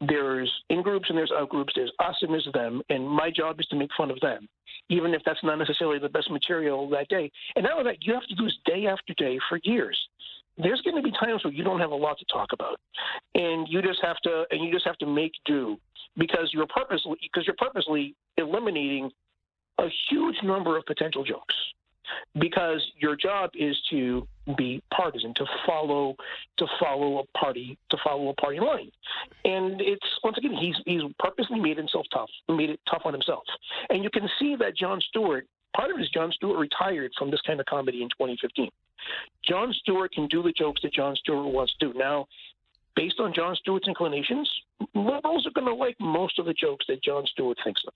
[SPEAKER 14] there's in groups and there's out groups, there's us and there's them, and my job is to make fun of them, even if that's not necessarily the best material that day. And now that you have to do this day after day for years there's going to be times where you don't have a lot to talk about, and you just have to and you just have to make do because you're purposely because you're purposely eliminating a huge number of potential jokes because your job is to be partisan, to follow to follow a party to follow a party line, and it's once again he's he's purposely made himself tough, made it tough on himself, and you can see that Jon Stewart. Part of it is Jon Stewart retired from this kind of comedy in 2015. Jon Stewart can do the jokes that Jon Stewart wants to do. Now, based on Jon Stewart's inclinations, liberals are going to like most of the jokes that Jon Stewart thinks of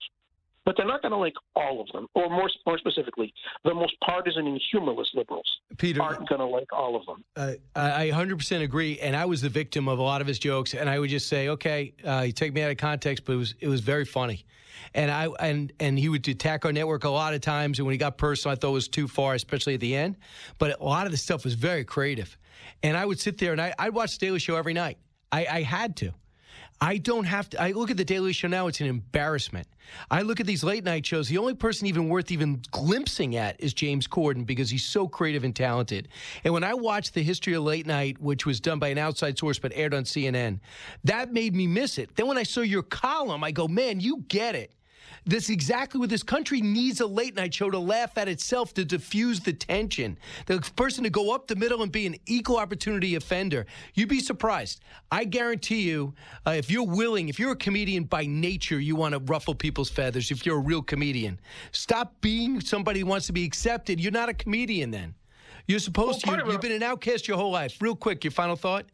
[SPEAKER 14] but they're not going to like all of them, or more more specifically, the most partisan and humorless liberals
[SPEAKER 2] Peter,
[SPEAKER 14] aren't going to like all of them.
[SPEAKER 2] Uh, I 100% agree, and I was the victim of a lot of his jokes, and I would just say, okay, uh, you take me out of context, but it was it was very funny. And I and and he would attack our network a lot of times, and when he got personal, I thought it was too far, especially at the end. But a lot of the stuff was very creative, and I would sit there and I, I'd watch the Daily Show every night. I, I had to. I don't have to. I look at the Daily Show now; it's an embarrassment. I look at these late night shows. The only person even worth even glimpsing at is James Corden because he's so creative and talented. And when I watched the history of late night, which was done by an outside source but aired on CNN, that made me miss it. Then when I saw your column, I go, "Man, you get it." This is exactly what this country needs a late night show to laugh at itself to diffuse the tension. The person to go up the middle and be an equal opportunity offender. You'd be surprised. I guarantee you, uh, if you're willing, if you're a comedian by nature, you want to ruffle people's feathers. If you're a real comedian, stop being somebody who wants to be accepted. You're not a comedian then. You're supposed well, to. You, you've been an outcast your whole life. Real quick, your final thought.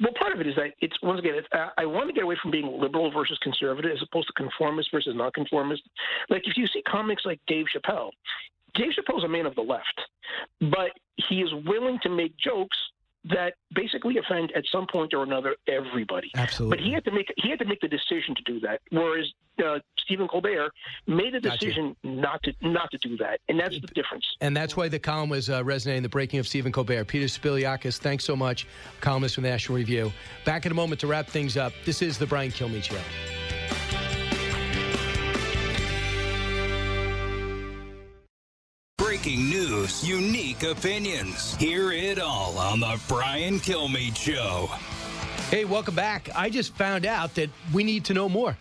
[SPEAKER 14] Well, part of it is that it's once again, it's, uh, I want to get away from being liberal versus conservative as opposed to conformist versus nonconformist. Like if you see comics like Dave Chappelle, Dave Chappelle's a man of the left, but he is willing to make jokes that basically offend at some point or another everybody.
[SPEAKER 2] Absolutely.
[SPEAKER 14] But he had to make he had to make the decision to do that, whereas uh, Stephen Colbert made a decision gotcha. not to not to do that, and that's the difference.
[SPEAKER 2] And that's why the column was uh, resonating. The breaking of Stephen Colbert. Peter Spiliakos, thanks so much, columnist from the National Review. Back in a moment to wrap things up. This is the Brian Kilmeade Show.
[SPEAKER 1] Breaking news, unique opinions. Hear it all on The Brian Kilmeade Show.
[SPEAKER 2] Hey, welcome back. I just found out that we need to know more.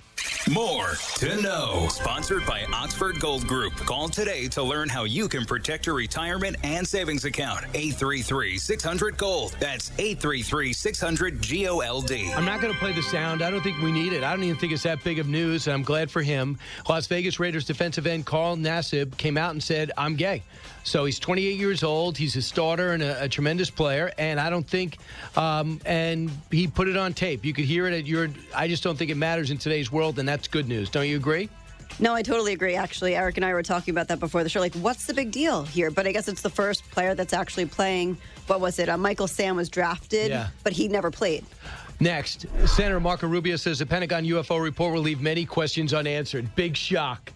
[SPEAKER 1] More to know. Sponsored by Oxford Gold Group. Call today to learn how you can protect your retirement and savings account. 833 600 Gold. That's 833 600 G O L D.
[SPEAKER 2] I'm not going to play the sound. I don't think we need it. I don't even think it's that big of news, and I'm glad for him. Las Vegas Raiders defensive end Carl Nassib came out and said, I'm gay. So he's 28 years old. He's a starter and a, a tremendous player. And I don't think, um, and he put it on tape. You could hear it at your, I just don't think it matters in today's world. And that's good news. Don't you agree?
[SPEAKER 17] No, I totally agree. Actually, Eric and I were talking about that before the show. Like, what's the big deal here? But I guess it's the first player that's actually playing. What was it? Uh, Michael Sam was drafted, yeah. but he never played.
[SPEAKER 2] Next, Senator Marco Rubio says the Pentagon UFO report will leave many questions unanswered. Big shock.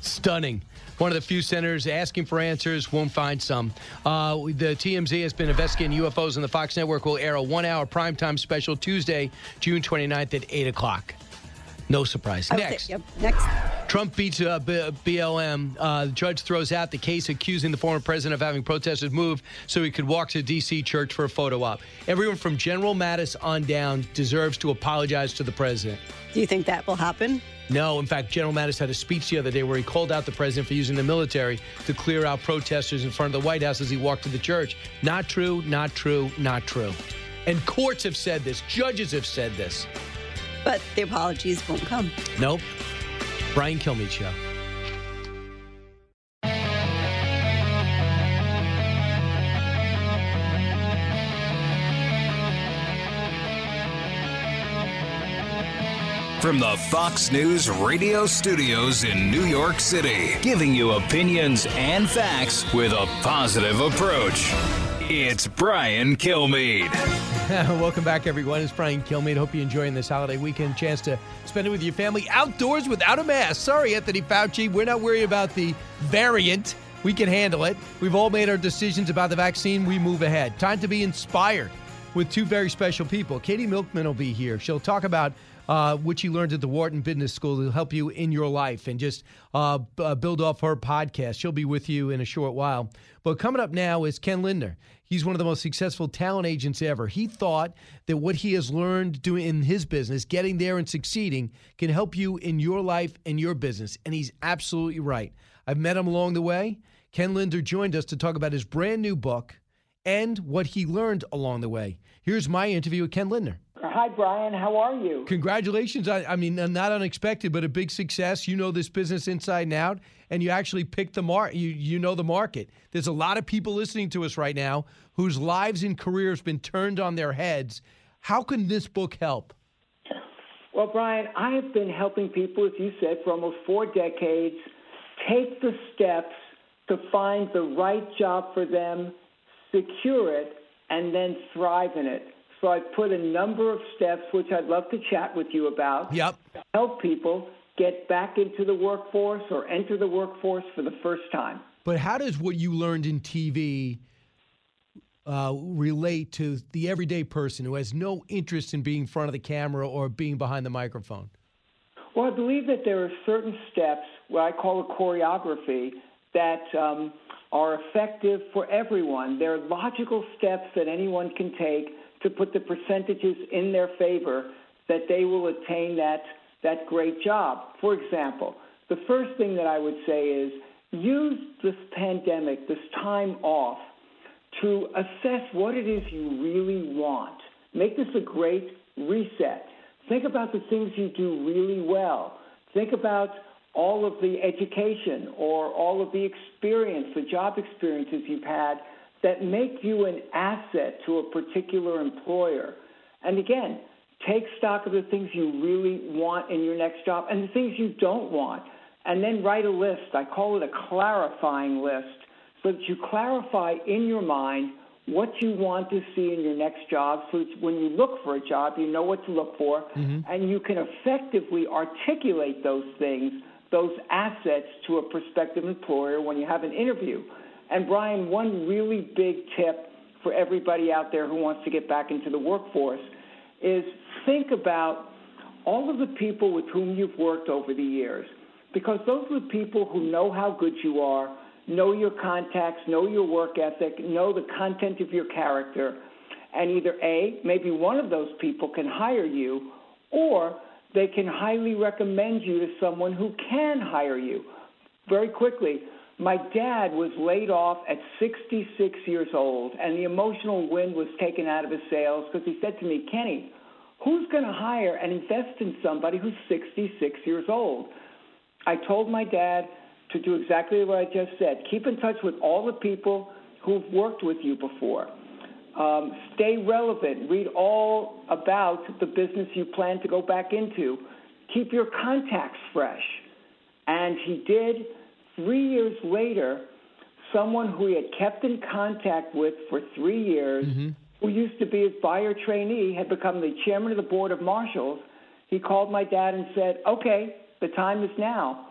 [SPEAKER 2] Stunning one of the few senators asking for answers, won't find some. Uh, the TMZ has been investigating UFOs, and the Fox Network will air a one hour primetime special Tuesday, June 29th at 8 o'clock. No surprise. Next.
[SPEAKER 17] Yep. Next.
[SPEAKER 2] Trump beats uh, B- BLM. Uh, the judge throws out the case accusing the former president of having protesters move so he could walk to D.C. church for a photo op. Everyone from General Mattis on down deserves to apologize to the president.
[SPEAKER 17] Do you think that will happen?
[SPEAKER 2] No, in fact, General Mattis had a speech the other day where he called out the president for using the military to clear out protesters in front of the White House as he walked to the church. Not true, not true, not true. And courts have said this, judges have said this.
[SPEAKER 17] But the apologies won't come.
[SPEAKER 2] Nope. Brian Kilmeade Show.
[SPEAKER 1] From the Fox News radio studios in New York City, giving you opinions and facts with a positive approach. It's Brian Kilmeade.
[SPEAKER 2] Welcome back, everyone. It's Brian Kilmeade. Hope you're enjoying this holiday weekend. Chance to spend it with your family outdoors without a mask. Sorry, Anthony Fauci. We're not worried about the variant. We can handle it. We've all made our decisions about the vaccine. We move ahead. Time to be inspired with two very special people. Katie Milkman will be here. She'll talk about uh, which he learned at the Wharton Business School to help you in your life and just uh, b- uh, build off her podcast. She'll be with you in a short while. But coming up now is Ken Lindner. He's one of the most successful talent agents ever. He thought that what he has learned doing in his business, getting there and succeeding, can help you in your life and your business. And he's absolutely right. I've met him along the way. Ken Lindner joined us to talk about his brand new book and what he learned along the way. Here's my interview with Ken Lindner.
[SPEAKER 18] Hi, Brian. How are you?
[SPEAKER 2] Congratulations. I, I, mean, uh, not unexpected, but a big success. You know this business inside and out, and you actually picked the market. You, you know the market. There's a lot of people listening to us right now whose lives and careers been turned on their heads. How can this book help?
[SPEAKER 18] Well, Brian, I have been helping people, as you said, for almost four decades take the steps to find the right job for them, secure it, and then thrive in it. So I put a number of steps, which I'd love to chat with you about.
[SPEAKER 2] Yep.
[SPEAKER 18] help people get back into the workforce or enter the workforce for the first time.
[SPEAKER 2] But how does what you learned in TV uh, relate to the everyday person who has no interest in being in front of the camera or being behind the microphone?
[SPEAKER 18] Well, I believe that there are certain steps, what I call a choreography, that um, are effective for everyone. There are logical steps that anyone can take to put the percentages in their favor that they will attain that, that great job. For example, the first thing that I would say is use this pandemic, this time off, to assess what it is you really want. Make this a great reset. Think about the things you do really well. Think about all of the education or all of the experience, the job experiences you've had that make you an asset to a particular employer. And again, take stock of the things you really want in your next job and the things you don't want. And then write a list. I call it a clarifying list so that you clarify in your mind what you want to see in your next job so that when you look for a job, you know what to look for mm-hmm. and you can effectively articulate those things, those assets to a prospective employer when you have an interview. And Brian, one really big tip for everybody out there who wants to get back into the workforce is think about all of the people with whom you've worked over the years, because those are the people who know how good you are, know your contacts, know your work ethic, know the content of your character, and either A, maybe one of those people can hire you, or they can highly recommend you to someone who can hire you. Very quickly, my dad was laid off at 66 years old, and the emotional wind was taken out of his sails because he said to me, Kenny, who's going to hire and invest in somebody who's 66 years old? I told my dad to do exactly what I just said. Keep in touch with all the people who've worked with you before. Um, stay relevant. Read all about the business you plan to go back into. Keep your contacts fresh. And he did Three years later, someone who he had kept in contact with for three years, mm-hmm. who used to be his buyer trainee, had become the chairman of the board of Marshalls. He called my dad and said, Okay, the time is now.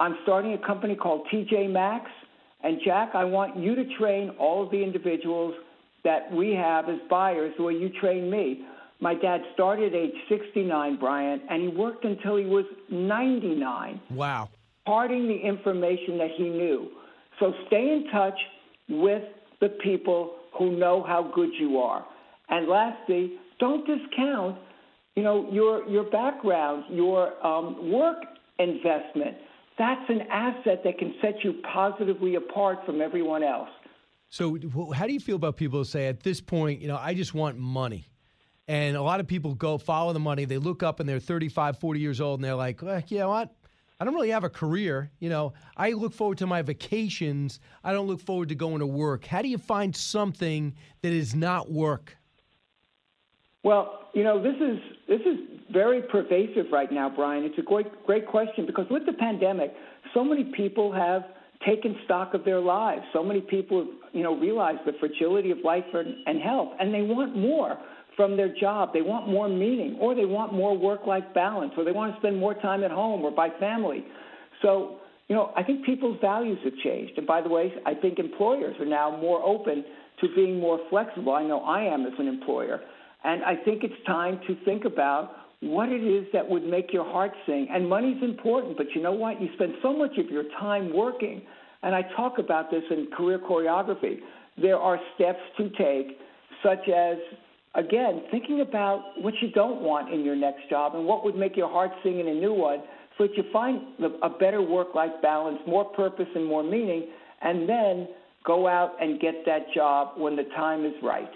[SPEAKER 18] I'm starting a company called TJ Maxx. And Jack, I want you to train all of the individuals that we have as buyers the way you train me. My dad started at age 69, Brian, and he worked until he was 99.
[SPEAKER 2] Wow
[SPEAKER 18] imparting the information that he knew. So stay in touch with the people who know how good you are. And lastly, don't discount, you know, your your background, your um, work investment. That's an asset that can set you positively apart from everyone else.
[SPEAKER 2] So, how do you feel about people who say at this point, you know, I just want money? And a lot of people go follow the money. They look up and they're 35, 40 years old and they're like, well, you know what? I don't really have a career. You know, I look forward to my vacations. I don't look forward to going to work. How do you find something that is not work?
[SPEAKER 18] Well, you know, this is this is very pervasive right now, Brian. It's a great great question because with the pandemic, so many people have taken stock of their lives. So many people, have, you know, realize the fragility of life and, and health, and they want more from their job. They want more meaning, or they want more work life balance, or they want to spend more time at home or by family. So, you know, I think people's values have changed. And by the way, I think employers are now more open to being more flexible. I know I am as an employer. And I think it's time to think about what it is that would make your heart sing. And money's important, but you know what? You spend so much of your time working. And I talk about this in career choreography. There are steps to take, such as again, thinking about what you don't want in your next job and what would make your heart sing in a new one so that you find a better work-life balance, more purpose, and more meaning, and then go out and get that job when the time is right.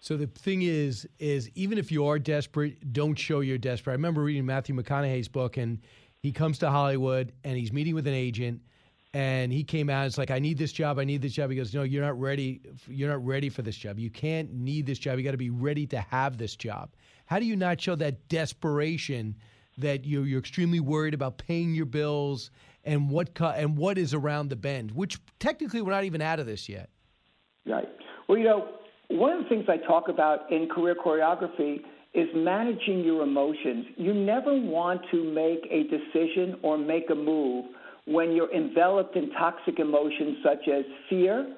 [SPEAKER 2] So the thing is, is even if you are desperate, don't show you're desperate. I remember reading Matthew McConaughey's book, and he comes to Hollywood and he's meeting with an agent, and he came out. It's like, I need this job. I need this job. He goes, No, you're not ready. You're not ready for this job. You can't need this job. You got to be ready to have this job. How do you not show that desperation that you're, you're extremely worried about paying your bills and what co- and what is around the bend? Which technically we're not even out of this yet.
[SPEAKER 18] Right. Well, you know, one of the things I talk about in career choreography is managing your emotions. You never want to make a decision or make a move when you're enveloped in toxic emotions such as fear,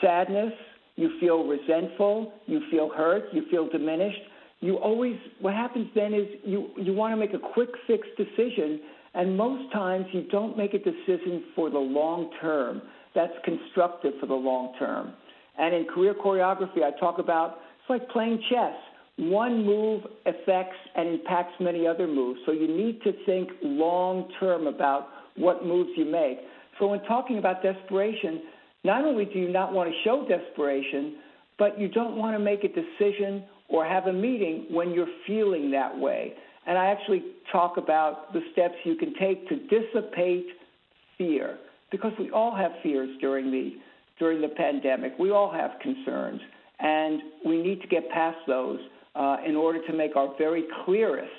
[SPEAKER 18] sadness, you feel resentful, you feel hurt, you feel diminished. You always what happens then is you you want to make a quick fix decision and most times you don't make a decision for the long term that's constructive for the long term. And in career choreography, I talk about it's like playing chess. One move affects and impacts many other moves. So you need to think long term about what moves you make. So when talking about desperation, not only do you not want to show desperation, but you don't want to make a decision or have a meeting when you're feeling that way. And I actually talk about the steps you can take to dissipate fear because we all have fears during the during the pandemic. We all have concerns, and we need to get past those uh, in order to make our very clearest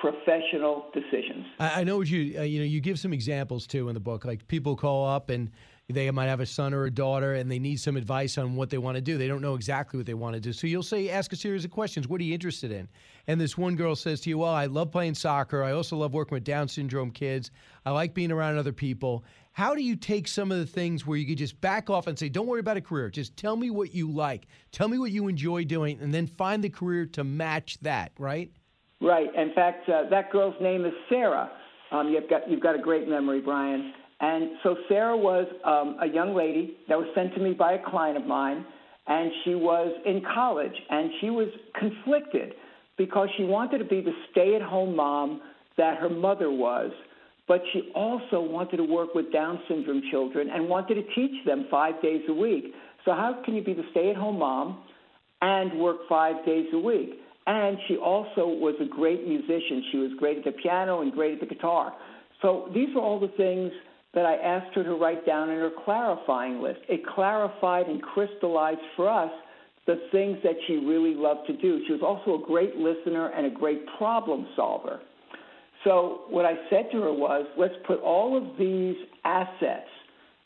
[SPEAKER 18] professional decisions.
[SPEAKER 2] I, I know you uh, you know you give some examples too in the book, like people call up and they might have a son or a daughter and they need some advice on what they want to do. They don't know exactly what they want to do. So you'll say, ask a series of questions. What are you interested in? And this one girl says to you, Well, I love playing soccer. I also love working with Down syndrome kids. I like being around other people. How do you take some of the things where you could just back off and say, Don't worry about a career. Just tell me what you like. Tell me what you enjoy doing, and then find the career to match that, right?
[SPEAKER 18] Right. In fact, uh, that girl's name is Sarah. Um, you've got you've got a great memory, Brian. And so Sarah was um, a young lady that was sent to me by a client of mine, and she was in college, and she was conflicted because she wanted to be the stay-at-home mom that her mother was, but she also wanted to work with Down syndrome children and wanted to teach them five days a week. So how can you be the stay-at-home mom and work five days a week? And she also was a great musician. She was great at the piano and great at the guitar. So these are all the things that I asked her to write down in her clarifying list. It clarified and crystallized for us the things that she really loved to do. She was also a great listener and a great problem solver. So what I said to her was, let's put all of these assets,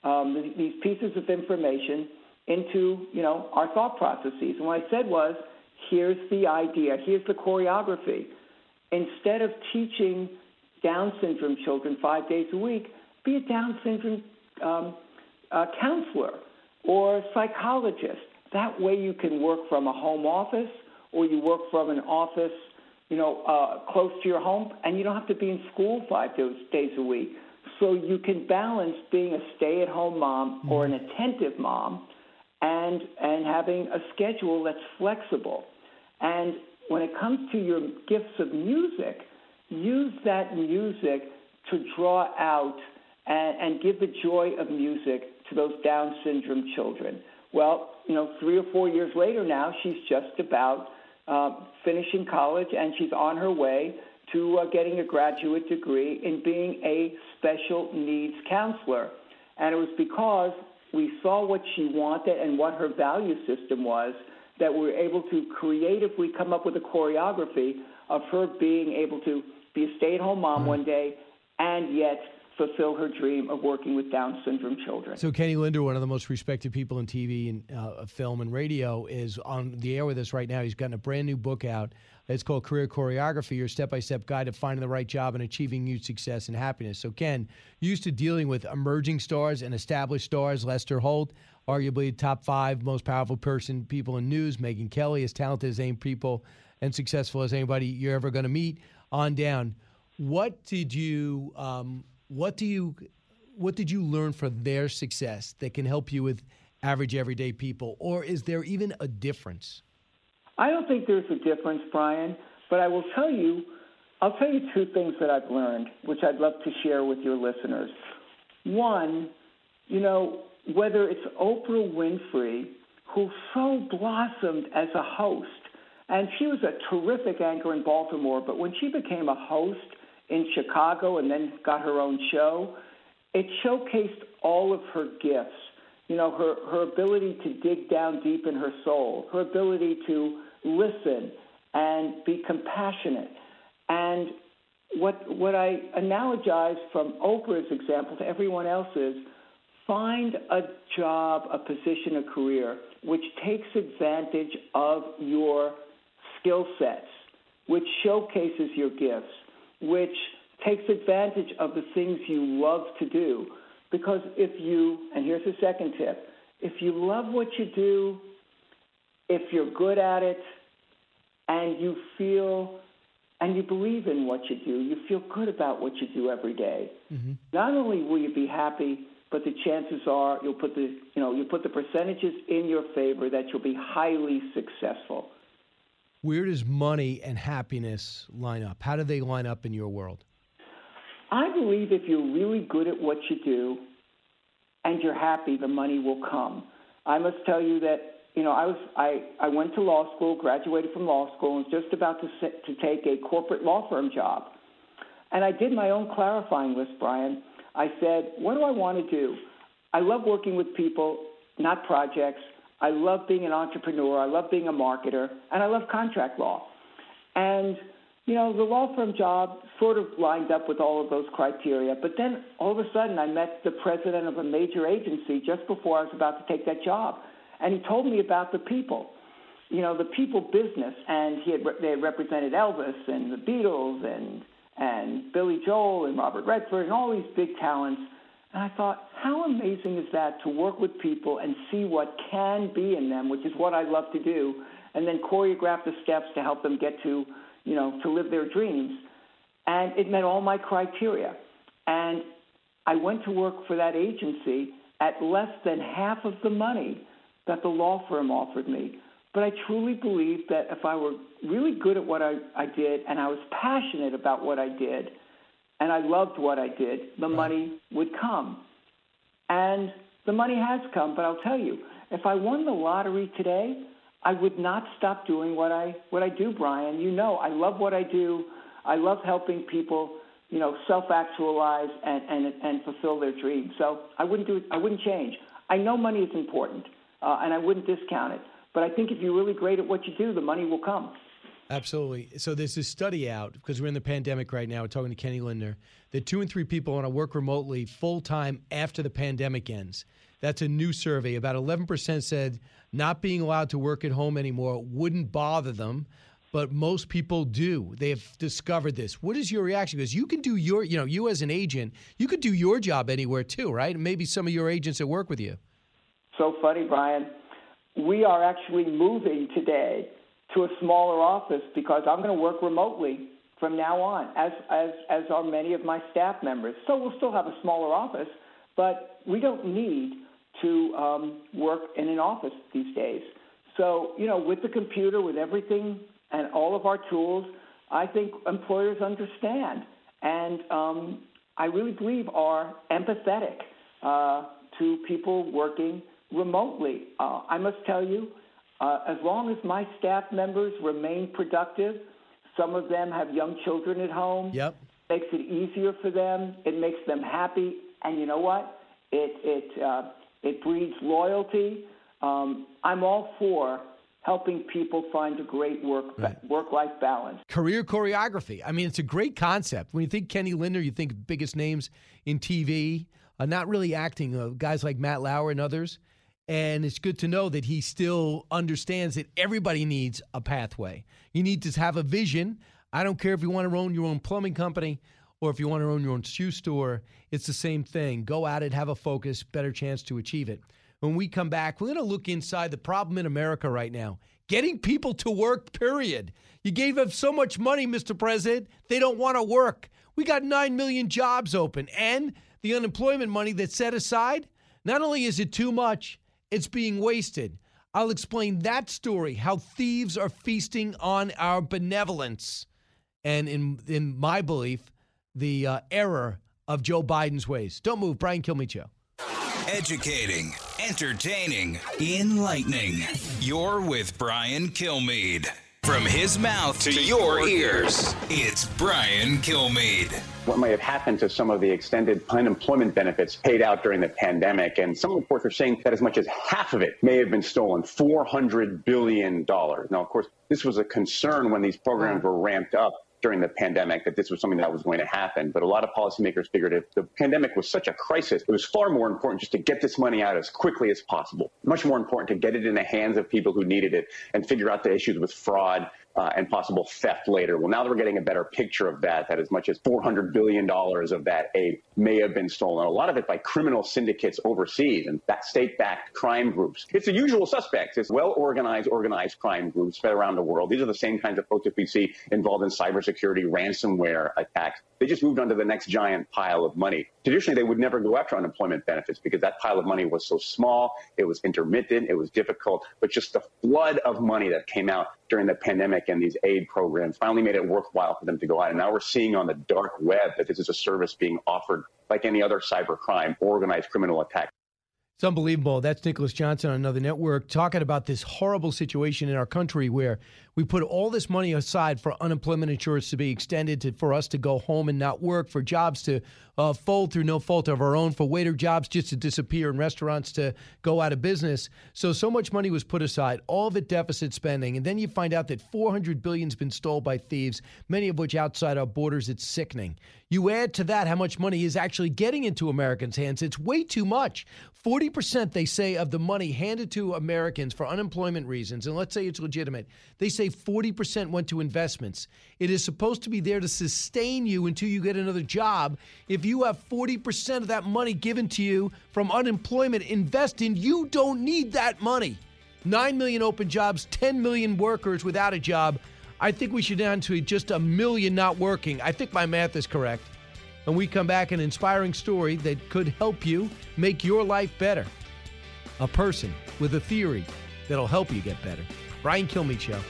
[SPEAKER 18] um, these pieces of information, into you know our thought processes. And what I said was, here's the idea, here's the choreography. Instead of teaching Down syndrome children five days a week, be a Down syndrome um, uh, counselor or psychologist. That way you can work from a home office or you work from an office, you know, uh, close to your home, and you don't have to be in school five days a week. So you can balance being a stay-at-home mom mm-hmm. or an attentive mom and and having a schedule that's flexible. And when it comes to your gifts of music, use that music to draw out and, and give the joy of music to those Down syndrome children. Well, you know, three or four years later now, she's just about uh, finishing college and she's on her way to uh, getting a graduate degree in being a special needs counselor. And it was because we saw what she wanted and what her value system was that we're able to creatively come up with a choreography of her being able to be a stay at home mom mm-hmm. one day and yet fulfill her dream of working with Down syndrome children.
[SPEAKER 2] So, Kenny Lindner, one of the most respected people in TV and uh, film and radio, is on the air with us right now. He's gotten a brand new book out. It's called Career Choreography Your Step by Step Guide to Finding the Right Job and Achieving Huge Success and Happiness. So, Ken, used to dealing with emerging stars and established stars, Lester Holt, arguably top five most powerful person, people in news, Megyn Kelly, as talented as any people and successful as anybody you're ever going to meet, on down. What did you, um, what do you, what did you learn from their success that can help you with average everyday people, or is there even a difference?
[SPEAKER 18] I don't think there's a difference, Brian, but I will tell you I'll tell you two things that I've learned, which I'd love to share with your listeners. One, you know, whether it's Oprah Winfrey, who so blossomed as a host, and she was a terrific anchor in Baltimore, but when she became a host in Chicago and then got her own show, it showcased all of her gifts. You know, her, her ability to dig down deep in her soul, her ability to listen and be compassionate. And what, what I analogize from Oprah's example to everyone else is find a job, a position, a career which takes advantage of your skill sets, which showcases your gifts, which takes advantage of the things you love to do. Because if you, and here's the second tip, if you love what you do, if you're good at it, and you feel and you believe in what you do, you feel good about what you do every day. Mm-hmm. Not only will you be happy, but the chances are you'll put the you know you put the percentages in your favor that you'll be highly successful.
[SPEAKER 2] Where does money and happiness line up? How do they line up in your world?
[SPEAKER 18] I believe if you're really good at what you do and you're happy, the money will come. I must tell you that you know, I was I, I went to law school, graduated from law school, and was just about to sit, to take a corporate law firm job. And I did my own clarifying list, Brian. I said, what do I want to do? I love working with people, not projects. I love being an entrepreneur. I love being a marketer, and I love contract law. And you know, the law firm job sort of lined up with all of those criteria. But then all of a sudden, I met the president of a major agency just before I was about to take that job and he told me about the people, you know, the people business, and he had they had represented Elvis and the Beatles and and Billy Joel and Robert Redford and all these big talents. And I thought, how amazing is that to work with people and see what can be in them, which is what I love to do, and then choreograph the steps to help them get to, you know, to live their dreams. And it met all my criteria. And I went to work for that agency at less than half of the money that the law firm offered me. But I truly believe that if I were really good at what I, I did and I was passionate about what I did and I loved what I did, the right. money would come. And the money has come, but I'll tell you, if I won the lottery today, I would not stop doing what I what I do, Brian. You know, I love what I do. I love helping people, you know, self-actualize and and and fulfill their dreams. So I wouldn't do. I wouldn't change. I know money is important uh, and I wouldn't discount it. But I think if you're really great at what you do, the money will come.
[SPEAKER 2] Absolutely. So there's this study out because we're in the pandemic right now. We're talking to Kenny Lindner that two and three people want to work remotely full time after the pandemic ends. That's a new survey. About 11% said not being allowed to work at home anymore wouldn't bother them, but most people do. They have discovered this. What is your reaction? Because you can do your, you know, you as an agent, you could do your job anywhere too, right? maybe some of your agents that work with you
[SPEAKER 18] so funny, Brian. We are actually moving today to a smaller office because I'm going to work remotely from now on, as as as are many of my staff members. So we'll still have a smaller office, but we don't need to um, work in an office these days. So you know, with the computer, with everything and all of our tools, I think employers understand, and um, I really believe are empathetic uh, to people working remotely. Uh, I must tell you, uh, as long as my staff members remain productive, some of them have young children at home.
[SPEAKER 2] Yep.
[SPEAKER 18] Makes it easier for them. It makes them happy, and you know what? It it uh, it breeds loyalty. Um, I'm all for helping people find a great work right. work life balance.
[SPEAKER 2] Career choreography. I mean, it's a great concept. When you think Kenny Lindner, you think biggest names in TV, uh, not really acting. Uh, guys like Matt Lauer and others. And it's good to know that he still understands that everybody needs a pathway. You need to have a vision. I don't care if you want to own your own plumbing company or if you want to own your own shoe store, it's the same thing. Go at it, have a focus, better chance to achieve it. When we come back, we're going to look inside the problem in America right now getting people to work, period. You gave them so much money, Mr. President, they don't want to work. We got 9 million jobs open, and the unemployment money that's set aside, not only is it too much, it's being wasted. I'll explain that story how thieves are feasting on our benevolence. and in in my belief, the uh, error of Joe Biden's ways. Don't move, Brian Kilmeade Show.
[SPEAKER 1] Educating, entertaining, enlightening. You're with Brian Kilmeade. From his mouth to, to your, your ears, it's Brian Kilmeade.
[SPEAKER 19] What may have happened to some of the extended unemployment benefits paid out during the pandemic? And some reports are saying that as much as half of it may have been stolen $400 billion. Now, of course, this was a concern when these programs hmm. were ramped up during the pandemic that this was something that was going to happen. But a lot of policymakers figured if the pandemic was such a crisis, it was far more important just to get this money out as quickly as possible. Much more important to get it in the hands of people who needed it and figure out the issues with fraud uh, and possible theft later. Well, now that we're getting a better picture of that, that as much as $400 billion of that aid may have been stolen, a lot of it by criminal syndicates overseas and that state-backed crime groups. It's the usual suspects. It's well-organized, organized crime groups spread around the world. These are the same kinds of folks that we see involved in cybersecurity, ransomware attacks. They just moved on to the next giant pile of money. Traditionally, they would never go after unemployment benefits because that pile of money was so small, it was intermittent, it was difficult, but just the flood of money that came out during the pandemic and these aid programs finally made it worthwhile for them to go out. And now we're seeing on the dark web that this is a service being offered like any other cyber crime, organized criminal attack.
[SPEAKER 2] It's unbelievable. That's Nicholas Johnson on another network talking about this horrible situation in our country where we put all this money aside for unemployment insurance to be extended to, for us to go home and not work, for jobs to uh, fold through no fault of our own, for waiter jobs just to disappear and restaurants to go out of business. So, so much money was put aside, all of it deficit spending. And then you find out that 400 billion has been stolen by thieves, many of which outside our borders. It's sickening. You add to that how much money is actually getting into Americans' hands. It's way too much. 40%, they say, of the money handed to Americans for unemployment reasons, and let's say it's legitimate, they say 40% went to investments. It is supposed to be there to sustain you until you get another job. If you have 40% of that money given to you from unemployment invested, you don't need that money. 9 million open jobs, 10 million workers without a job. I think we should down to just a million not working. I think my math is correct. And we come back an inspiring story that could help you make your life better. A person with a theory that'll help you get better. Brian Kilmeade Show.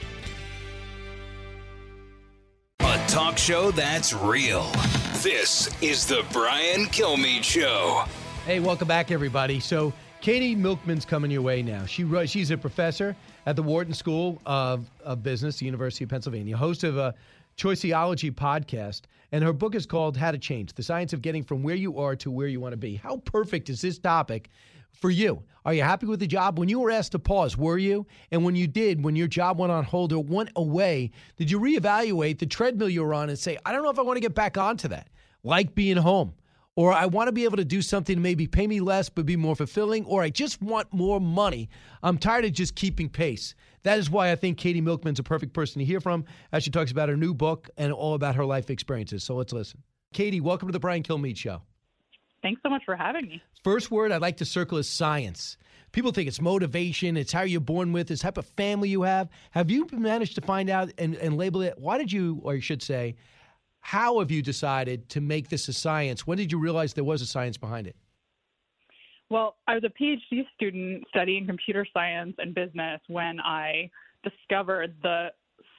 [SPEAKER 1] Talk show that's real. This is the Brian Kilmeade Show.
[SPEAKER 2] Hey, welcome back, everybody. So, Katie Milkman's coming your way now. She she's a professor at the Wharton School of, of Business, the University of Pennsylvania, host of a Choiceology podcast, and her book is called How to Change: The Science of Getting from Where You Are to Where You Want to Be. How perfect is this topic for you? Are you happy with the job? When you were asked to pause, were you? And when you did, when your job went on hold or went away, did you reevaluate the treadmill you were on and say, I don't know if I want to get back onto that? Like being home. Or I want to be able to do something to maybe pay me less but be more fulfilling, or I just want more money. I'm tired of just keeping pace. That is why I think Katie Milkman's a perfect person to hear from as she talks about her new book and all about her life experiences. So let's listen. Katie, welcome to the Brian Kilmeade Show.
[SPEAKER 20] Thanks so much for having me.
[SPEAKER 2] First word I'd like to circle is science. People think it's motivation, it's how you're born with, it's type of family you have. Have you managed to find out and, and label it? Why did you, or you should say, how have you decided to make this a science? When did you realize there was a science behind it?
[SPEAKER 20] Well, I was a PhD student studying computer science and business when I discovered the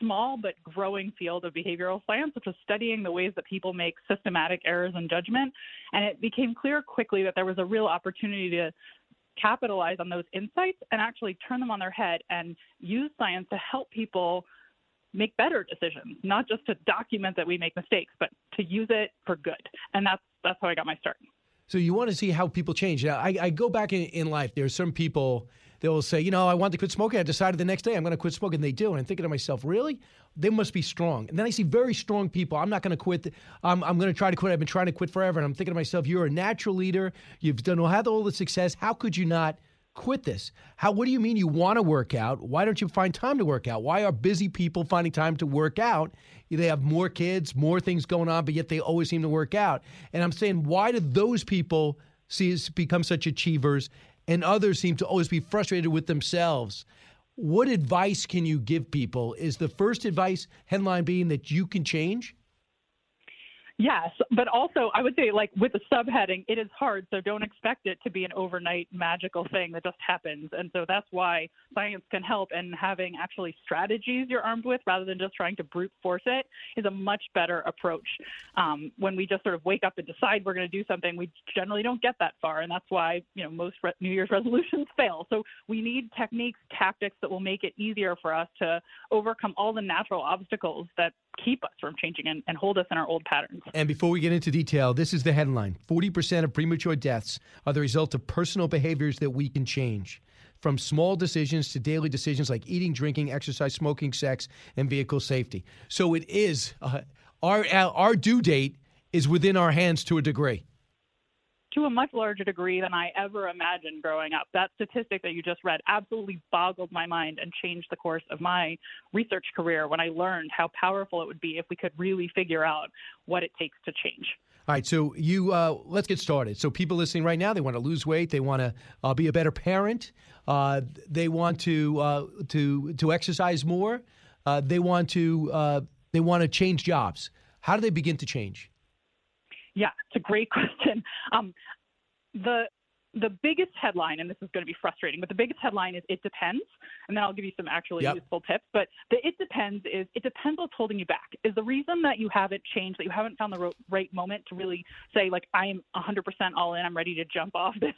[SPEAKER 20] small but growing field of behavioral science, which was studying the ways that people make systematic errors in judgment. And it became clear quickly that there was a real opportunity to capitalize on those insights and actually turn them on their head and use science to help people make better decisions, not just to document that we make mistakes, but to use it for good. And that's that's how I got my start.
[SPEAKER 2] So you want to see how people change. Now, I, I go back in, in life. There's some people they will say, you know, I want to quit smoking. I decided the next day I'm going to quit smoking. They do. And I'm thinking to myself, really? They must be strong. And then I see very strong people. I'm not going to quit. I'm, I'm going to try to quit. I've been trying to quit forever. And I'm thinking to myself, you're a natural leader. You've done had all the success. How could you not quit this? How? What do you mean you want to work out? Why don't you find time to work out? Why are busy people finding time to work out? They have more kids, more things going on, but yet they always seem to work out. And I'm saying, why do those people see become such achievers and others seem to always be frustrated with themselves. What advice can you give people? Is the first advice headline being that you can change?
[SPEAKER 20] Yes, but also I would say like with the subheading, it is hard, so don't expect it to be an overnight magical thing that just happens. And so that's why science can help and having actually strategies you're armed with rather than just trying to brute force it is a much better approach. Um, when we just sort of wake up and decide we're going to do something, we generally don't get that far, and that's why you know most re- New Year's resolutions fail. So we need techniques, tactics that will make it easier for us to overcome all the natural obstacles that keep us from changing and, and hold us in our old patterns.
[SPEAKER 2] And before we get into detail, this is the headline 40% of premature deaths are the result of personal behaviors that we can change. From small decisions to daily decisions like eating, drinking, exercise, smoking, sex, and vehicle safety. So it is, uh, our, our due date is within our hands to a degree
[SPEAKER 20] to a much larger degree than I ever imagined growing up. That statistic that you just read absolutely boggled my mind and changed the course of my research career when I learned how powerful it would be if we could really figure out what it takes to change.
[SPEAKER 2] All right, so you uh, let's get started. So people listening right now, they want to lose weight, they want to uh, be a better parent, uh, they want to uh, to to exercise more, uh, they want to uh, they want to change jobs. How do they begin to change?
[SPEAKER 20] Yeah, it's a great question. Um, the the biggest headline, and this is going to be frustrating, but the biggest headline is it depends. And then I'll give you some actually yep. useful tips. But the it depends is it depends what's holding you back. Is the reason that you haven't changed, that you haven't found the right moment to really say, like, I am 100% all in, I'm ready to jump off this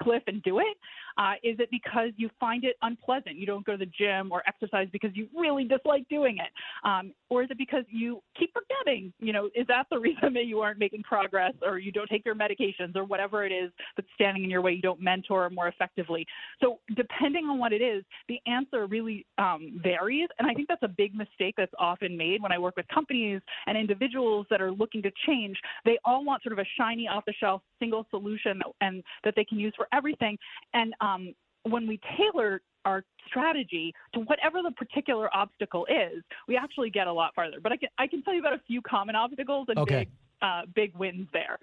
[SPEAKER 20] cliff and do it? Uh, is it because you find it unpleasant? You don't go to the gym or exercise because you really dislike doing it? Um, or is it because you keep forgetting? You know, is that the reason that you aren't making progress or you don't take your medications or whatever it is that's standing in your way? You don't mentor more effectively. So, depending on what it is, the answer really um, varies. And I think that's a big mistake that's often made when I work with companies and individuals that are looking to change. They all want sort of a shiny, off the shelf, single solution and that they can use for everything. And um, when we tailor our strategy to whatever the particular obstacle is, we actually get a lot farther. But I can I can tell you about a few common obstacles and
[SPEAKER 2] okay.
[SPEAKER 20] big uh, big wins there.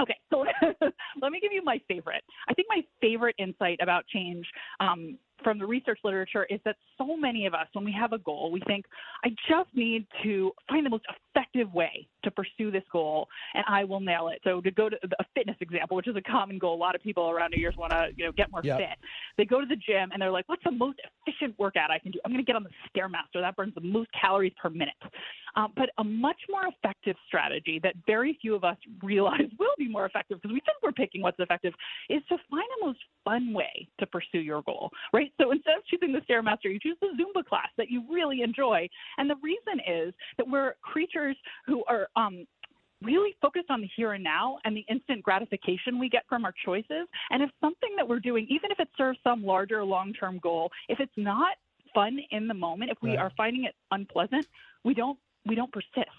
[SPEAKER 20] Okay, so let me give you my favorite. I think my favorite insight about change um, from the research literature is that so many of us, when we have a goal, we think, I just need to find the most effective way to pursue this goal and I will nail it. So to go to a fitness example, which is a common goal, a lot of people around New Year's want to, you know, get more
[SPEAKER 2] yep.
[SPEAKER 20] fit. They go to the gym and they're like, what's the most efficient workout I can do? I'm going to get on the Stairmaster. That burns the most calories per minute. Um, but a much more effective strategy that very few of us realize will be more effective because we think we're picking what's effective is to find the most fun way to pursue your goal, right? So instead of choosing the Stairmaster, you choose the Zumba class that you really enjoy. And the reason is that we're creatures who are um, really focused on the here and now and the instant gratification we get from our choices. And if something that we're doing, even if it serves some larger long term goal, if it's not fun in the moment, if we right. are finding it unpleasant, we don't we don't persist.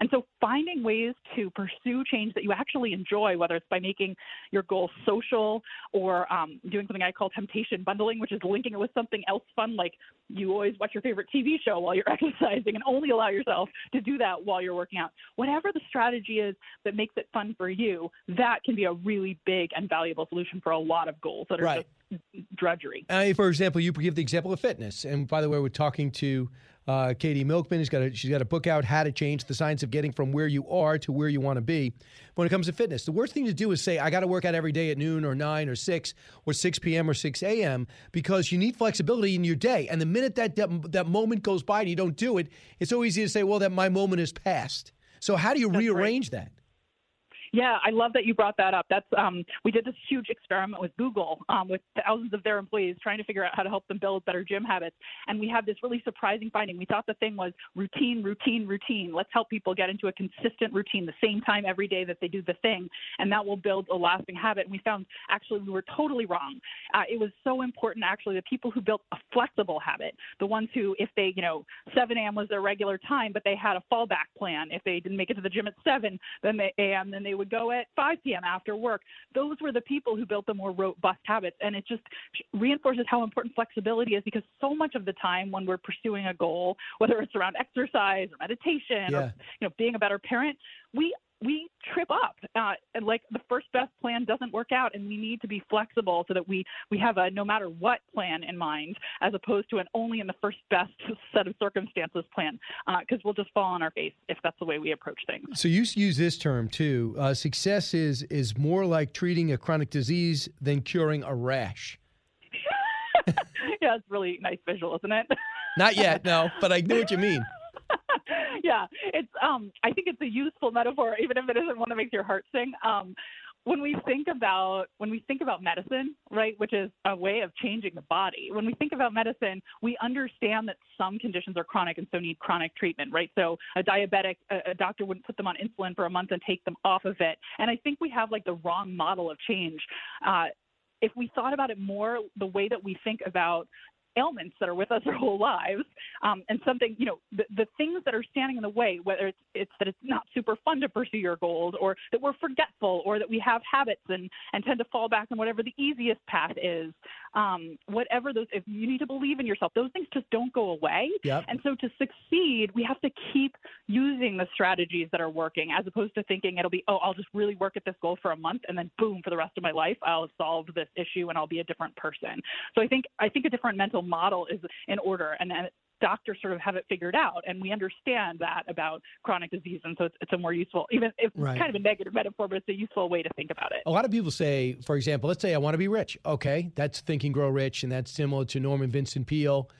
[SPEAKER 20] And so finding ways to pursue change that you actually enjoy, whether it's by making your goal social or um, doing something I call temptation bundling, which is linking it with something else fun, like you always watch your favorite TV show while you're exercising and only allow yourself to do that while you're working out. Whatever the strategy is that makes it fun for you, that can be a really big and valuable solution for a lot of goals that are
[SPEAKER 2] right.
[SPEAKER 20] just drudgery.
[SPEAKER 2] For example, you give the example of fitness. And by the way, we're talking to uh, Katie Milkman has got a, she's got a book out, How to Change: The Science of Getting from Where You Are to Where You Want to Be. When it comes to fitness, the worst thing to do is say, "I got to work out every day at noon or nine or six or six p.m. or six a.m." because you need flexibility in your day. And the minute that, that that moment goes by and you don't do it, it's so easy to say, "Well, that my moment is past." So how do you
[SPEAKER 20] That's
[SPEAKER 2] rearrange
[SPEAKER 20] right.
[SPEAKER 2] that?
[SPEAKER 20] Yeah, I love that you brought that up. That's um, we did this huge experiment with Google um, with thousands of their employees trying to figure out how to help them build better gym habits, and we had this really surprising finding. We thought the thing was routine, routine, routine. Let's help people get into a consistent routine, the same time every day that they do the thing, and that will build a lasting habit. And we found actually we were totally wrong. Uh, it was so important actually the people who built a flexible habit, the ones who if they you know 7 a.m. was their regular time, but they had a fallback plan. If they didn't make it to the gym at 7 then they a.m. then they would go at 5 p.m. after work. Those were the people who built the more robust habits. And it just reinforces how important flexibility is because so much of the time when we're pursuing a goal, whether it's around exercise or meditation
[SPEAKER 2] yeah.
[SPEAKER 20] or you know being a better parent, we we trip up. Uh, and like the first best plan doesn't work out, and we need to be flexible so that we we have a no matter what plan in mind, as opposed to an only in the first best set of circumstances plan, because uh, we'll just fall on our face if that's the way we approach things.
[SPEAKER 2] So you use this term too. Uh, success is is more like treating a chronic disease than curing a rash.
[SPEAKER 20] yeah, it's really nice visual, isn't it?
[SPEAKER 2] Not yet, no, but I know what you mean.
[SPEAKER 20] yeah, it's um I think it's a useful metaphor, even if it isn't one that makes your heart sing. Um, when we think about when we think about medicine, right, which is a way of changing the body. When we think about medicine, we understand that some conditions are chronic and so need chronic treatment, right? So a diabetic, a, a doctor wouldn't put them on insulin for a month and take them off of it. And I think we have like the wrong model of change. Uh, if we thought about it more the way that we think about ailments that are with us our whole lives, um, and something, you know, the, the things that are standing in the way, whether it's, it's that it's not super fun to pursue your goals, or that we're forgetful, or that we have habits and, and tend to fall back on whatever the easiest path is, um, whatever those, if you need to believe in yourself, those things just don't go away.
[SPEAKER 2] Yep.
[SPEAKER 20] And so to succeed, we have to keep using the strategies that are working as opposed to thinking it'll be, oh, I'll just really work at this goal for a month and then boom, for the rest of my life, I'll have solved this issue and I'll be a different person. So I think, I think a different mental model is in order and, and doctors sort of have it figured out and we understand that about chronic disease and so it's, it's a more useful even if
[SPEAKER 2] right.
[SPEAKER 20] it's kind of a negative metaphor but it's a useful way to think about it.
[SPEAKER 2] A lot of people say for example let's say i want to be rich. Okay that's think and grow rich and that's similar to norman vincent peale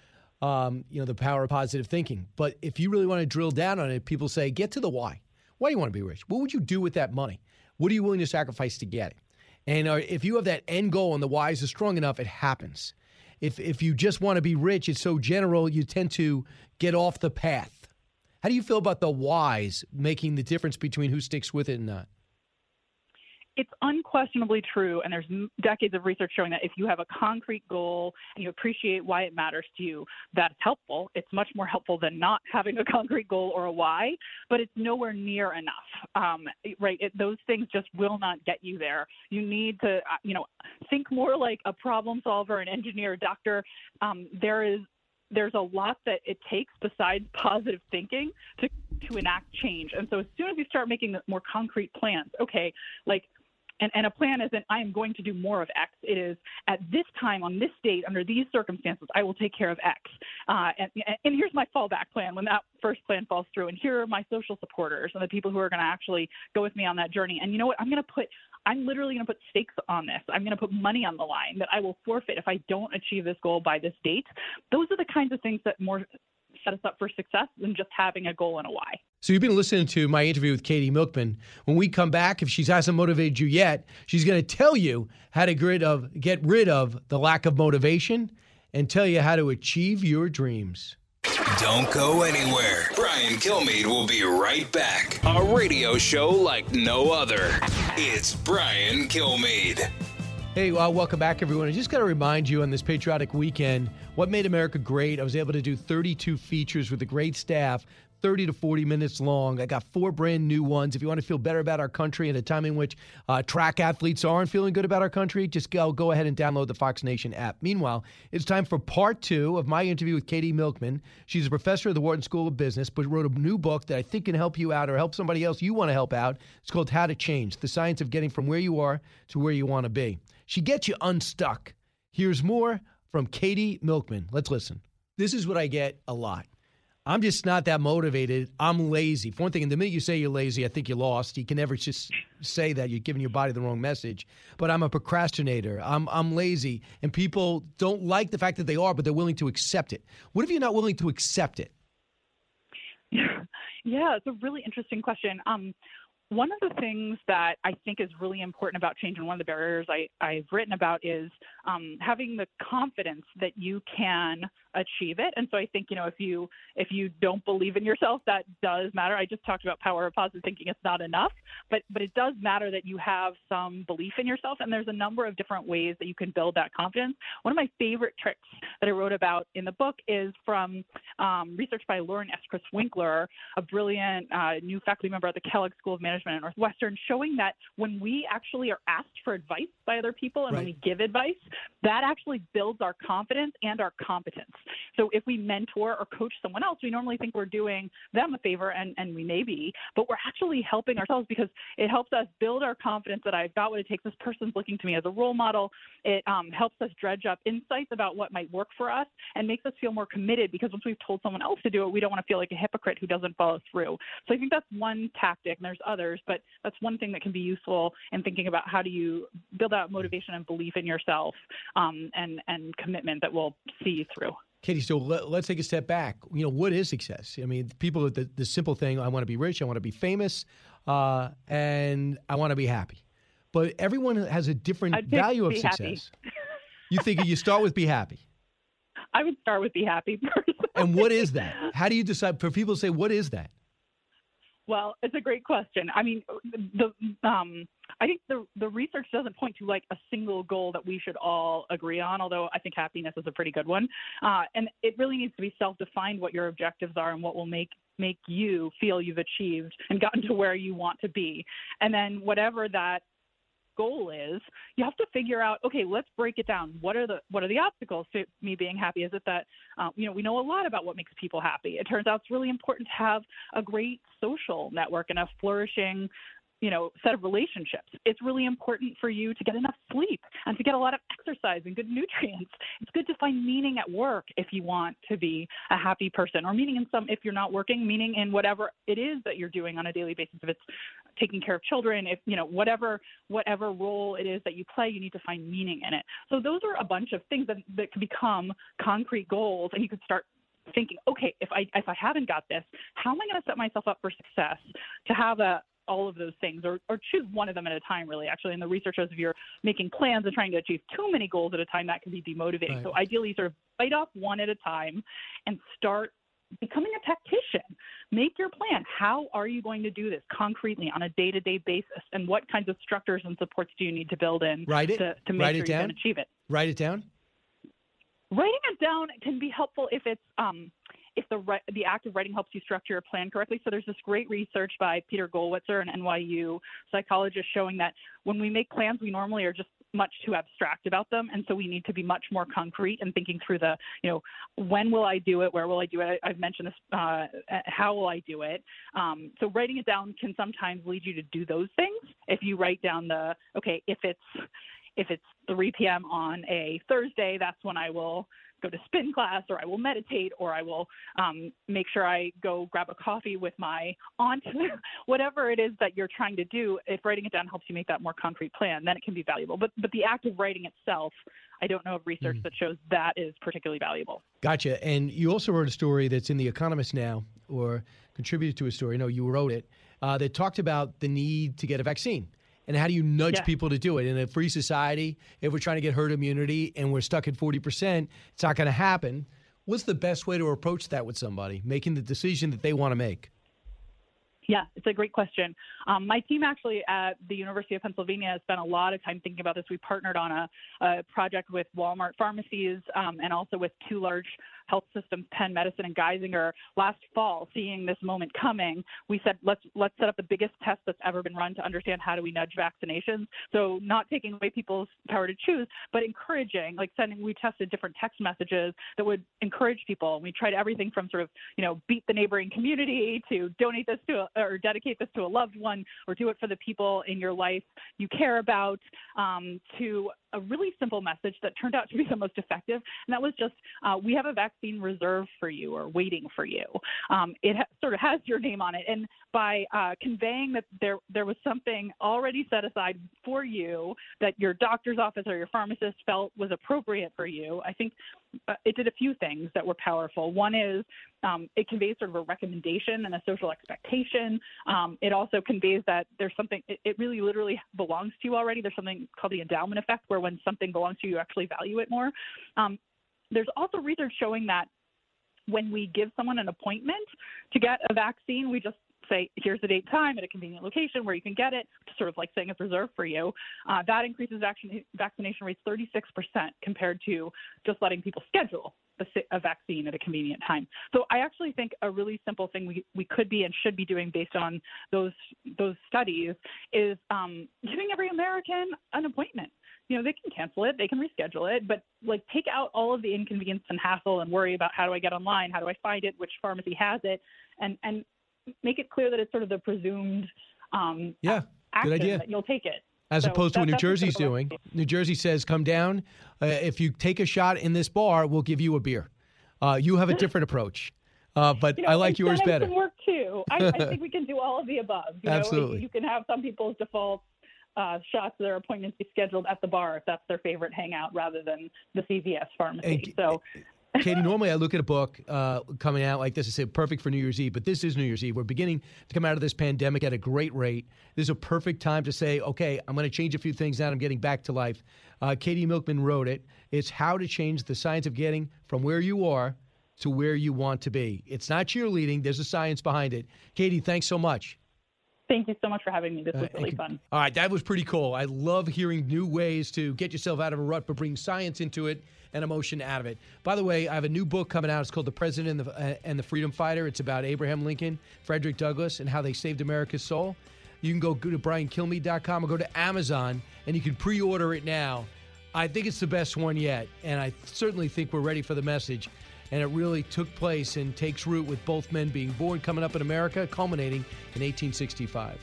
[SPEAKER 2] um, you know the power of positive thinking. But if you really want to drill down on it people say get to the why. Why do you want to be rich? What would you do with that money? What are you willing to sacrifice to get it? And if you have that end goal and the why is strong enough it happens if if you just want to be rich, it's so general, you tend to get off the path. How do you feel about the whys making the difference between who sticks with it and not?
[SPEAKER 20] It's unquestionably true, and there's decades of research showing that if you have a concrete goal and you appreciate why it matters to you, that's helpful. It's much more helpful than not having a concrete goal or a why, but it's nowhere near enough. Um, right? It, those things just will not get you there. You need to, uh, you know, think more like a problem solver, an engineer, a doctor. Um, there is there's a lot that it takes besides positive thinking to to enact change. And so as soon as you start making more concrete plans, okay, like and, and a plan isn't, I am going to do more of X. It is, at this time, on this date, under these circumstances, I will take care of X. Uh, and, and here's my fallback plan when that first plan falls through. And here are my social supporters and the people who are going to actually go with me on that journey. And you know what? I'm going to put, I'm literally going to put stakes on this. I'm going to put money on the line that I will forfeit if I don't achieve this goal by this date. Those are the kinds of things that more set us up for success than just having a goal and a why.
[SPEAKER 2] So you've been listening to my interview with Katie Milkman. When we come back, if she hasn't motivated you yet, she's going to tell you how to get rid of get rid of the lack of motivation and tell you how to achieve your dreams.
[SPEAKER 1] Don't go anywhere. Brian Kilmeade will be right back. A radio show like no other. It's Brian Kilmeade.
[SPEAKER 2] Hey, well, welcome back, everyone. I just got to remind you on this patriotic weekend what made America great. I was able to do 32 features with a great staff, 30 to 40 minutes long. I got four brand new ones. If you want to feel better about our country at a time in which uh, track athletes aren't feeling good about our country, just go, go ahead and download the Fox Nation app. Meanwhile, it's time for part two of my interview with Katie Milkman. She's a professor at the Wharton School of Business, but wrote a new book that I think can help you out or help somebody else you want to help out. It's called How to Change The Science of Getting from Where You Are to Where You Want to Be. She gets you unstuck. Here's more from Katie Milkman. Let's listen. This is what I get a lot. I'm just not that motivated. I'm lazy. For one thing, and the minute you say you're lazy, I think you're lost. You can never just say that. You're giving your body the wrong message. But I'm a procrastinator. I'm I'm lazy, and people don't like the fact that they are, but they're willing to accept it. What if you're not willing to accept it?
[SPEAKER 20] Yeah, it's a really interesting question. Um, one of the things that I think is really important about change, and one of the barriers I, I've written about, is um, having the confidence that you can achieve it. And so I think you know if you if you don't believe in yourself, that does matter. I just talked about power of positive thinking; it's not enough, but but it does matter that you have some belief in yourself. And there's a number of different ways that you can build that confidence. One of my favorite tricks that I wrote about in the book is from um, research by Lauren S. Chris Winkler, a brilliant uh, new faculty member at the Kellogg School of Management at Northwestern, showing that when we actually are asked for advice by other people and right. when we give advice, that actually builds our confidence and our competence. So if we mentor or coach someone else, we normally think we're doing them a favor, and, and we may be, but we're actually helping ourselves because it helps us build our confidence that I've got what it takes. This person's looking to me as a role model. It um, helps us dredge up insights about what might work for us and makes us feel more committed because once we've told someone else to do it, we don't want to feel like a hypocrite who doesn't follow through. So I think that's one tactic, and there's others, but that's one thing that can be useful in thinking about how do you build out motivation and belief in yourself um, and and commitment that we'll see you through.
[SPEAKER 2] Katie, so let, us take a step back. You know, what is success? I mean, people, the, the simple thing I want to be rich, I want to be famous, uh, and I want to be happy. But everyone has a different value of success. you think you start with be happy?
[SPEAKER 20] I would start with be happy first.
[SPEAKER 2] and what is that? How do you decide? For people to say, what is that?
[SPEAKER 20] Well, it's a great question. I mean, the um, I think the the research doesn't point to like a single goal that we should all agree on. Although I think happiness is a pretty good one, uh, and it really needs to be self-defined what your objectives are and what will make make you feel you've achieved and gotten to where you want to be. And then whatever that goal is, you have to figure out, okay, let's break it down. What are the what are the obstacles to me being happy? Is it that um, you know we know a lot about what makes people happy? It turns out it's really important to have a great social network and a flourishing you know set of relationships it's really important for you to get enough sleep and to get a lot of exercise and good nutrients it's good to find meaning at work if you want to be a happy person or meaning in some if you're not working meaning in whatever it is that you're doing on a daily basis if it's taking care of children if you know whatever whatever role it is that you play you need to find meaning in it. So those are a bunch of things that, that can become concrete goals and you could start thinking, okay, if I if I haven't got this, how am I going to set myself up for success to have a, all of those things or, or choose one of them at a time really actually. And the research shows if you're making plans and trying to achieve too many goals at a time that can be demotivating. Right. so ideally sort of bite off one at a time and start becoming a tactician. Make your plan. How are you going to do this concretely on a day-to-day basis? And what kinds of structures and supports do you need to build in
[SPEAKER 2] write it.
[SPEAKER 20] to, to make
[SPEAKER 2] write
[SPEAKER 20] sure
[SPEAKER 2] it down.
[SPEAKER 20] you can achieve it?
[SPEAKER 2] Write it down.
[SPEAKER 20] Writing it down can be helpful if it's um, if the the act of writing helps you structure your plan correctly. So there's this great research by Peter Gollwitzer, an NYU psychologist, showing that when we make plans, we normally are just much too abstract about them, and so we need to be much more concrete and thinking through the, you know, when will I do it? Where will I do it? I, have mentioned this. Uh, how will I do it? Um, so writing it down can sometimes lead you to do those things. If you write down the, okay, if it's if it's 3 p.m. on a Thursday, that's when I will go to spin class or I will meditate or I will um, make sure I go grab a coffee with my aunt, whatever it is that you're trying to do. If writing it down helps you make that more concrete plan, then it can be valuable. But but the act of writing itself, I don't know of research mm. that shows that is particularly valuable.
[SPEAKER 2] Gotcha. And you also wrote a story that's in The Economist now, or contributed to a story. No, you wrote it uh, that talked about the need to get a vaccine and how do you nudge yeah. people to do it in a free society if we're trying to get herd immunity and we're stuck at 40% it's not going to happen what's the best way to approach that with somebody making the decision that they want to make
[SPEAKER 20] yeah, it's a great question. Um, my team actually at the University of Pennsylvania has spent a lot of time thinking about this. We partnered on a, a project with Walmart pharmacies um, and also with two large health systems, Penn Medicine and Geisinger, last fall, seeing this moment coming. We said let's let's set up the biggest test that's ever been run to understand how do we nudge vaccinations. So not taking away people's power to choose, but encouraging, like sending. We tested different text messages that would encourage people. We tried everything from sort of you know beat the neighboring community to donate this to a, or dedicate this to a loved one or do it for the people in your life you care about um, to a really simple message that turned out to be the most effective, and that was just uh, we have a vaccine reserved for you or waiting for you. Um, it ha- sort of has your name on it, and by uh, conveying that there there was something already set aside for you that your doctor's office or your pharmacist felt was appropriate for you, I think uh, it did a few things that were powerful. One is um, it conveys sort of a recommendation and a social expectation. Um, it also conveys that there's something, it, it, really literally belongs to you already. There's something called the endowment effect, where when something belongs to you, you actually value it more. Um, there's also research showing that when we give someone an appointment to get a vaccine, we just say, here's the date time at a convenient location where you can get it, sort of like saying it's reserved for you. Uh, that increases vaccination rates 36% compared to just letting people schedule a, a, vaccine at a convenient time. So I actually think a really simple thing we, we could be and should be doing based on those those studies is um, giving every American an appointment you know, they can cancel it, they can reschedule it, but like take out all of the inconvenience and hassle and worry about how do I get online, how do I find it, which pharmacy has it, and and make it clear that it's sort of the presumed um,
[SPEAKER 2] yeah,
[SPEAKER 20] action
[SPEAKER 2] good idea.
[SPEAKER 20] that you'll take it.
[SPEAKER 2] As
[SPEAKER 20] So
[SPEAKER 2] opposed to what New Jersey's doing. New Jersey says, come down. Uh, if you take a shot in this bar, we'll give you a beer. Uh, you have a different approach. Uh, but
[SPEAKER 20] You know,
[SPEAKER 2] I like yours better.
[SPEAKER 20] Can work too. I, I think we can do all of the above. You
[SPEAKER 2] Absolutely.
[SPEAKER 20] Know, you can have some people's default uh, shots their appointments be scheduled at the bar if that's their favorite hangout rather than the CVS pharmacy. so
[SPEAKER 2] Katie, normally I look at a book uh, coming out like this and say perfect for New Year's Eve, but this is New Year's Eve. We're beginning to come out of this pandemic at a great rate. This is a perfect time to say, okay, I'm going to change a few things now. I'm getting back to life. Uh, Katie Milkman wrote it. It's how to change the science of getting from where you are to where you want to be. It's not cheerleading. There's a science behind it. Katie, thanks so much.
[SPEAKER 20] Thank you so much for having me. This was
[SPEAKER 2] Uh,
[SPEAKER 20] really
[SPEAKER 2] and-
[SPEAKER 20] fun.
[SPEAKER 2] All right, that was pretty cool. I love hearing new ways to get yourself out of a rut, but bring science into it and emotion out of it. By the way, I have a new book coming out. It's called The President and the, uh, and the Freedom Fighter. It's about Abraham Lincoln, Frederick Douglass, and how they saved America's soul. You can go, go to briankilmeade.com or go to Amazon, and you can pre order it now. I think it's the best one yet, and I certainly think we're ready for the message. And it really took place and takes root with both men being born coming up in America, culminating in 1865.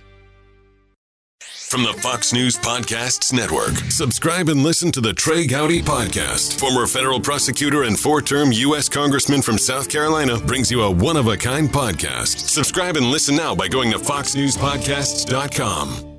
[SPEAKER 21] From the Fox News Podcasts Network. Subscribe and listen to the Trey Gowdy Podcast. Former federal prosecutor and four term U.S. Congressman from South Carolina brings you a one of a kind podcast. Subscribe and listen now by going to FoxNewsPodcasts.com.